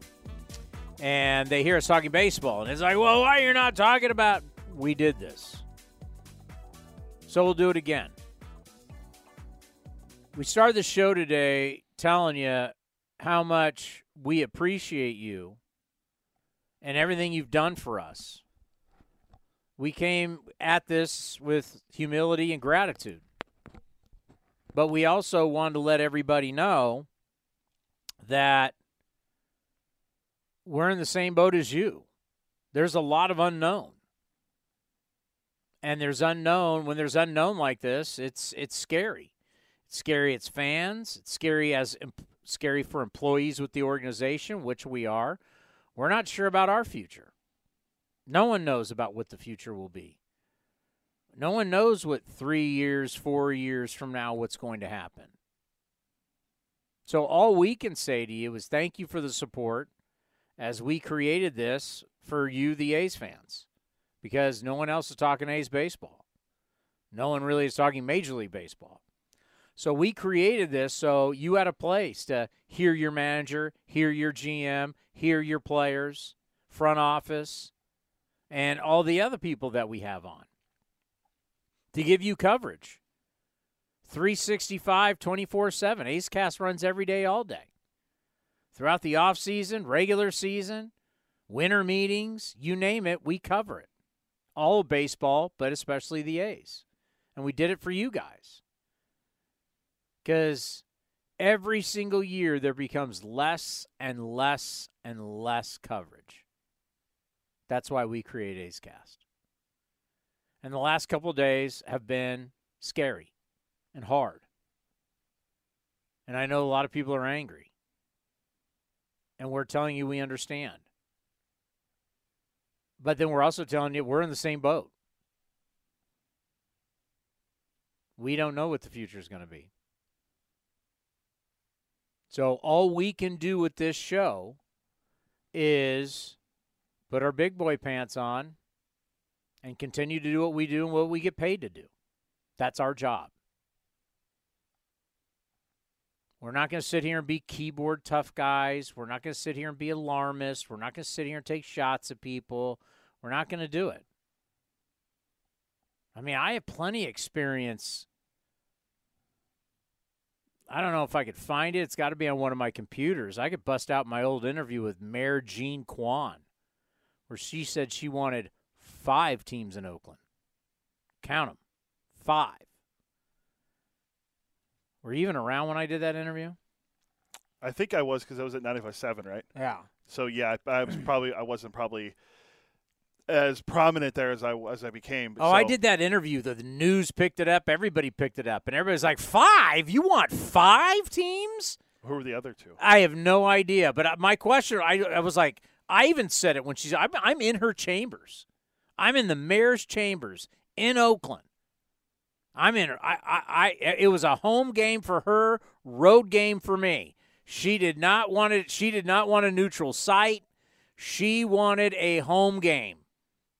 and they hear us talking baseball, and it's like, well, why are you not talking about? We did this. So we'll do it again. We started the show today telling you how much we appreciate you and everything you've done for us. We came at this with humility and gratitude. But we also wanted to let everybody know that we're in the same boat as you. There's a lot of unknown. And there's unknown when there's unknown like this, it's it's scary. It's scary it's fans, it's scary as scary for employees with the organization, which we are. We're not sure about our future. No one knows about what the future will be. No one knows what three years, four years from now, what's going to happen. So, all we can say to you is thank you for the support as we created this for you, the A's fans, because no one else is talking A's baseball. No one really is talking Major League Baseball. So, we created this so you had a place to hear your manager, hear your GM, hear your players, front office, and all the other people that we have on to give you coverage. 365 24 7. A's Cast runs every day, all day. Throughout the off season, regular season, winter meetings, you name it, we cover it. All of baseball, but especially the A's. And we did it for you guys. Because every single year there becomes less and less and less coverage. That's why we create A's Cast. And the last couple days have been scary and hard. And I know a lot of people are angry. And we're telling you we understand. But then we're also telling you we're in the same boat. We don't know what the future is going to be. So all we can do with this show is put our big boy pants on and continue to do what we do and what we get paid to do. That's our job. We're not going to sit here and be keyboard tough guys. We're not going to sit here and be alarmists. We're not going to sit here and take shots at people. We're not going to do it. I mean, I have plenty of experience. I don't know if I could find it. It's got to be on one of my computers. I could bust out my old interview with Mayor Jean Quan, where she said she wanted five teams in Oakland. Count them. Five. Were you even around when I did that interview? I think I was because I was at 95.7, right? Yeah. So yeah, I, I was probably I wasn't probably as prominent there as I as I became. Oh, so. I did that interview. The, the news picked it up. Everybody picked it up, and everybody's like, five? You want five teams?" Who were the other two? I have no idea. But uh, my question, I, I was like, I even said it when she's. I'm, I'm in her chambers. I'm in the mayor's chambers in Oakland. I'm in. I, I, I. It was a home game for her, road game for me. She did not want it. She did not want a neutral site. She wanted a home game.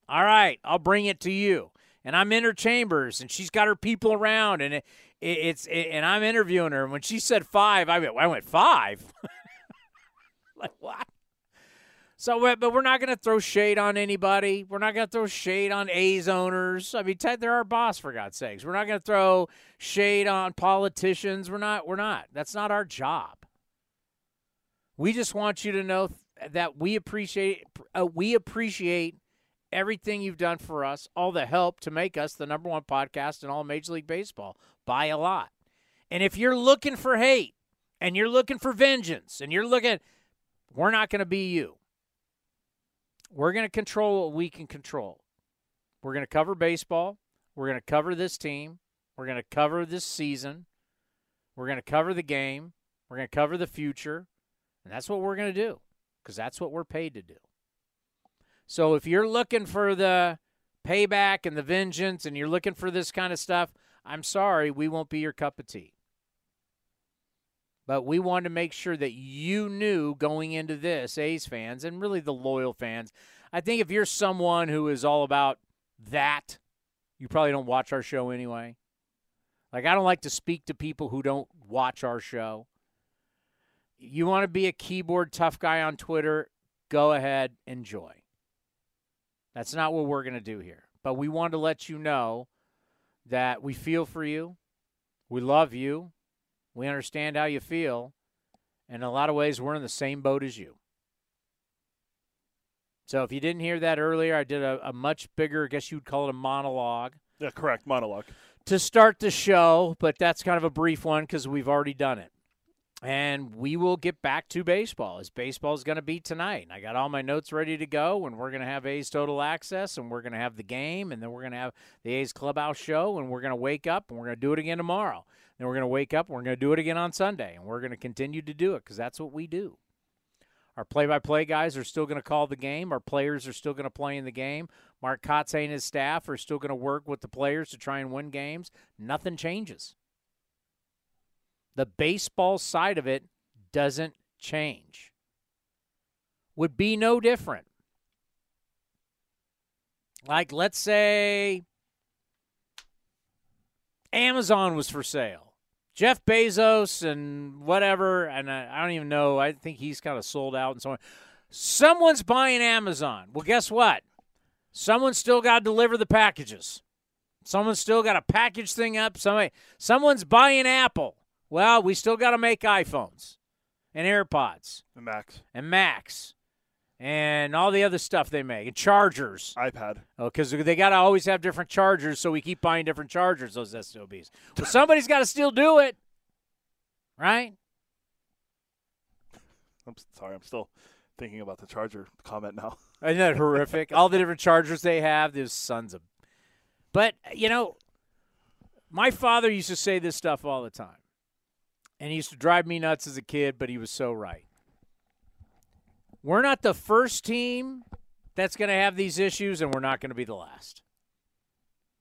All right, I'll bring it to you. And I'm in her chambers, and she's got her people around, and it, it, it's it, and I'm interviewing her. And when she said five, I went, I went five. *laughs* like what? So, but we're not going to throw shade on anybody. We're not going to throw shade on A's owners. I mean, Ted, they're our boss for God's sakes. We're not going to throw shade on politicians. We're not. We're not. That's not our job. We just want you to know that we appreciate uh, we appreciate everything you've done for us, all the help to make us the number one podcast in all Major League Baseball by a lot. And if you're looking for hate and you're looking for vengeance and you're looking, we're not going to be you. We're going to control what we can control. We're going to cover baseball. We're going to cover this team. We're going to cover this season. We're going to cover the game. We're going to cover the future. And that's what we're going to do because that's what we're paid to do. So if you're looking for the payback and the vengeance and you're looking for this kind of stuff, I'm sorry, we won't be your cup of tea. But we wanted to make sure that you knew going into this, A's fans, and really the loyal fans. I think if you're someone who is all about that, You probably don't watch our show anyway. Like, I don't like to speak to people who don't watch our show. You want to be a keyboard tough guy on Twitter? Go ahead, enjoy. That's not what we're going to do here. But we want to let you know that we feel for you. We love you. We understand how you feel. And in a lot of ways, we're in the same boat as you. So if you didn't hear that earlier, I did a, a much bigger, I guess you'd call it a monologue. Yeah, correct. Monologue. To start the show, but that's kind of a brief one because we've already done it. And we will get back to baseball as baseball is going to be tonight. I got all my notes ready to go, and we're going to have A's Total Access, and we're going to have the game, and then we're going to have the A's Clubhouse show, and we're going to wake up, and we're going to do it again tomorrow. Then we're going to wake up, and we're going to do it again on Sunday, and we're going to continue to do it because that's what we do. Our play-by-play guys are still going to call the game. Our players are still going to play in the game. Mark Kotsay and his staff are still going to work with the players to try and win games. Nothing changes. The baseball side of it doesn't change. Would be no different. Like, let's say Amazon was for sale. Jeff Bezos and whatever, and I, I don't even know. I think he's kind of sold out and so on. Someone's buying Amazon. Well, guess what? Someone's still got to deliver the packages. Someone's still got to package thing up. Somebody, someone's buying Apple. Well, we still got to make iPhones and AirPods and Macs and Macs and all the other stuff they make and chargers. iPad. Oh, because they got to always have different chargers, so we keep buying different chargers. Those SOBs. Well, somebody's got to still do it, right? I'm sorry. I'm still thinking about the charger comment now. *laughs* Isn't that horrific? all the different chargers they have. Those sons of. But you know, my father used to say this stuff all the time. And he used to drive me nuts as a kid, but he was so right. We're not the first team that's going to have these issues, and we're not going to be the last.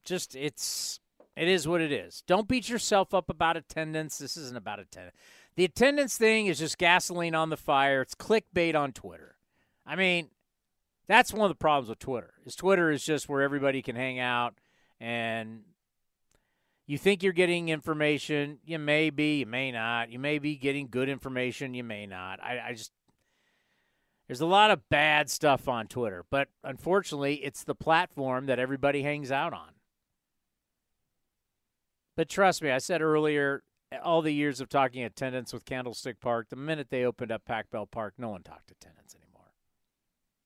Just, it's, it is what it is. Don't beat yourself up about attendance. This isn't about attendance. The attendance thing is just gasoline on the fire. It's clickbait on Twitter. I mean, that's one of the problems with Twitter. Is Twitter is just where everybody can hang out and you think you're getting information. You may be, you may not. You may be getting good information. You may not. I, I just, there's a lot of bad stuff on Twitter, but unfortunately, it's the platform that everybody hangs out on. But trust me, I said earlier, all the years of talking attendance with Candlestick Park, the minute they opened up Pac Bell Park, no one talked attendance anymore.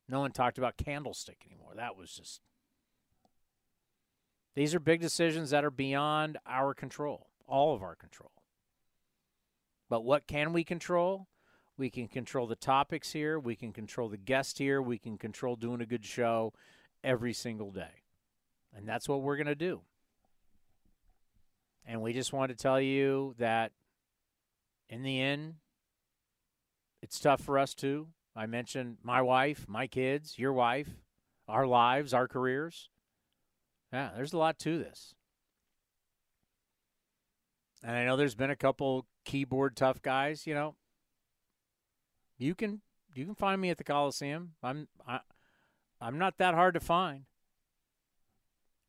No one talked about Candlestick anymore. That was just these are big decisions that are beyond our control, all of our control. But what can we control? We can control the topics here. We can control the guest here. We can control doing a good show every single day. And that's what we're going to do. And we just want to tell you that in the end, it's tough for us too. I mentioned my wife, my kids, your wife, our lives, our careers. Yeah, there's a lot to this. And I know there's been a couple keyboard tough guys, you know. You can you can find me at the Coliseum. I'm I I'm not that hard to find.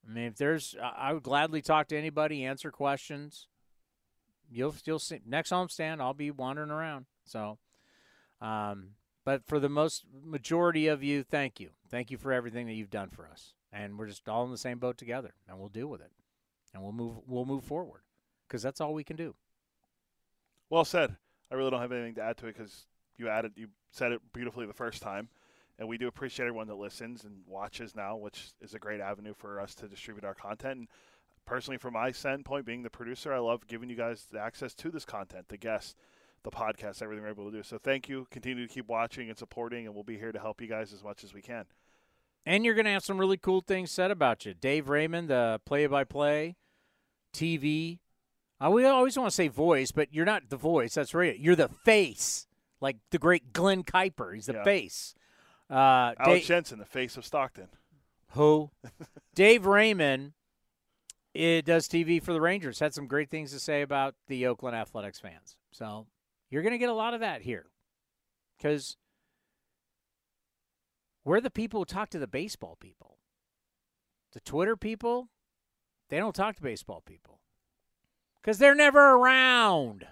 I mean, if there's I would gladly talk to anybody, answer questions. You'll you'll see next homestand I'll be wandering around. So um but for the most majority of you, thank you. Thank you for everything that you've done for us and we're just all in the same boat together, and we'll deal with it, and we'll move we'll move forward because that's all we can do. Well said. I really don't have anything to add to it because you added you said it beautifully the first time, and we do appreciate everyone that listens and watches now, which is a great avenue for us to distribute our content. And personally, from my standpoint, being the producer, I love giving you guys the access to this content, the guests, the podcast, everything we're able to do. So thank you. Continue to keep watching and supporting, and we'll be here to help you guys as much as we can. And you're going to have some really cool things said about you. Dave Raymond, the play by play, TV. Uh, we always want to say voice, but you're not the voice. That's right. You're the face, like the great Glen Kuiper. He's the Yeah. face. Uh, Alex Dave, Jensen, the face of Stockton. who? *laughs* Dave Raymond it does TV for the Rangers. Had some great things to say about the Oakland Athletics fans. So you're going to get a lot of that here because we're the people who talk to the baseball people. The Twitter people, They don't talk to baseball people because they're never around.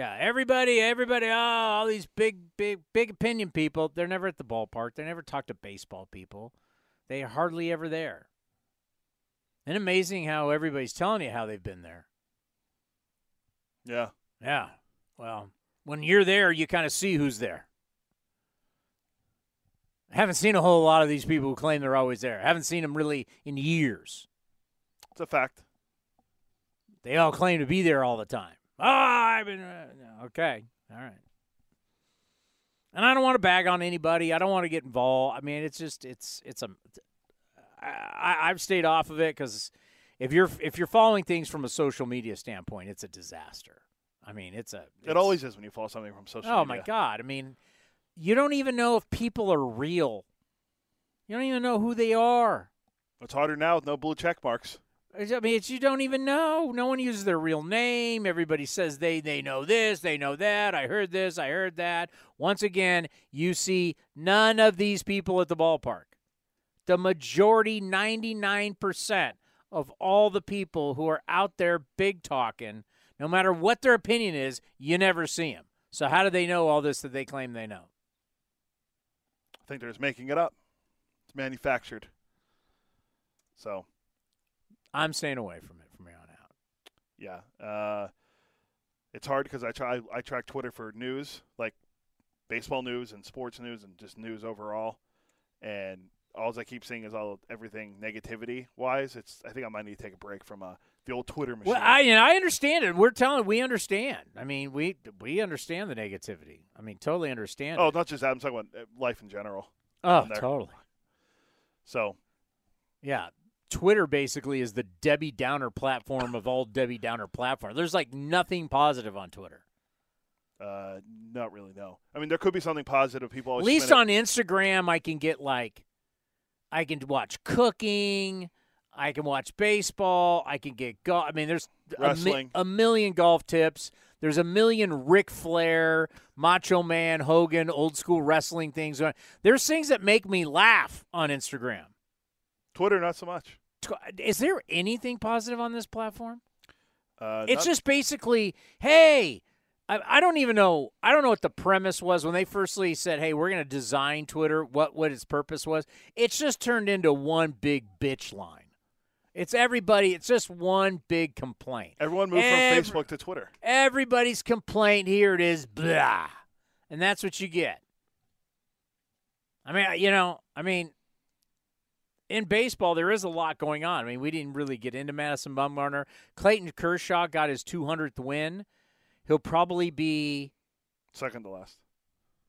Yeah, everybody, everybody, oh, all these big, big, big opinion people, they're never at the ballpark. They never talk to baseball people. They hardly ever there. And amazing how everybody's telling you how they've been there. Yeah. Yeah. Well, when you're there, you kind of see who's there. I haven't seen a whole lot of these people who claim they're always there. I haven't seen them really in years. It's a fact. They all claim to be there all the time. Oh, I've been uh, okay. All right. And I don't want to bag on anybody. I don't want to get involved. I mean, it's just it's it's a. I, I've stayed off of it because if you're if you're following things from a social media standpoint, it's a disaster. I mean, it's a. It always is when you follow something from social Oh media. my god! I mean, you don't even know if people are real. You don't even know who they are. It's harder now with no blue check marks. I mean, you don't even know. No one uses their real name. Everybody says they they know this, they know that. I heard this, I heard that. Once again, you see none of these people at the ballpark. The majority, ninety nine percent of all the people who are out there big talking, no matter what their opinion is, you never see them. So how do they know all this that they claim they know? I think they're just making it up. It's manufactured. So I'm staying away from it from here on out. yeah, uh, it's hard because I try I track Twitter for news, like baseball news and sports news and just news overall, and all I keep seeing is all everything negativity wise. It's I think I might need to take a break from uh, the old Twitter machine. Well, I and I understand it. We're telling we understand. I mean, we we understand the negativity. I mean, totally understand. oh, it. not just that. I'm talking about uh, life in general. oh, totally. So Yeah, Twitter basically is the Debbie Downer platform of all Debbie Downer platforms. There's like nothing positive on Twitter. Uh, not really. No. I mean, there could be something positive. People At least spin it- on Instagram, I can get like, I can watch cooking. I can watch baseball. I can get golf. I mean, there's a, mi- a million golf tips. There's a million Ric Flair, Macho Man, Hogan, old school wrestling things. There's things that make me laugh on Instagram. Twitter, not so much. Is there anything positive on this platform? Uh, It's not- just basically, hey, I, I don't even know. I don't know what the premise was when they firstly said, hey, we're going to design Twitter, what, what its purpose was. It's just turned into one big bitch line. It's everybody, it's just one big complaint. everyone moved Every- from Facebook to Twitter. Everybody's complaint, here it is, blah. And that's what you get. I mean, you know, I mean, in baseball, there is a lot going on. I mean, we didn't really get into Madison Bumgarner. Clayton Kershaw got his 200th win. He'll probably be Second to last.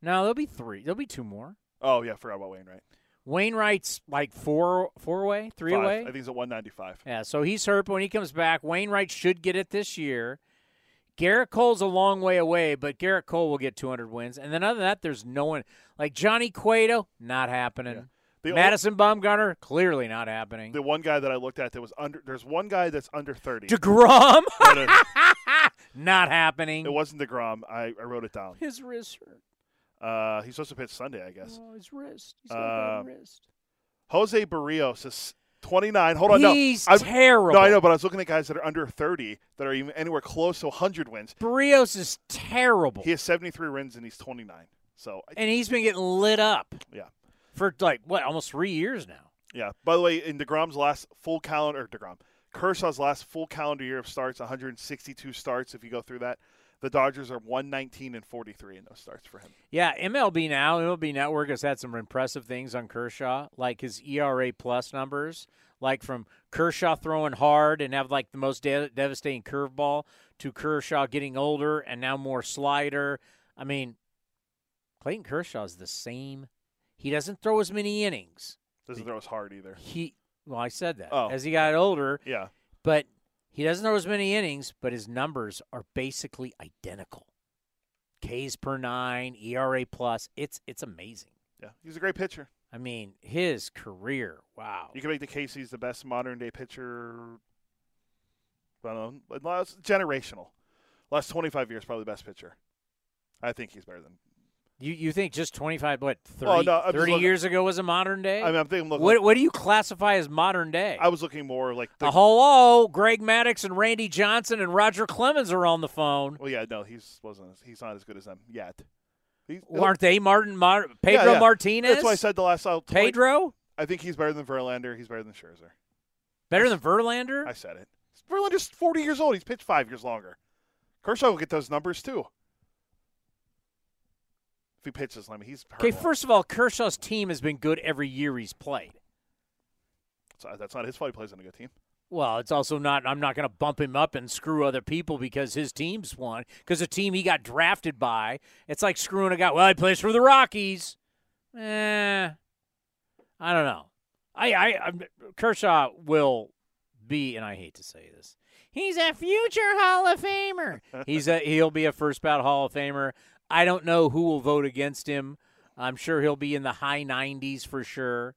no, there'll be three. There'll be two more. Oh yeah, forgot about Wainwright. Wainwright's like four, four away, three Five. away. I think he's at 195. Yeah, so he's hurt, but when he comes back, Wainwright should get it this year. Gerrit Cole's a long way away, but Gerrit Cole will get 200 wins. And then other than that, there's no one like Johnny Cueto, not happening. The Madison Bumgarner, clearly not happening. The one guy that I looked at that was under. There's one guy that's under 30. Degrom, No, no, no. not happening. it wasn't Degrom. I, I wrote it down. His wrist hurt. Uh, he's supposed to pitch Sunday, I guess. Oh, his wrist. He's got Uh, wrist. Jose Berrios is 29. Hold on, no. He's I'm- terrible. No, I know, but I was looking at guys that are under 30 that are even anywhere close to 100 wins. Berrios is terrible, He has 73 wins and he's 29. So and he's been getting lit up yeah, for like what, almost three years now. yeah. By the way, in Degrom's last full calendar, Degrom, Kershaw's last full calendar year of starts, 162 starts. If you go through that, the Dodgers are 119 and 43 in those starts for him. Yeah, MLB now, MLB Network has had some impressive things on Kershaw, like his ERA plus numbers, like from Kershaw throwing hard and have like the most de- devastating curveball to Kershaw getting older and now more slider. I mean, Clayton Kershaw is the same. He doesn't throw as many innings. Doesn't throw as hard either. He well, I said that Oh. as he got older, Yeah. but he doesn't throw as many innings, but his numbers are basically identical. Ks per nine, ERA plus. It's it's amazing. Yeah. He's a great pitcher. I mean, his career. Wow. You can make the case he's the best modern day pitcher. I don't know. but generational. Last 25 years, probably the best pitcher. I think he's better than. You you think just 25 what 30, Well, no, 30 looking- years ago was a modern day? I mean, I'm thinking. Look, what what do you classify as modern day? I was looking more like the. Uh, hello, Greg Maddux and Randy Johnson and Roger Clemens are on the phone. well, yeah, no, he's wasn't. He's not as good as them yet. He's, Aren't they Martin Mar- Yeah, Pedro yeah. Martinez? That's why I said the last. I'll- Pedro I think he's better than Verlander. He's better than Scherzer. better than Verlander. I said it. Verlander's 40 years old. He's pitched five years longer. Kershaw will get those numbers too. If he pitches, I mean, he's Okay, first of all, Kershaw's team has been good every year he's played. So that's not his fault. He plays on a good team. Well, it's also not. I'm not going to bump him up and screw other people because his team's won. Because the team he got drafted by, it's like screwing a guy. Well, he plays for the Rockies. Eh, I don't know. I, I, I'm, Kershaw will be, and I hate to say this, he's a future Hall of Famer. *laughs* he's a he'll be a first bout Hall of Famer. I don't know who will vote against him. I'm sure he'll be in the high 90s for sure.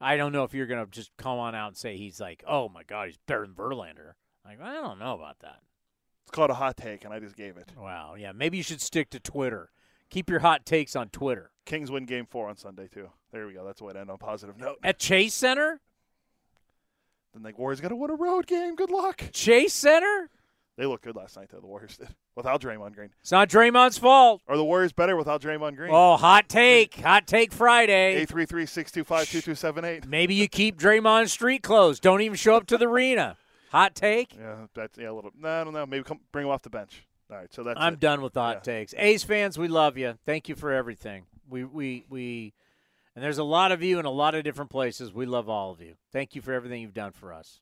I don't know if you're going to just come on out and say he's like, oh my God, he's better than Verlander. Like, I don't know about that. It's called a hot take, and I just gave it. Wow. Yeah. Maybe you should stick to Twitter. Keep your hot takes on Twitter. Kings win Game Four on Sunday too. There we go. That's the way to end on a positive note. At Chase Center? Then the Warriors got to win a road game. Good luck. Chase Center? They looked good last night, though. The Warriors did *laughs* without Draymond Green. It's not Draymond's fault. Are the Warriors better without Draymond Green? Oh, hot take. Hot take Friday. Eight three three six two five two two seven eight. Maybe you keep Draymond's street clothes. Don't even show up to the arena. Hot take? Yeah, that's yeah a little. No, I don't know. Maybe come bring him off the bench. All right, so that's. I'm it. done with hot Yeah. takes. A's fans, we love you. Thank you for everything. We we we and there's a lot of you in a lot of different places. We love all of you. Thank you for everything you've done for us.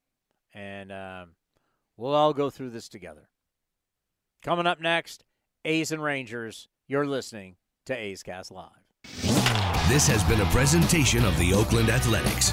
And um, we'll all go through this together. Coming up next, A's and Rangers. You're listening to A's Cast Live. This has been a presentation of the Oakland Athletics.